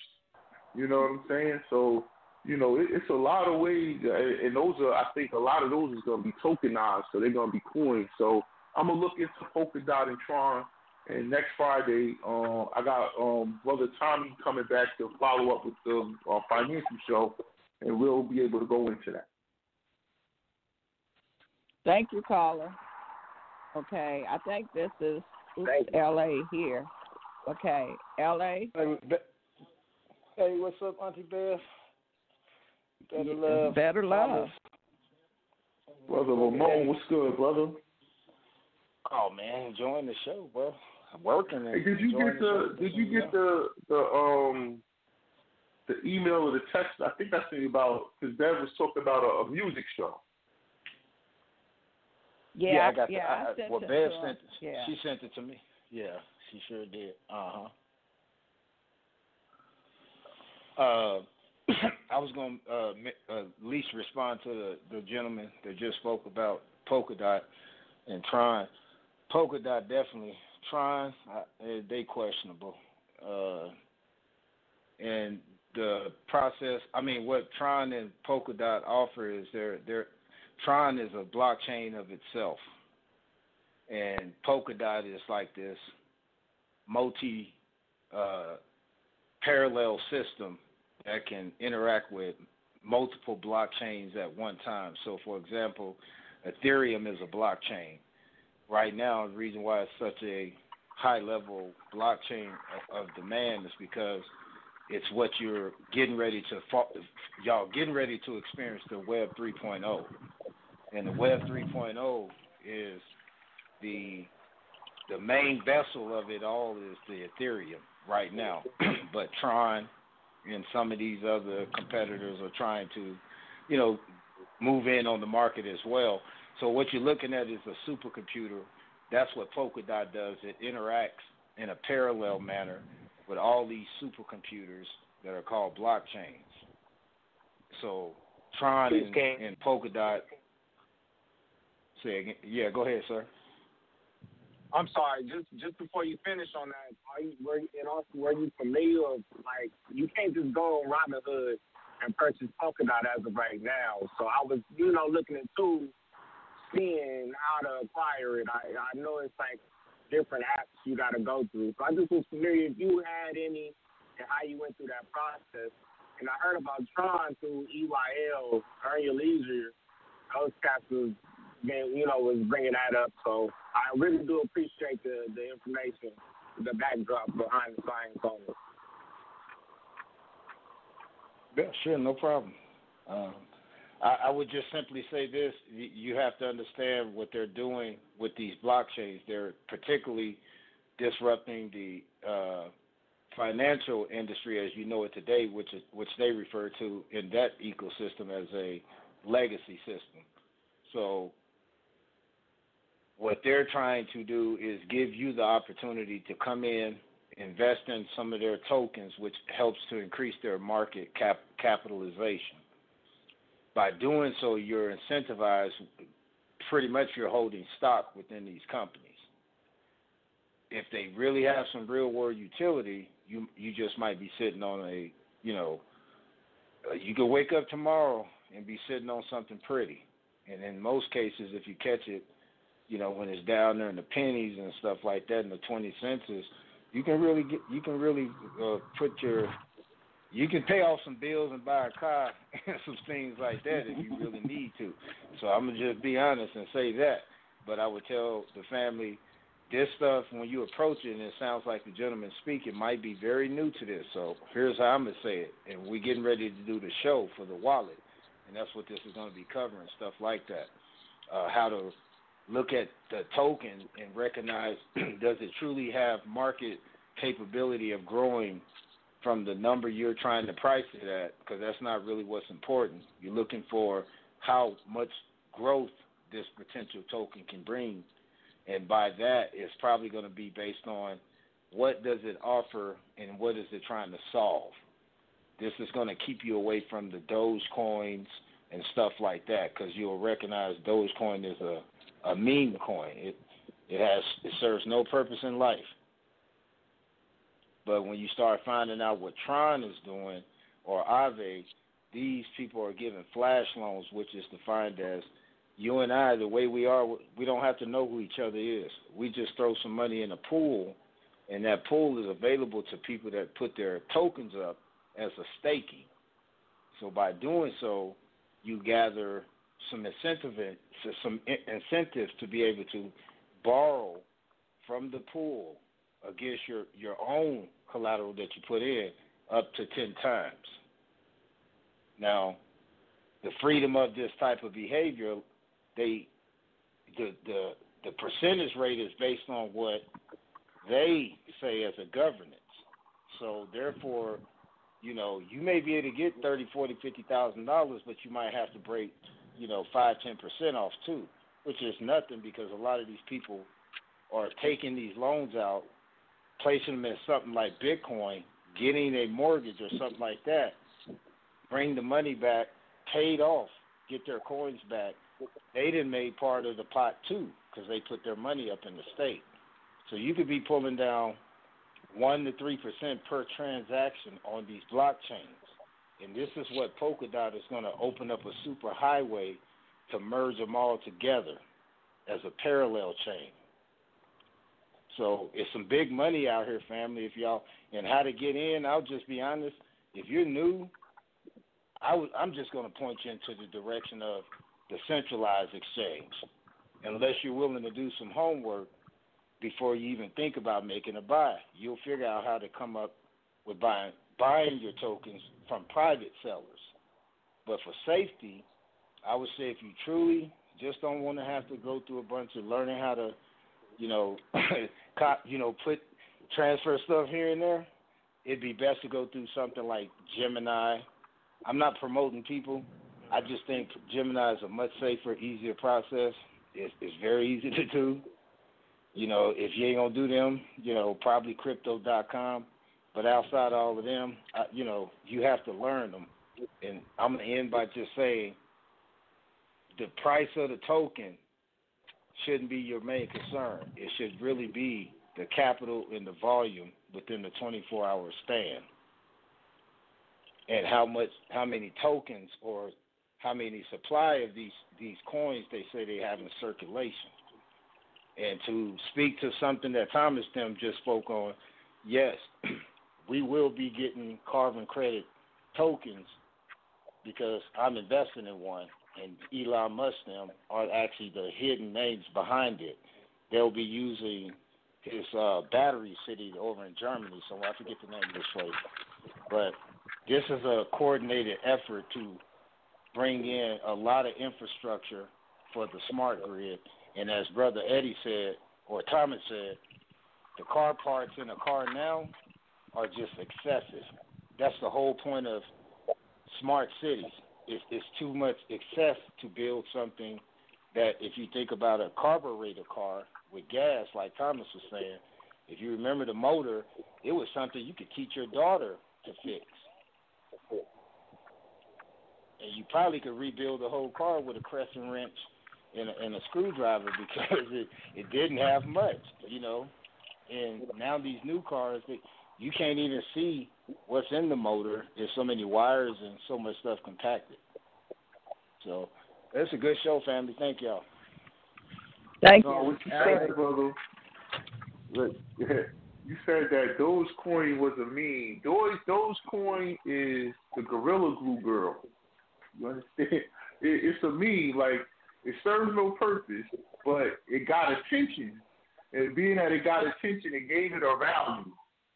You know what I'm saying? So, you know, it, it's a lot of ways, and those are, I think, a lot of those is gonna be tokenized, so they're gonna be coins. So I'm gonna look into Polkadot and Tron. And next Friday, uh, I got um, brother Tommy coming back to follow up with the uh, financial show, and we'll be able to go into that. Thank you, caller. Okay, I think this is L.A. here. Okay, L.A. Hey, what's up, Auntie Beth? Better love. Better love. Brother Ramon, what's good, brother? Oh man, enjoying the show, bro. I'm working. Hey, did you get the, the Did you get the the um the email or the text? I think I sent you about because Bev was talking about a, a music show. Yeah, yeah I got yeah, I, I well, Bev sent it. Yeah. She sent it to me. Yeah, she sure did. Uh-huh. Uh I was going to uh, uh, at least respond to the, the gentleman that just spoke about Polkadot and Tron. Polkadot definitely. Tron, uh, they questionable. Uh, and the process, I mean, what Tron and Polkadot offer is they're, they're, Tron is a blockchain of itself. And Polkadot is like this multi uh, parallel system that can interact with multiple blockchains at one time. So, for example, Ethereum is a blockchain. Right now, the reason why it's such a high level blockchain of, of demand is because it's what you're getting ready to y'all getting ready to experience the Web 3.0, and the Web 3.0 is the the main vessel of it all is the Ethereum right now, but Tron and some of these other competitors are trying to, you know, move in on the market as well. So what you're looking at is a supercomputer. That's what Polkadot does. It interacts in a parallel manner with all these supercomputers that are called blockchains. So Tron and, and Polkadot. Say again. Yeah, go ahead, sir. I'm sorry, just just before you finish on that, are you were and also were you familiar of like you can't just go on Robinhood and purchase Polkadot as of right now. So I was, you know, looking into seeing how to acquire it. I I know it's like different apps you gotta go through. So I just was familiar if you had any and how you went through that process. And I heard about Tron through EYL, Earn Your Leisure. Those cats was then you know was bringing that up. So I really do appreciate the the information, the backdrop behind the science. Yeah, sure, no problem. Um, I, I would just simply say this: you have to understand what they're doing with these blockchains. They're particularly disrupting the uh, financial industry as you know it today, which is which they refer to in that ecosystem as a legacy system. So what they're trying to do is give you the opportunity to come in, invest in some of their tokens, which helps to increase their market cap capitalization. By doing so, you're incentivized. Pretty much, you're holding stock within these companies. If they really have some real world utility, you you just might be sitting on a you know. You could wake up tomorrow and be sitting on something pretty, and in most cases, if you catch it you know, when it's down there in the pennies and stuff like that, and the twenty cents is, you can really get, you can really uh, put your, you can pay off some bills and buy a car and some things like that if you really need to. So I'm gonna just be honest and say that. But I would tell the family, this stuff when you approach it and it sounds like the gentleman speaking might be very new to this. So here's how I'm gonna say it. And we're getting ready to do the show for the wallet, and that's what this is gonna be covering stuff like that. Uh, how to look at the token and recognize does it truly have market capability of growing from the number you're trying to price it at because that's not really what's important. You're looking for how much growth this potential token can bring and by that it's probably going to be based on what does it offer and what is it trying to solve. This is going to keep you away from the Doge coins and stuff like that because you'll recognize Dogecoin is a a meme coin. It it has it serves no purpose in life. But when you start finding out what Tron is doing or Aave, these people are giving flash loans, which is defined as you and I, the way we are, we don't have to know who each other is. We just throw some money in a pool, and that pool is available to people that put their tokens up as a staking. So by doing so, you gather some incentive, some incentives to be able to borrow from the pool against your your own collateral that you put in up to ten times. Now, the freedom of this type of behavior they the the the percentage rate is based on what they say as a governance. So therefore, you know, you may be able to get thirty, forty, fifty thousand dollars, but you might have to break, you know, five, ten percent off too, which is nothing because a lot of these people are taking these loans out, placing them in something like Bitcoin, getting a mortgage or something like that, bring the money back, paid off, get their coins back, they didn't made part of the pot too because they put their money up in the state. So you could be pulling down one to three percent per transaction on these blockchains, and this is what Polkadot is going to open up a super highway to merge them all together as a parallel chain. So it's some big money out here, family. If y'all and how to get in, I'll just be honest. If you're new, I w- I'm just going to point you into the direction of the centralized exchange, unless you're willing to do some homework before you even think about making a buy. You'll figure out how to come up with buying buying your tokens from private sellers. But for safety, I would say if you truly just don't want to have to go through a bunch of learning how to, you know, cop, you know, put transfer stuff here and there, it'd be best to go through something like Gemini. I'm not promoting people, I just think Gemini is a much safer, easier process. It's, it's very easy to do. You know, if you ain't gonna do them, you know, probably crypto.com. But outside all of them, I, you know, you have to learn them. And I'm gonna end by just saying, the price of the token shouldn't be your main concern. It should really be the capital and the volume within the 24-hour span, and how much, how many tokens or how many supply of these these coins they say they have in circulation. And to speak to something that Thomas them just spoke on, yes, we will be getting carbon credit tokens because I'm investing in one, and Elon Musk them are actually the hidden names behind it. They'll be using his uh, battery city over in Germany, so I forget the name of this place. But this is a coordinated effort to bring in a lot of infrastructure for the smart grid. And as Brother Eddie said, or Thomas said, the car parts in a car now are just excessive. That's the whole point of smart cities. It's, it's too much excess to build something that, if you think about a carburetor car with gas, like Thomas was saying, if you remember the motor, it was something you could teach your daughter to fix and you probably could rebuild the whole car with a crescent wrench and a, and a screwdriver because it it didn't have much, you know. And now these new cars, they, you can't even see what's in the motor. There's so many wires and so much stuff compacted. So it's a good show, family. Thank y'all. Thank no, you. What you said, brother? Look, you said that Dogecoin was a meme. Doge Dogecoin is the Gorilla Glue girl. You understand? It, it's a meme. Like it serves no purpose, but it got attention and being that it got attention, it gave it a value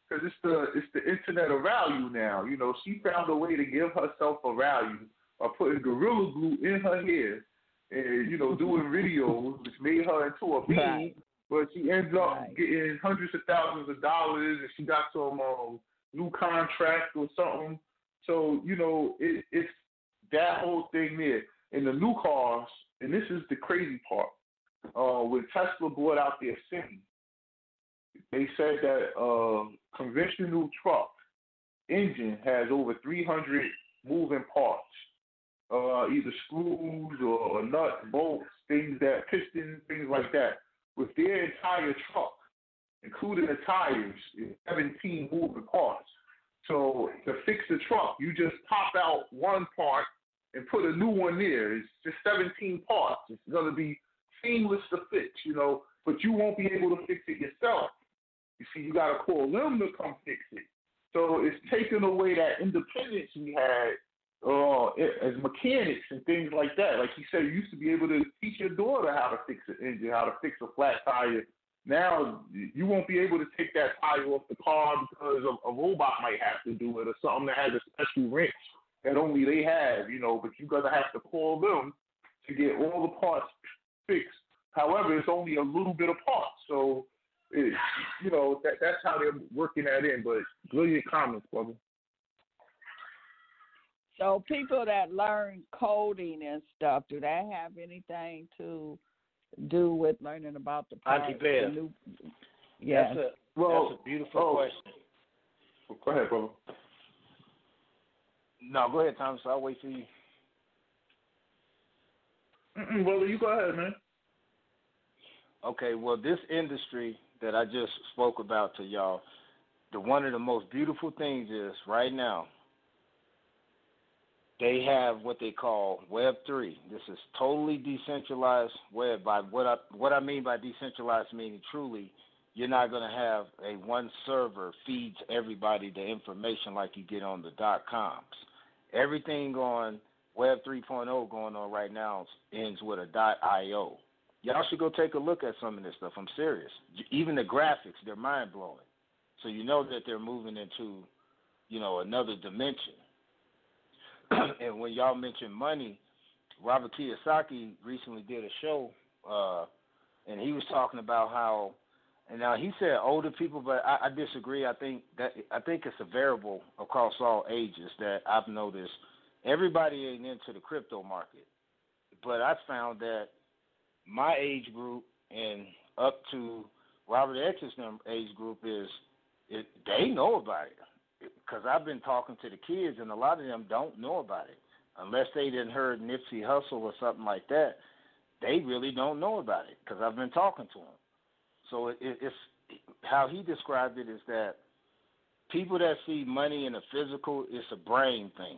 because it's the it's the internet of value now. You know, she found a way to give herself a value by putting gorilla glue in her hair and you know doing videos, which made her into a meme. But she ends up Right. getting hundreds of thousands of dollars, and she got some um, new contract or something. So you know, it, it's that whole thing there. And the new cars, and this is the crazy part. Uh, when Tesla bought out their Semi, they said that uh, conventional truck engine has over 300 moving parts, uh, either screws or, nuts, bolts, things that pistons, things like that. With their entire truck, including the tires, is 17 moving parts. So to fix the truck, you just pop out one part and put a new one there. It's just 17 parts. It's going to be seamless to fix, you know, but you won't be able to fix it yourself. You see, you got to call them to come fix it. So it's taking away that independence we had uh, as mechanics and things like that. Like you said, you used to be able to teach your daughter how to fix an engine, how to fix a flat tire. Now you won't be able to take that tire off the car because a, a robot might have to do it or something that has a special wrench that only they have, you know. But you're gonna have to call them to get all the parts fixed. However, it's only a little bit of parts, so you know that that's how they're working that in. But brilliant comments, brother. So people that learn coding and stuff, do they have anything to do with learning about the parts? Auntie Bear. new, yes. That's a Well, that's a beautiful oh. question. Go ahead, brother. No, go ahead, Thomas. I'll wait for you. Mm-mm, brother, you go ahead, man. Okay, well, this industry that I just spoke about to y'all, the one of the most beautiful things is right now they have what they call Web three. This is totally decentralized web. By what I what I mean by decentralized meaning truly, you're not going to have a one server feeds everybody the information like you get on the dot coms. Everything on Web 3.0 going on right now ends with a .io. Y'all should go take a look at some of this stuff. I'm serious. Even the graphics, they're mind blowing. So you know that they're moving into, you know, another dimension. and when y'all mention money, Robert Kiyosaki recently did a show, uh, and he was talking about how, and now he said older people, but I, I disagree. I think that I think it's a variable across all ages that I've noticed. Everybody ain't into the crypto market, but I found that my age group and up to Robert X's age group is it, they know about it because I've been talking to the kids and a lot of them don't know about it unless they didn't heard Nipsey Hussle or something like that. They really don't know about it because I've been talking to them. So it, it, it's how he described it is that people that see money in the physical, it's a brain thing.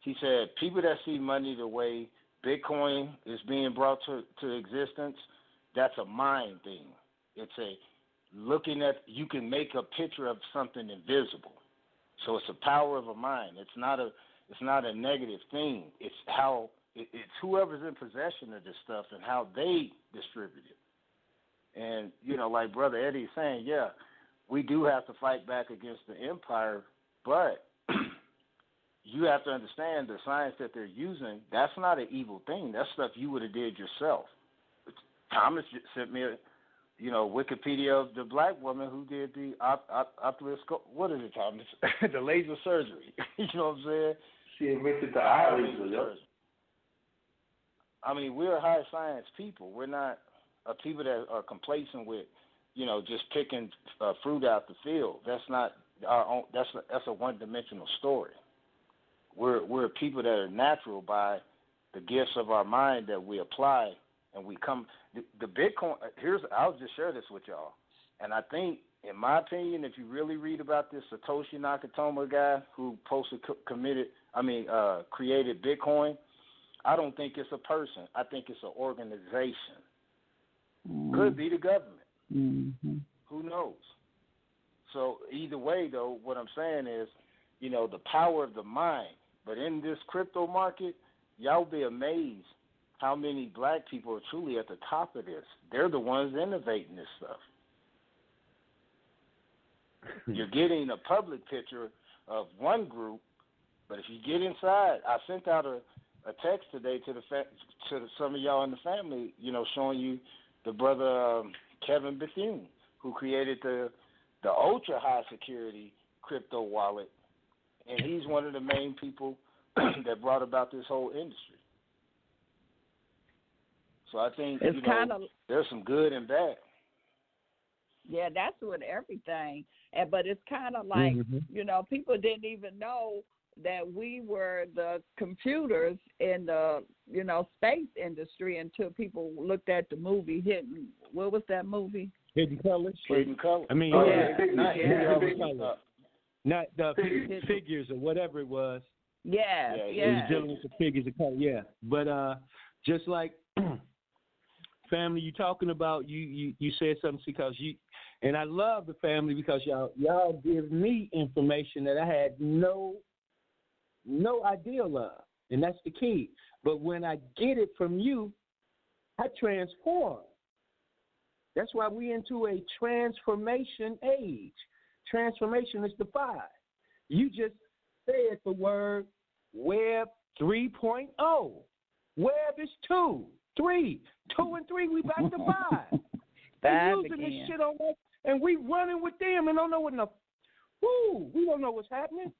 He said people that see money the way Bitcoin is being brought to, to existence, that's a mind thing. It's a looking at you can make a picture of something invisible. So it's a power of a mind. It's not a it's not a negative thing. It's how it, it's whoever's in possession of this stuff and how they distribute it. And you know, like brother Eddie's saying, yeah, we do have to fight back against the empire, but you have to understand the science that they're using. That's not an evil thing. That's stuff you would have did yourself. Thomas sent me a, you know, Wikipedia of the black woman who did the op- op- oculoscope. What is it, Thomas? the laser surgery. you know what I'm saying? She invented the eye laser, yep. I mean, we're high science people. We're not uh, people that are complacent with, you know, just picking uh, fruit out the field. That's not our own. That's a, that's a one dimensional story. We're we're people that are natural by the gifts of our mind that we apply, and we come. The, the Bitcoin. Here's I'll just share this with y'all, and I think, in my opinion, if you really read about this Satoshi Nakamoto guy who posted committed, I mean, uh, created Bitcoin. I don't think it's a person. I think it's an organization. Could be the government. Mm-hmm. Who knows? So either way, though, what I'm saying is, you know, the power of the mind. But in this crypto market, y'all be amazed how many black people are truly at the top of this. They're the ones innovating this stuff. You're getting a public picture of one group, but if you get inside, I sent out a, a text today to the fa- to the, some of y'all in the family, you know, showing you the brother um, Kevin Bethune, who created the the ultra high security crypto wallet, and he's one of the main people that brought about this whole industry. So I think It's you know kinda- there's some good and bad. Yeah, that's with everything. And but it's kind of like Mhm. you know people didn't even know that we were the computers in the you know space industry until people looked at the movie Hidden. What was that movie? Hidden colors. Hidden colors. I mean, Oh, yeah, yeah. not Yeah. hidden Yeah. colors. Not the Hidden- figures or whatever it was. Yeah, It yeah. was dealing with the figures of color. Yeah, but uh, just like family, you talking about you you you said something because you, and I love the family because y'all y'all give me information that I had no no idea of, and that's the key. But when I get it from you, I transform. That's why we into a transformation age. Transformation is defied. You just said the word Web 3.0. Web is two, three, two and three. We back to five. They Five using again. this shit on us, and we running with them and don't know what in the whoo. We don't know what's happening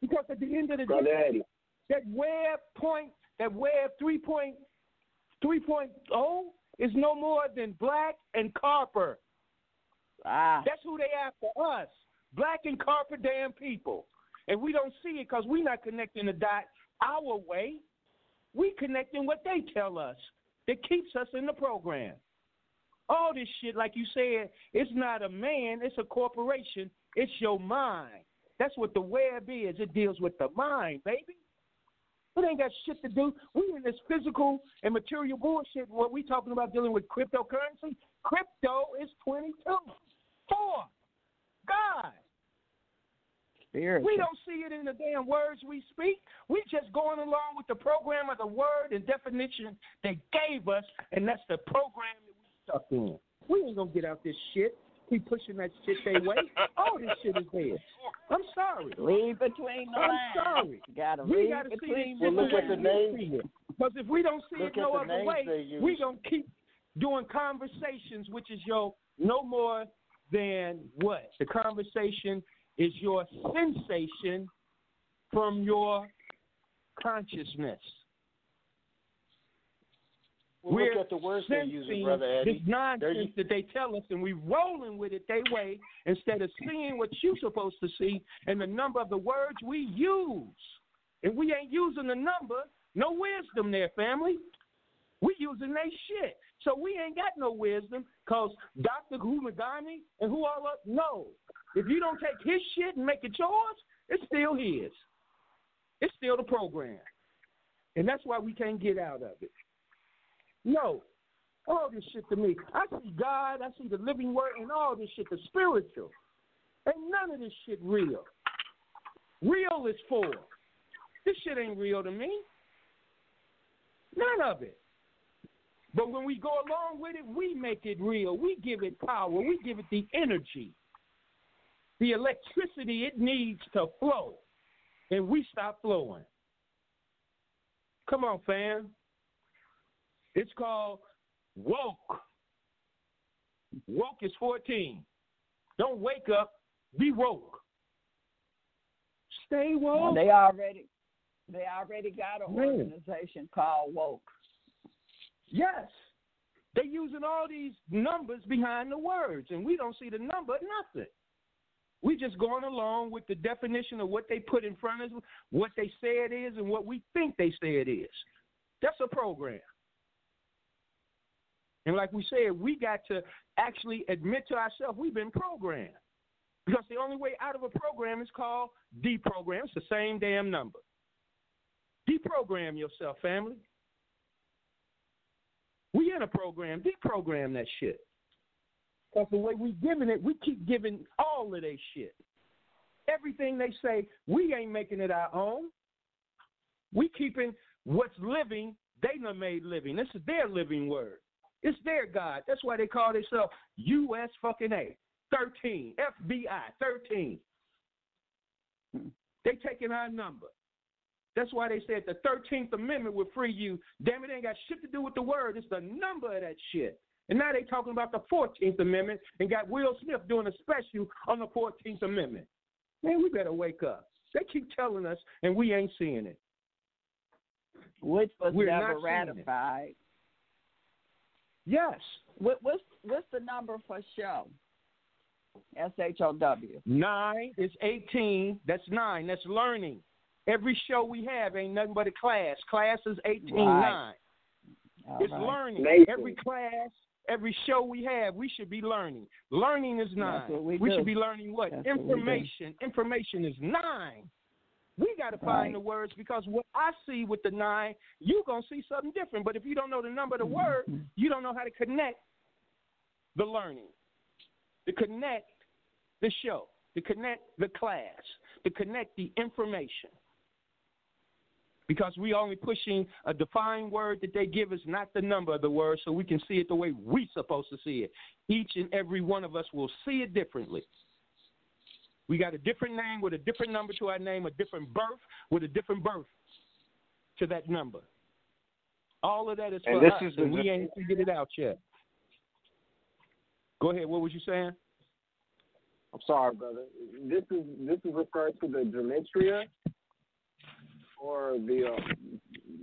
because at the end of the Brother day, Eddie. that web point, that web 3.3.0 is no more than Black and Carper. Ah. That's who they after us. Black and carpet damn people. And we don't see it because we're not connecting the dot our way. We connecting what they tell us that keeps us in the program. All this shit, like you said, it's not a man, it's a corporation. It's your mind. That's what the web is. It deals with the mind, baby. It ain't got shit to do. We in this physical and material bullshit. What we talking about dealing with cryptocurrency? Crypto is 22. Four. God. Spiritual. We don't see it in the damn words we speak. We just going along with the program of the word and definition they gave us, and that's the program that we stuck in. We ain't gonna get out this shit. Keep pushing that shit they way. All this shit is there. I'm sorry. Read between the I'm lines. sorry. You gotta we read gotta see between this the shit the way lines. we see. Because if we don't see Look it no other way, we gonna keep doing conversations, which is your no more than what? The conversation is your sensation from your consciousness. Well, We're look at the words they're using, brother Eddie. This nonsense that they tell us, and we rolling with it they way instead of seeing what you're supposed to see and the number of the words we use. And we ain't using the number, no wisdom there, family. We using they shit. So we ain't got no wisdom because Dr. Humagani and who all up, no. If you don't take his shit and make it yours, it's still his. It's still the program. And that's why we can't get out of it. No. All this shit to me. I see God, I see the living word, and all this shit, the spiritual. Ain't none of this shit real. Real is for. This shit ain't real to me. None of it. But when we go along with it, we make it real. We give it power. We give it the energy, the electricity it needs to flow. And we stop flowing. Come on, fam. It's called woke. Woke is 14. Don't wake up, be woke. Stay woke. Well, they already they already got an organization called Woke. Yes. They're using all these numbers behind the words, and we don't see the number, nothing. We just going along with the definition of what they put in front of us, what they say it is, and what we think they say it is. That's a program. And like we said, we got to actually admit to ourselves we've been programmed. Because the only way out of a program is called deprogram. It's the same damn number. Deprogram yourself, family. We in a program. Deprogram that shit. Because the way we giving it, we keep giving all of their shit. Everything they say, we ain't making it our own. We keeping what's living They done made living. This is their living word. It's their God. That's why they call themselves U.S. fucking A. 13. FBI 13. They taking our number. That's why they said the 13th Amendment would free you. Damn it, ain't got shit to do with the word. It's the number of that shit. And now they talking about the 14th Amendment and got Will Smith doing a special on the 14th Amendment. Man, we better wake up. They keep telling us, and we ain't seeing it. Which was We're never not seeing it. ratified. Yes. What, what's what's the number for show? S H O W. Nine is 18. That's nine. That's learning. Every show we have ain't nothing but a class. Class is 18, Right. nine. All It's right. learning. Amazing. Every class, every show we have, we should be learning. Learning is nine. That's what we do. should be learning what? That's what. Information. Information is nine. We got to find Right. the words because what I see with the nine, you going to see something different. But if you don't know the number of the word, Mm-hmm. you don't know how to connect the learning, to connect the show, to connect the class, to connect the information. Because we only pushing a defined word that they give us, not the number of the word, so we can see it the way we're supposed to see it. Each and every one of us will see it differently. We got a different name with a different number to our name, a different birth with a different birth to that number. All of that is And for this us, is the- and we ain't figured it out yet. Go ahead. What was you saying? I'm sorry, brother. This is this is referred to the gematria or the uh,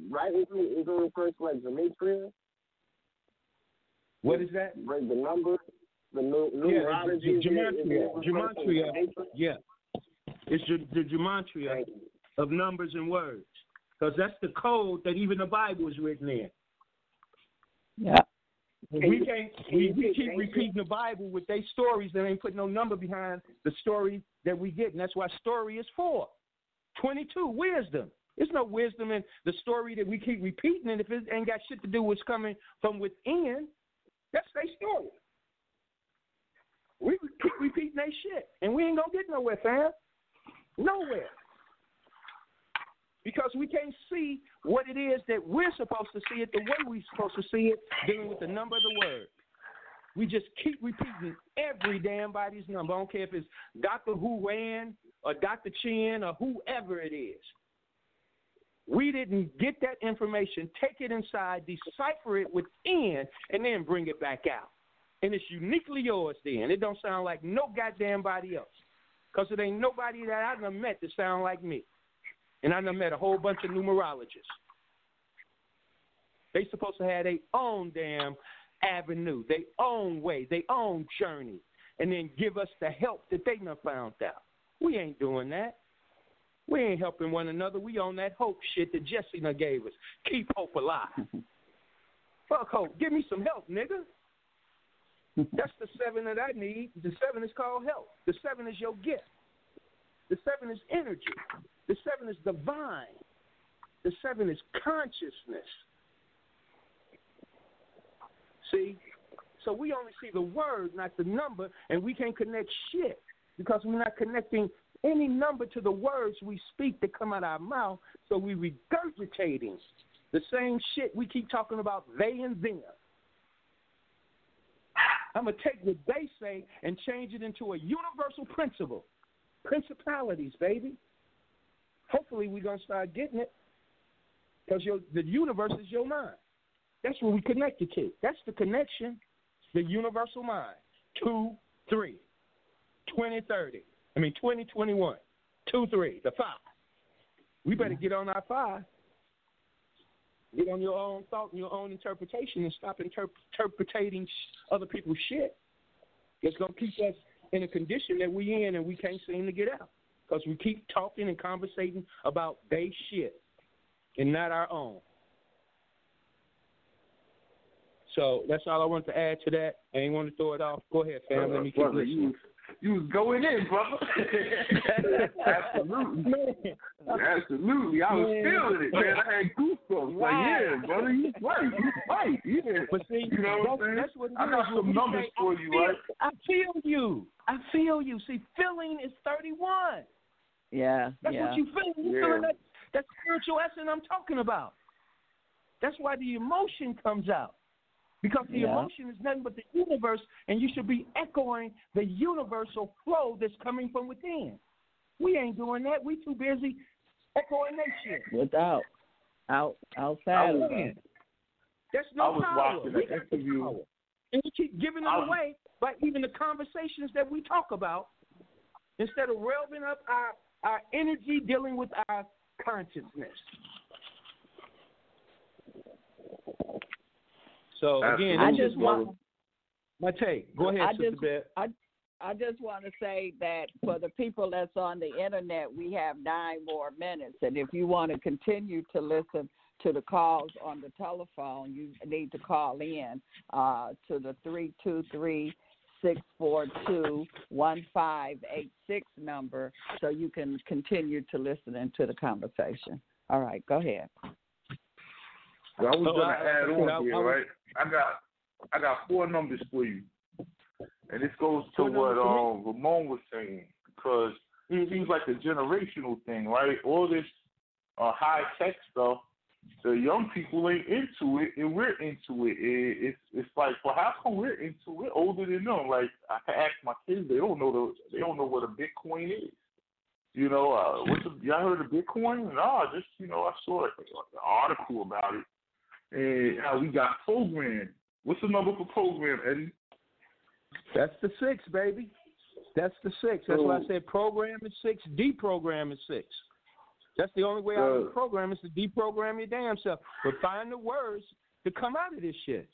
right? Is it, is it referred to like gematria? What is that? Right, the number, the nu- Yeah, numerology. the, is it- is gematria. it referred to Gematria. gematria? Yeah. It's the, the gematria of numbers and words. Because that's the code that even the Bible is written in. Yeah. Can we can't can we, we keep repeating the Bible with their stories that ain't put no number behind the story that we get, and that's why story is four. Twenty two, wisdom. There's no wisdom in the story that we keep repeating, and if it ain't got shit to do with what's coming from within, that's their story. We keep repeating their shit, and we ain't gonna get nowhere, fam. Nowhere. Because we can't see what it is that we're supposed to see it the way we're supposed to see it, dealing with the number of the word. We just keep repeating every damn body's number. I don't care if it's Dr. Hu Ran or Dr. Chin or whoever it is. We didn't get that information, take it inside, decipher it within, and then bring it back out. And it's uniquely yours then. It don't sound like no goddamn body else. Because it ain't nobody that I done met that sound like me. And I done met a whole bunch of numerologists. They supposed to have their own damn avenue, their own way, their own journey, and then give us the help that they done found out. We ain't doing that. We ain't helping one another. We on that hope shit that Jesse done gave us. Keep hope alive. Fuck hope. Give me some help, nigga. That's the seven that I need. The seven is called help. The seven is your gift. The seven is energy. The seven is divine. The seven is consciousness. See? So we only see the word, not the number, and we can't connect shit because we're not connecting any number to the words we speak that come out our mouth. So we regurgitating the same shit we keep talking about they and them. I'm to take what they say and change it into a universal principle. Principalities, baby. Hopefully, we're to start getting it because the universe is your mind. That's what we connected to. That's the connection, the universal mind. Two, three, 2030. I mean, 2021. Two, three, the five. We better mm-hmm. get on our five. Get on your own thought and your own interpretation and stop interp- interpreting other people's shit. It's going to keep us in a condition that we in and we can't seem to get out because we keep talking and conversating about they shit and not our own. So that's all I wanted to add to that. I ain't want to throw it off. Go ahead, fam. Uh, Let me keep listening. You, you was going in, brother. Absolutely. Absolutely. I was Man. feeling it, man. I had goosebumps. Like, yeah, brother, you right. You right. Yeah. But see, you know what I'm saying? that's what I got is. some you numbers say, for I you, feel, right? I feel you. I feel you. See, feeling is 31. Yeah. That's yeah. what you feel. You Yeah. feeling that, that spiritual essence I'm talking about. That's why the emotion comes out. Because the Yeah. emotion is nothing but the universe, and you should be echoing the universal flow that's coming from within. We ain't doing that. We too busy echoing that shit. Without out outside of Man, us. There's I no was power. watching We an got the interview. power. And we keep giving I them was- away by even the conversations that we talk about instead of revving up our, our energy dealing with our consciousness. So again, I just just want my take. Go ahead, I Sister just Bev. I I just want to say that for the people that's on the internet, we have nine more minutes, and if you want to continue to listen to the calls on the telephone, you need to call in uh, to the three two three six four two one five eight six number, so you can continue to listen into the conversation. All right, go ahead. I was So, gonna uh, add on I- here, I right? I got I got four numbers for you, and this goes to Four what um Ramon was saying because it seems like a generational thing, right? All this uh, high tech stuff, the young people ain't into it, and we're into it. it it's it's like, well, how come we're into it older than them? Like I can ask my kids, they don't know the they don't know what a Bitcoin is. You know, uh, what's the, y'all heard of Bitcoin? No, just you know, I saw an article about it and how we got programmed. What's the number for program, Eddie? That's the six, baby. That's the six. That's why I So- said program is six, deprogram is six. That's the only way out of the Uh, program is to deprogram your damn self. But find the words to come out of this shit.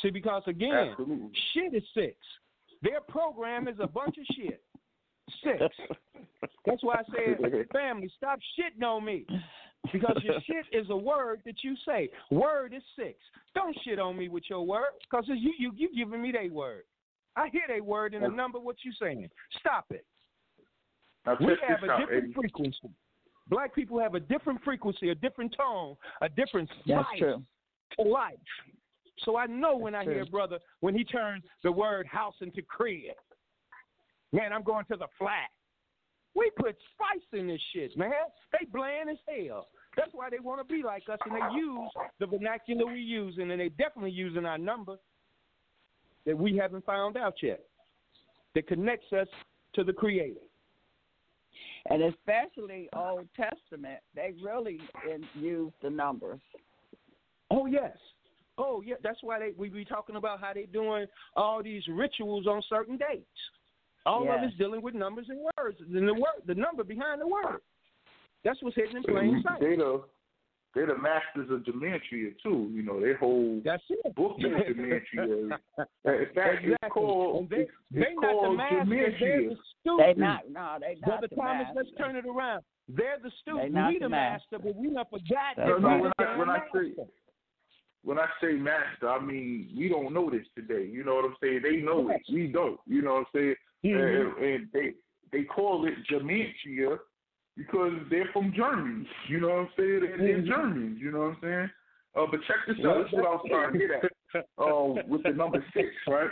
See, because again, Absolutely. shit is six. Their program is a bunch of shit. Six. That's why I said, family, stop shitting on me. Because your shit is a word that you say. Word is six. Don't shit on me with your word, because you you you giving me that word. I hear that word in a oh. number. What you saying? Stop it. Now We have a out, different Eddie. frequency. Black people have a different frequency, a different tone, a different That's true. to life. So I know when I True. hear brother when he turns the word house into crib. Man, I'm going to the flat. We put spice in this shit, man. They bland as hell. That's why they want to be like us, and they use the vernacular we use, and they definitely using our number that we haven't found out yet that connects us to the Creator. And especially Old Testament, they really use the numbers. Oh yes. Oh yeah. That's why they we be talking about how they doing all these rituals on certain dates. All of Yes. it's dealing with numbers and words, and the word, the number behind the word. That's what's hidden in plain sight. They the they the masters of gematria too. You know, they whole That's it. book is gematria. In fact, Exactly. it's called And they it's, they it's not the called masters. They're gematria. the students. They not no, they not Brother the Thomas, masters. let's turn it around. They're the They student. not We the the master. master, but we not forgot That's that No, no, we when the I- when I say- When I say master, I mean we don't know this today. You know what I'm saying? They know it. We don't. You know what I'm saying? Mhm. And, and they they call it gematria because they're from Germany. You know what I'm saying? They're, they're Mhm. Germans. You know what I'm saying? Uh, but check this out. This is what I was trying to get at. Um, with the number six, right?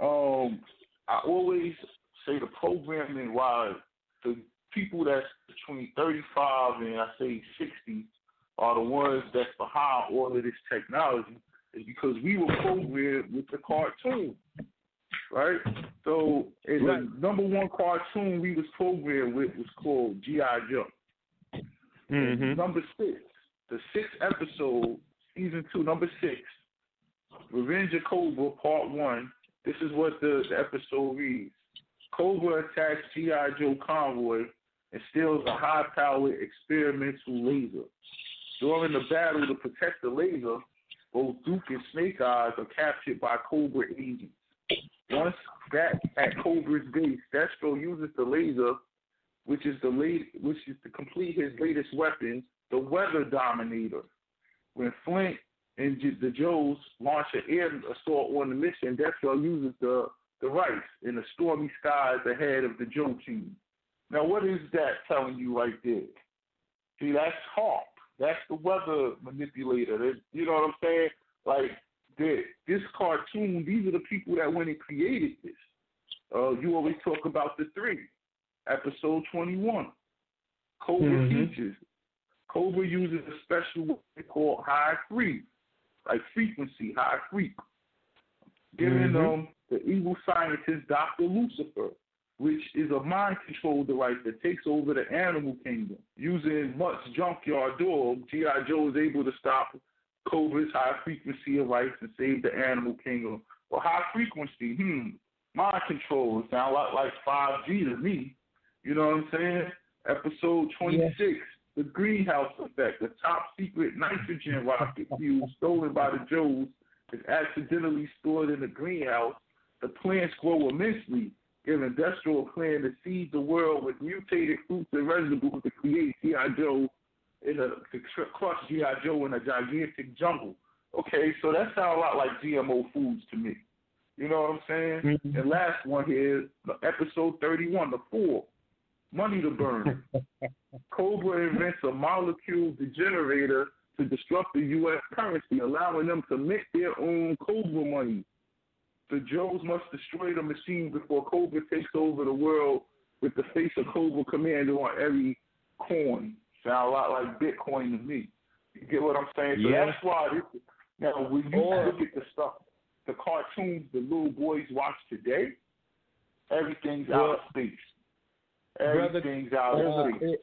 Um, I always say the programming why the people that's between 35 and I say 60 are the ones that's behind all of this technology is because we were programmed with the cartoon, right? So and Right. the number one cartoon we was programmed with was called G.I. Joe. Mhm. Number six, the sixth episode, season two, number six, Revenge of Cobra, part one. This is what the, the episode reads. Cobra attacks G.I. Joe convoy and steals a high-powered experimental laser. During the battle to protect the laser, both Duke and Snake Eyes are captured by Cobra agents. Once back at Cobra's base, Destro uses the laser which is the late, which is to complete his latest weapon, the Weather Dominator. When Flint and the Joes launch an air assault on the mission, Destro uses the the Rice in the stormy skies ahead of the Joe team. Now, what is that telling you right there? See, that's Hawk. That's the weather manipulator. That, you know what I'm saying? Like the, this cartoon, these are the people that went and created this. Uh, you always talk about the three episode 21. Cobra Mhm. features. Cobra uses a special what they call high freak, like frequency, high freak, giving Mhm. them the evil scientist Dr. Lucifer, which is a mind control device that takes over the animal kingdom. Using Mutt's junkyard dog, G.I. Joe is able to stop Cobra's high frequency device and save the animal kingdom. Well, high frequency, hmm, mind control. It sounds a lot like 5G to me. You know what I'm saying? Episode 26, the greenhouse effect, the top secret nitrogen rocket fuel stolen by the Joes is accidentally stored in the greenhouse. The plants grow immensely, giving Destro a plan to seed the world with mutated fruits and vegetables to create G.I. Joe in a to crush G.I. Joe in a gigantic jungle. Okay, so that sounds a lot like GMO foods to me. You know what I'm saying? Mm-hmm. And last one here, the episode 31, the four, money to burn. Cobra invents a molecule degenerator to disrupt the U.S. currency, allowing them to mint their own Cobra money. The Joes must destroy the machine before Cobra takes over the world with the face of Cobra Commander on every coin. Sound a lot like Bitcoin to me. You get what I'm saying? So Yeah. that's why this, now when you look at the stuff, the cartoons the little boys watch today, everything's out of space. Brother, Everything's out uh, of space.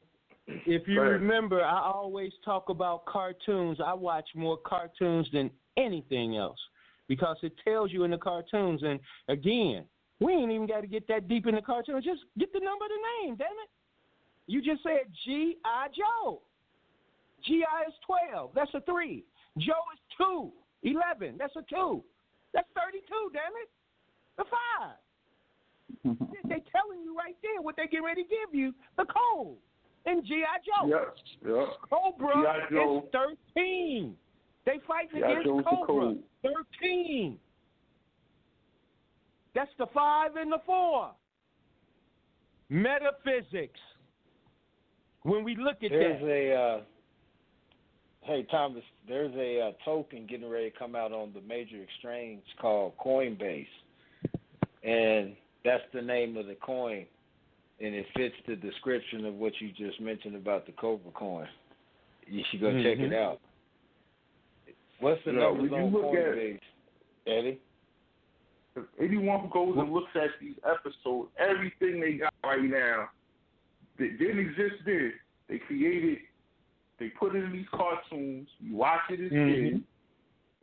If you remember, I always talk about cartoons. I watch more cartoons than anything else because it tells you in the cartoons. And again, we ain't even got to get that deep in the cartoons. Just get the number of the name, damn it. You just said G I Joe. G I is twelve. That's a three. Joe is two. Eleven. That's a two. That's thirty-two. Damn it. The five. they telling you right there what they get ready to give you. The code in G.I. Joe. Yes, yep. Cobra G.I. Joe. is 13. They fighting G.I. against Joe's Cobra. code. 13. That's the five and the four. Metaphysics. When we look at There's that, a uh, hey Thomas. There's a uh, token getting ready to come out on the major exchange called Coinbase, and that's the name of the coin, and it fits the description of what you just mentioned about the Cobra coin. You should go check it Mhm. out. What's the Yeah, numbers when you on look at- Coinbase, Eddie? If anyone who goes and looks at these episodes, everything they got right now that didn't exist then. They created, they put it in these cartoons. You watch it as Mhm. kids,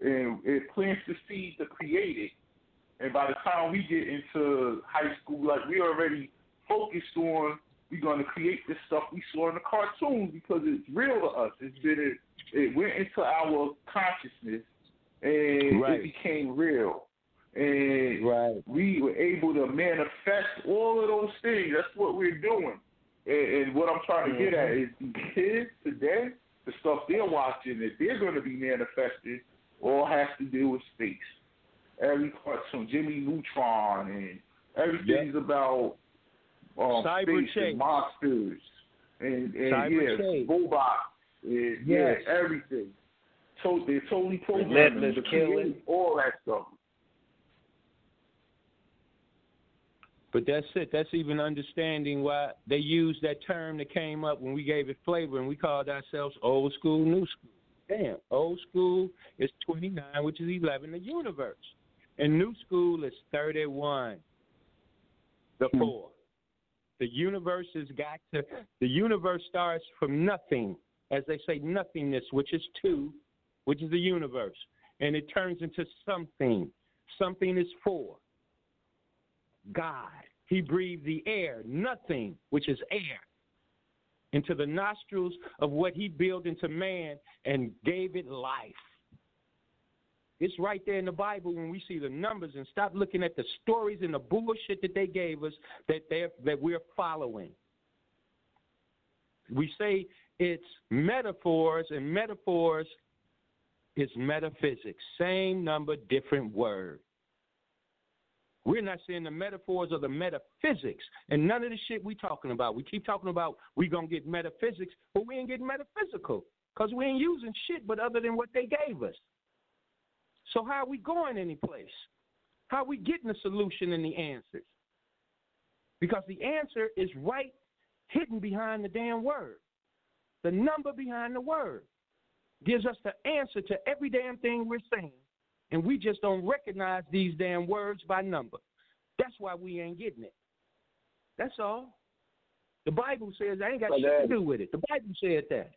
and it plants the seed to create it. And by the time we get into high school, like we already focused on, we're going to create this stuff we saw in the cartoons because it's real to us. It's been it, it went into our consciousness and Right. it became real. And right. we were able to manifest all of those things. That's what we're doing. And, and what I'm trying to get at is these kids today, the stuff they're watching that they're going to be manifesting, all has to do with space. Every cartoon, Jimmy Neutron, and everything's about um, Cyber space chase. and monsters, and, and Cyber yeah, chase. robots, and Yes. yeah, everything. So they're totally programmed Relentless to killing. all that stuff. But that's it. That's even understanding why they used that term that came up when we gave it flavor and we called ourselves old school, new school. Damn, old school is 29, which is 11, the universe. And new school is 31, the hmm. four. The universe has got to, the universe starts from nothing, as they say, nothingness, which is two, which is the universe. And it turns into something. Something is four. God. He breathed the air, nothing, which is air, into the nostrils of what he built into man and gave it life. It's right there in the Bible when we see the numbers and stop looking at the stories and the bullshit that they gave us that they that we're following. We say it's metaphors and metaphors is metaphysics. Same number, different word. We're not seeing the metaphors or the metaphysics and none of the shit we're talking about. We keep talking about we gonna get metaphysics, but we ain't getting metaphysical because we ain't using shit but other than what they gave us. So how are we going any place? How are we getting the solution and the answers? Because the answer is right hidden behind the damn word. the number behind the word. Gives us the answer to every damn thing we're saying. And we just don't recognize these damn words by number. That's why we ain't getting it. That's all. The Bible says I ain't got shit to do with it. The Bible said that.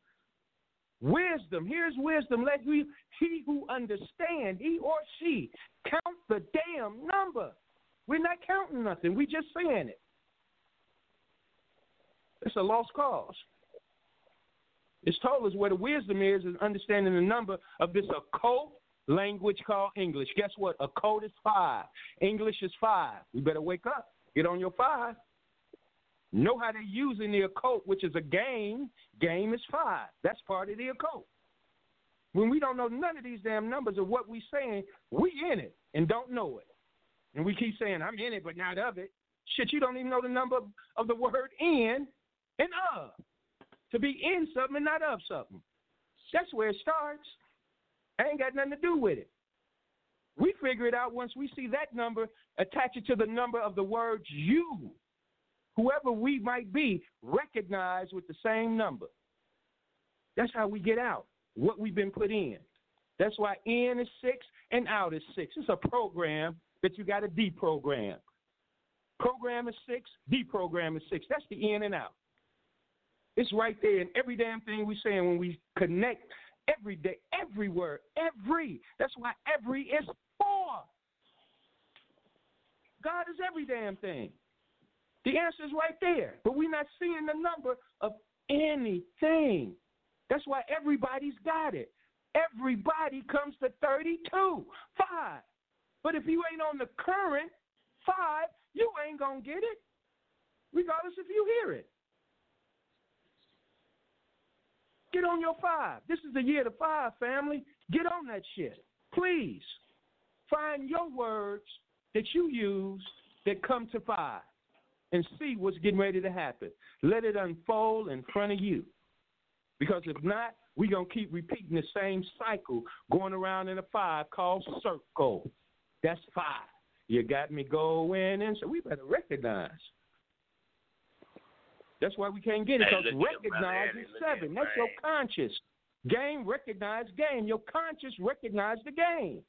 Wisdom. Here's wisdom. Let he, he who understand, he or she, count the damn number. We're not counting nothing. We just saying it. It's a lost cause. It's told us where the wisdom is in understanding the number of this occult language called English. Guess what? A code is five. English is five. You better wake up. Get on your five. Know how they're using the occult, which is a game. Game is five. That's part of the occult. When we don't know none of these damn numbers of what we saying, we in it and don't know it. And we keep saying, I'm in it, but not of it. Shit, you don't even know the number of the word in and of. To be in something and not of something. That's where it starts. Ain't got nothing to do with it. We figure it out once we see that number, attach it to the number of the word you. Whoever we might be, recognize with the same number. That's how we get out what we've been put in. That's why in is six and out is six. It's a program that you got to deprogram. Program is six, deprogram is six. That's the in and out. It's right there in every damn thing we say. When we connect every day, every word, every. That's why every is four. God is every damn thing. The answer is right there. But we're not seeing the number of anything. That's why everybody's got it. Everybody comes to 32, 5. But if you ain't on the current 5, you ain't going to get it, regardless if you hear it. Get on your 5. This is the year to 5, family. Get on that shit. Please find your words that you use that come to 5 and see what's getting ready to happen. Let it unfold in front of you. Because if not, we're going to keep repeating the same cycle going around in a five called circle. That's five. You got me going, and so we better recognize. That's why we can't get it, because recognize is seven. That's your conscious. Game, recognize game. Your conscious recognize the game.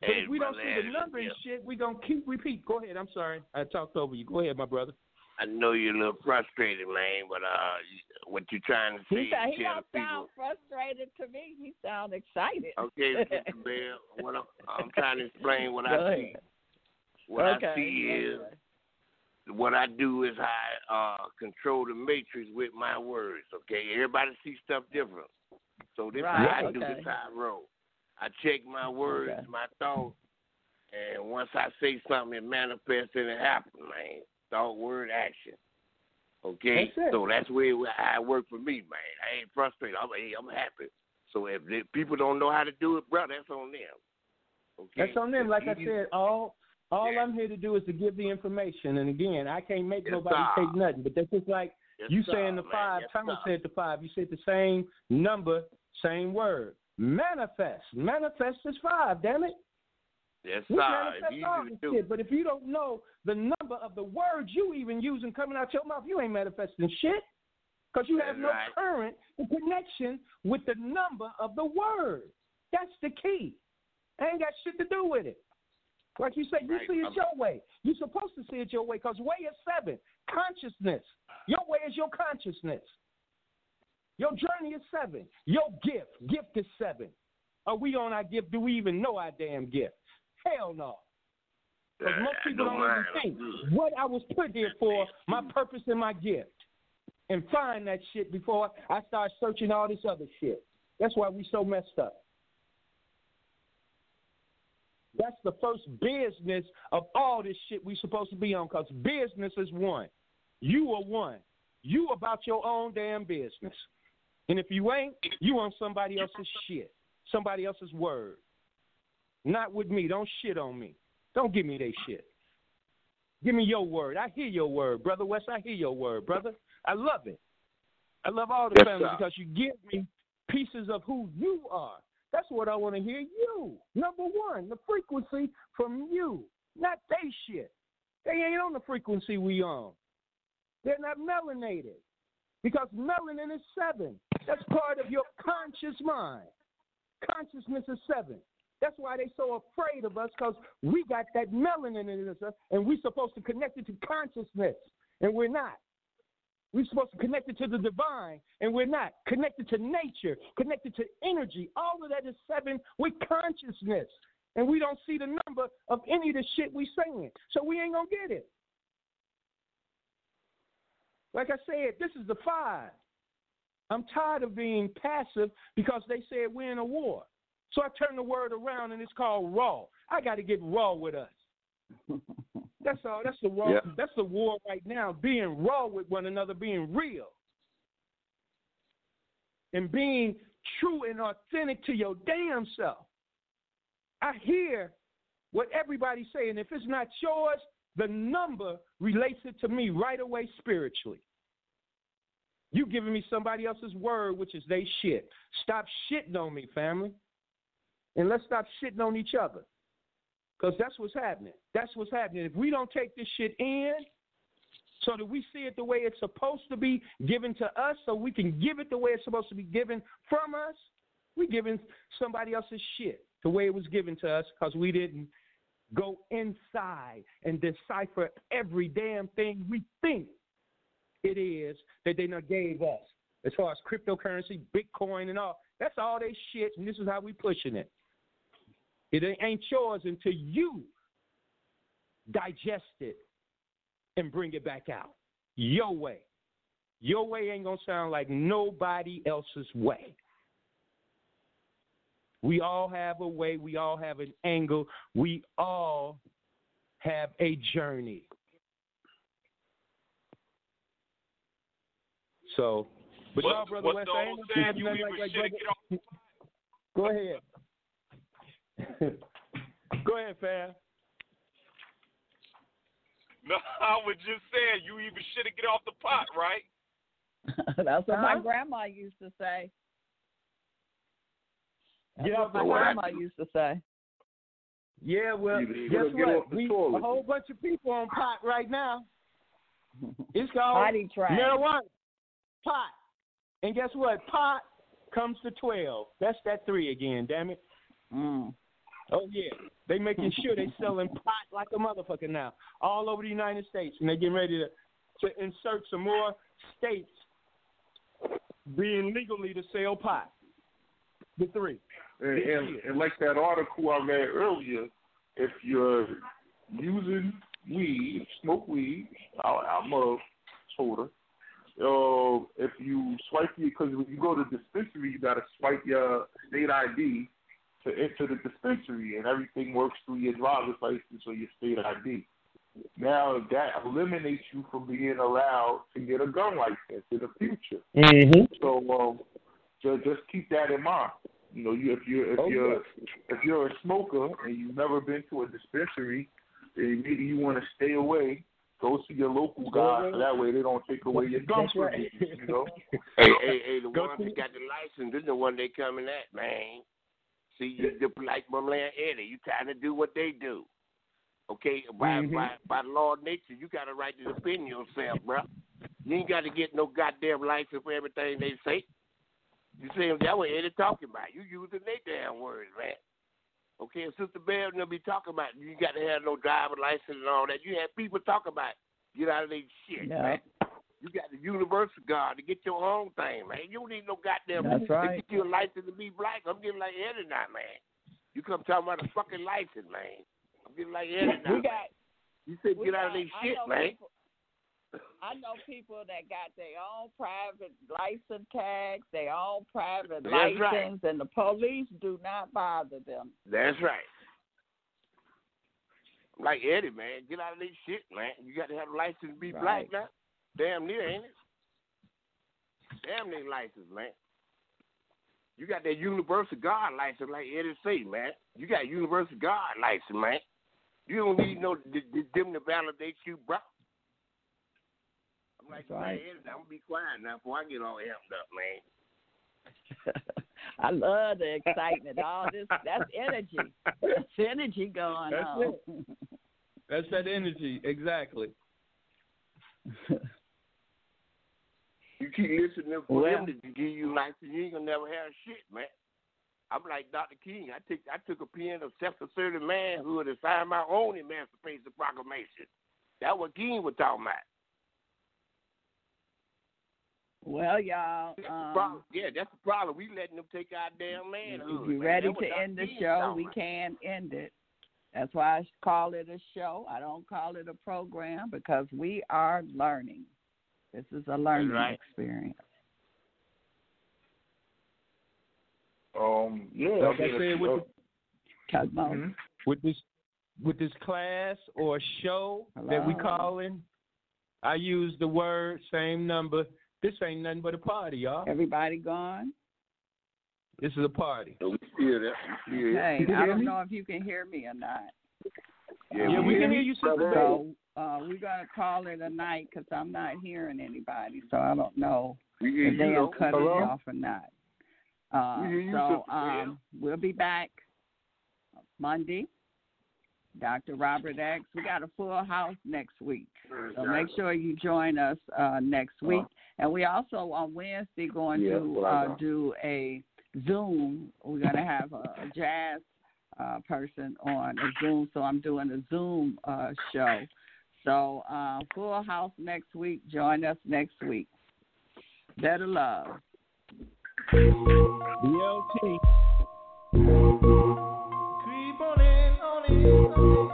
But if we don't see the number and shit, we gonna keep repeat. Go ahead. I'm sorry. I talked over you. Go ahead, my brother. I know you're a little frustrated, man, but uh, what you're trying to say? He, he don't sound frustrated to me. He sound excited. Okay, Mr. Bell. What I'm, I'm, trying to explain what I see. What okay. I see is what I do is I uh, control the matrix with my words. Okay, everybody sees stuff different. So this right. is how I okay. do this how I roll. I check my words, okay. my thoughts, and once I say something, it manifests and it happens, man. Thought, word, action. Okay, that's so that's where I work for me, man. I ain't frustrated. I'm, hey, I'm happy. So if the, people don't know how to do it, bro, that's on them. Okay, that's on them. Like I said, all all yeah. I'm here to do is to give the information. And again, I can't make yes, nobody sir. take nothing. But that's just like yes, you sir, saying the man. five. Yes, Thomas sir. said the five. You said the same number, same word. Manifest. Manifest is five. Damn it. Yes, We sir. manifest It's all this shit, but if you don't know the number of the words you even using coming out your mouth, you ain't manifesting shit. Because you have That's no right. current connection with the number of the word. That's the key. I Ain't got shit to do with it. Like you said, you Right. see it I'm- your way. You're supposed to see it your way because way is seven. Consciousness. Your way is your consciousness. Your journey is seven. Your gift. Gift is seven. Are we on our gift? Do we even know our damn gift? Hell no. Because Uh, most people don't even think what I was put here for, my purpose and my gift. And find that shit before I start searching all this other shit. That's why we so messed up. That's the first business of all this shit we supposed to be on because business is one. You are one. You about your own damn business. And if you ain't, you on somebody else's shit, somebody else's word. Not with me. Don't shit on me. Don't give me that shit. Give me your word. I hear your word, brother West. I hear your word, brother. I love it. I love all the Yes, family because you give me pieces of who you are. That's what I want to hear. You, number one, the frequency from you, not they shit. They ain't on the frequency we on. They're not melanated because melanin is seven. That's part of your conscious mind. Consciousness is seven. That's why they so afraid of us because we got that melanin in us, and we're supposed to connect it to consciousness, and we're not. We're supposed to connect it to the divine, and we're not. Connected to nature, connected to energy. All of that is seven with consciousness. And we don't see the number of any of the shit we're saying. So we ain't gonna get it. Like I said, this is the five. I'm tired of being passive because they said we're in a war. So I turn the word around and it's called raw. I got to get raw with us. That's all. That's the raw. Yeah. That's the war right now. Being raw with one another, being real, and being true and authentic to your damn self. I hear what everybody's saying. If it's not yours, the number relates it to me right away spiritually. You giving me somebody else's word, which is they shit. Stop shitting on me, family. And let's stop shitting on each other. Because that's what's happening. That's what's happening. If we don't take this shit in so that we see it the way it's supposed to be given to us, so we can give it the way it's supposed to be given from us, we're giving somebody else's shit the way it was given to us because we didn't go inside and decipher every damn thing we think it is that they done gave us. As far as cryptocurrency, Bitcoin, and all, that's all they shit, and this is how we pushing it. It ain't yours until you digest it and bring it back out your way. Your way ain't gonna sound like nobody else's way. We all have a way, we all have an angle, we all have a journey. So, but What- no, brother West, I ain't old gonna saying, do you like- like brother- Go ahead. Go ahead, fam. No, I was just saying you either shit or get off the pot, right? That's what my Huh? grandma used to say. That's Get what my what? grandma used to say. Yeah, well, you guess what? off the We, a whole bunch of people on pot right now. It's called Potty train. marijuana. Pot. And guess what? Pot comes to 12. That's that three again, damn it. Mm. Oh, yeah. They making sure they selling pot like a motherfucker now all over the United States. And they getting ready to, to insert some more states being legally to sell pot. The three. And, and, and like that article I read earlier, if you're using weed, smoke weed, I, I'm a toter. Uh, if you swipe your, because when you go to dispensary, you got to swipe your state ID to enter the dispensary, and everything works through your driver's license or your state ID. Now that eliminates you from being allowed to get a gun license in the future. Mm-hmm. So um, just just keep that in mind. You know, you if you're if Oh, you're if you're a smoker and you've never been to a dispensary, then maybe you want to stay away. Go to your local guy, so that way they don't take away your gun right. you. You know. Hey, hey, hey, the Go ones that got the license, this is the one they coming at, man. See, you the, like my man Eddie, you trying to do what they do. Okay, by Mhm. by by law of nature, you got a right to defend yourself, bro. You ain't got to get no goddamn license for everything they say. You see, that what Eddie talking about. You using their damn words, man. Okay, and Sister Bell will be talking about you got to have no driver license and all that. You have people talk about get out of their shit, man. You got the universal guard to get your own thing, man. You don't need no goddamn That's to right. get you a license to be black. I'm getting like Eddie now, man. You come talking about a fucking license, man. I'm getting like Eddie now. We got. you said get out of got- I shit, man. People, I know people that got their own private license tags, their own private That's license, right. and the police do not bother them. That's right. Like Eddie, man, get out of this shit, man. You got to have a license to be black Right. now. Damn near, ain't it? Damn near license, man. You got that universal God license, like Eddie say, man. You got universal God license, man. You don't need no d- d- them to validate you, bro. I'm like, right. man, Eddie, I'm gonna be quiet now before I get all amped up, man. I love the excitement. All this that's energy. That's energy going That's on. That's that energy, exactly. You keep listening for Well- them to give you nice, and you ain't gonna never have shit, man. I'm like Dr. King. I took I took a pen of self-assertive manhood and signed my own Emancipation Proclamation. That what King was talking about. Well, y'all, That's um. Yeah, that's the problem. We letting them take our damn manhood. if you're man. ready to end the show, we about. can end it. That's why I call it a show. I don't call it a program because we are learning. This is a learning right. experience. Um, yeah. Like I said, with, the, Cosmo. mhm. with this with this class or show that we Hello. calling, I use the word same number. This ain't nothing but a party, y'all. Everybody gone? This is a party. So we feel that. We Hey. I don't know if you can hear me or not. Yeah, we can hear you, Sister So uh, we're gonna call it a night because I'm not hearing anybody, so I don't know if they'll cut Hello? it off or not. Uh, you, so um, we'll be back Monday. Dr. Robert X. We got a full house next week. So make sure you join us uh, next week. And we also on Wednesday going Yeah, to uh, do a Zoom. We're going to have a, a jazz uh, person on a Zoom. So I'm doing a Zoom uh, show. So uh, full house next week. Join us next week. Better love. BLT. Creep on in, on in, on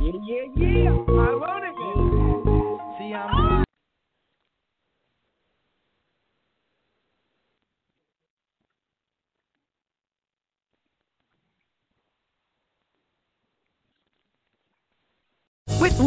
Yeah, yeah, yeah. in. See, I'm. With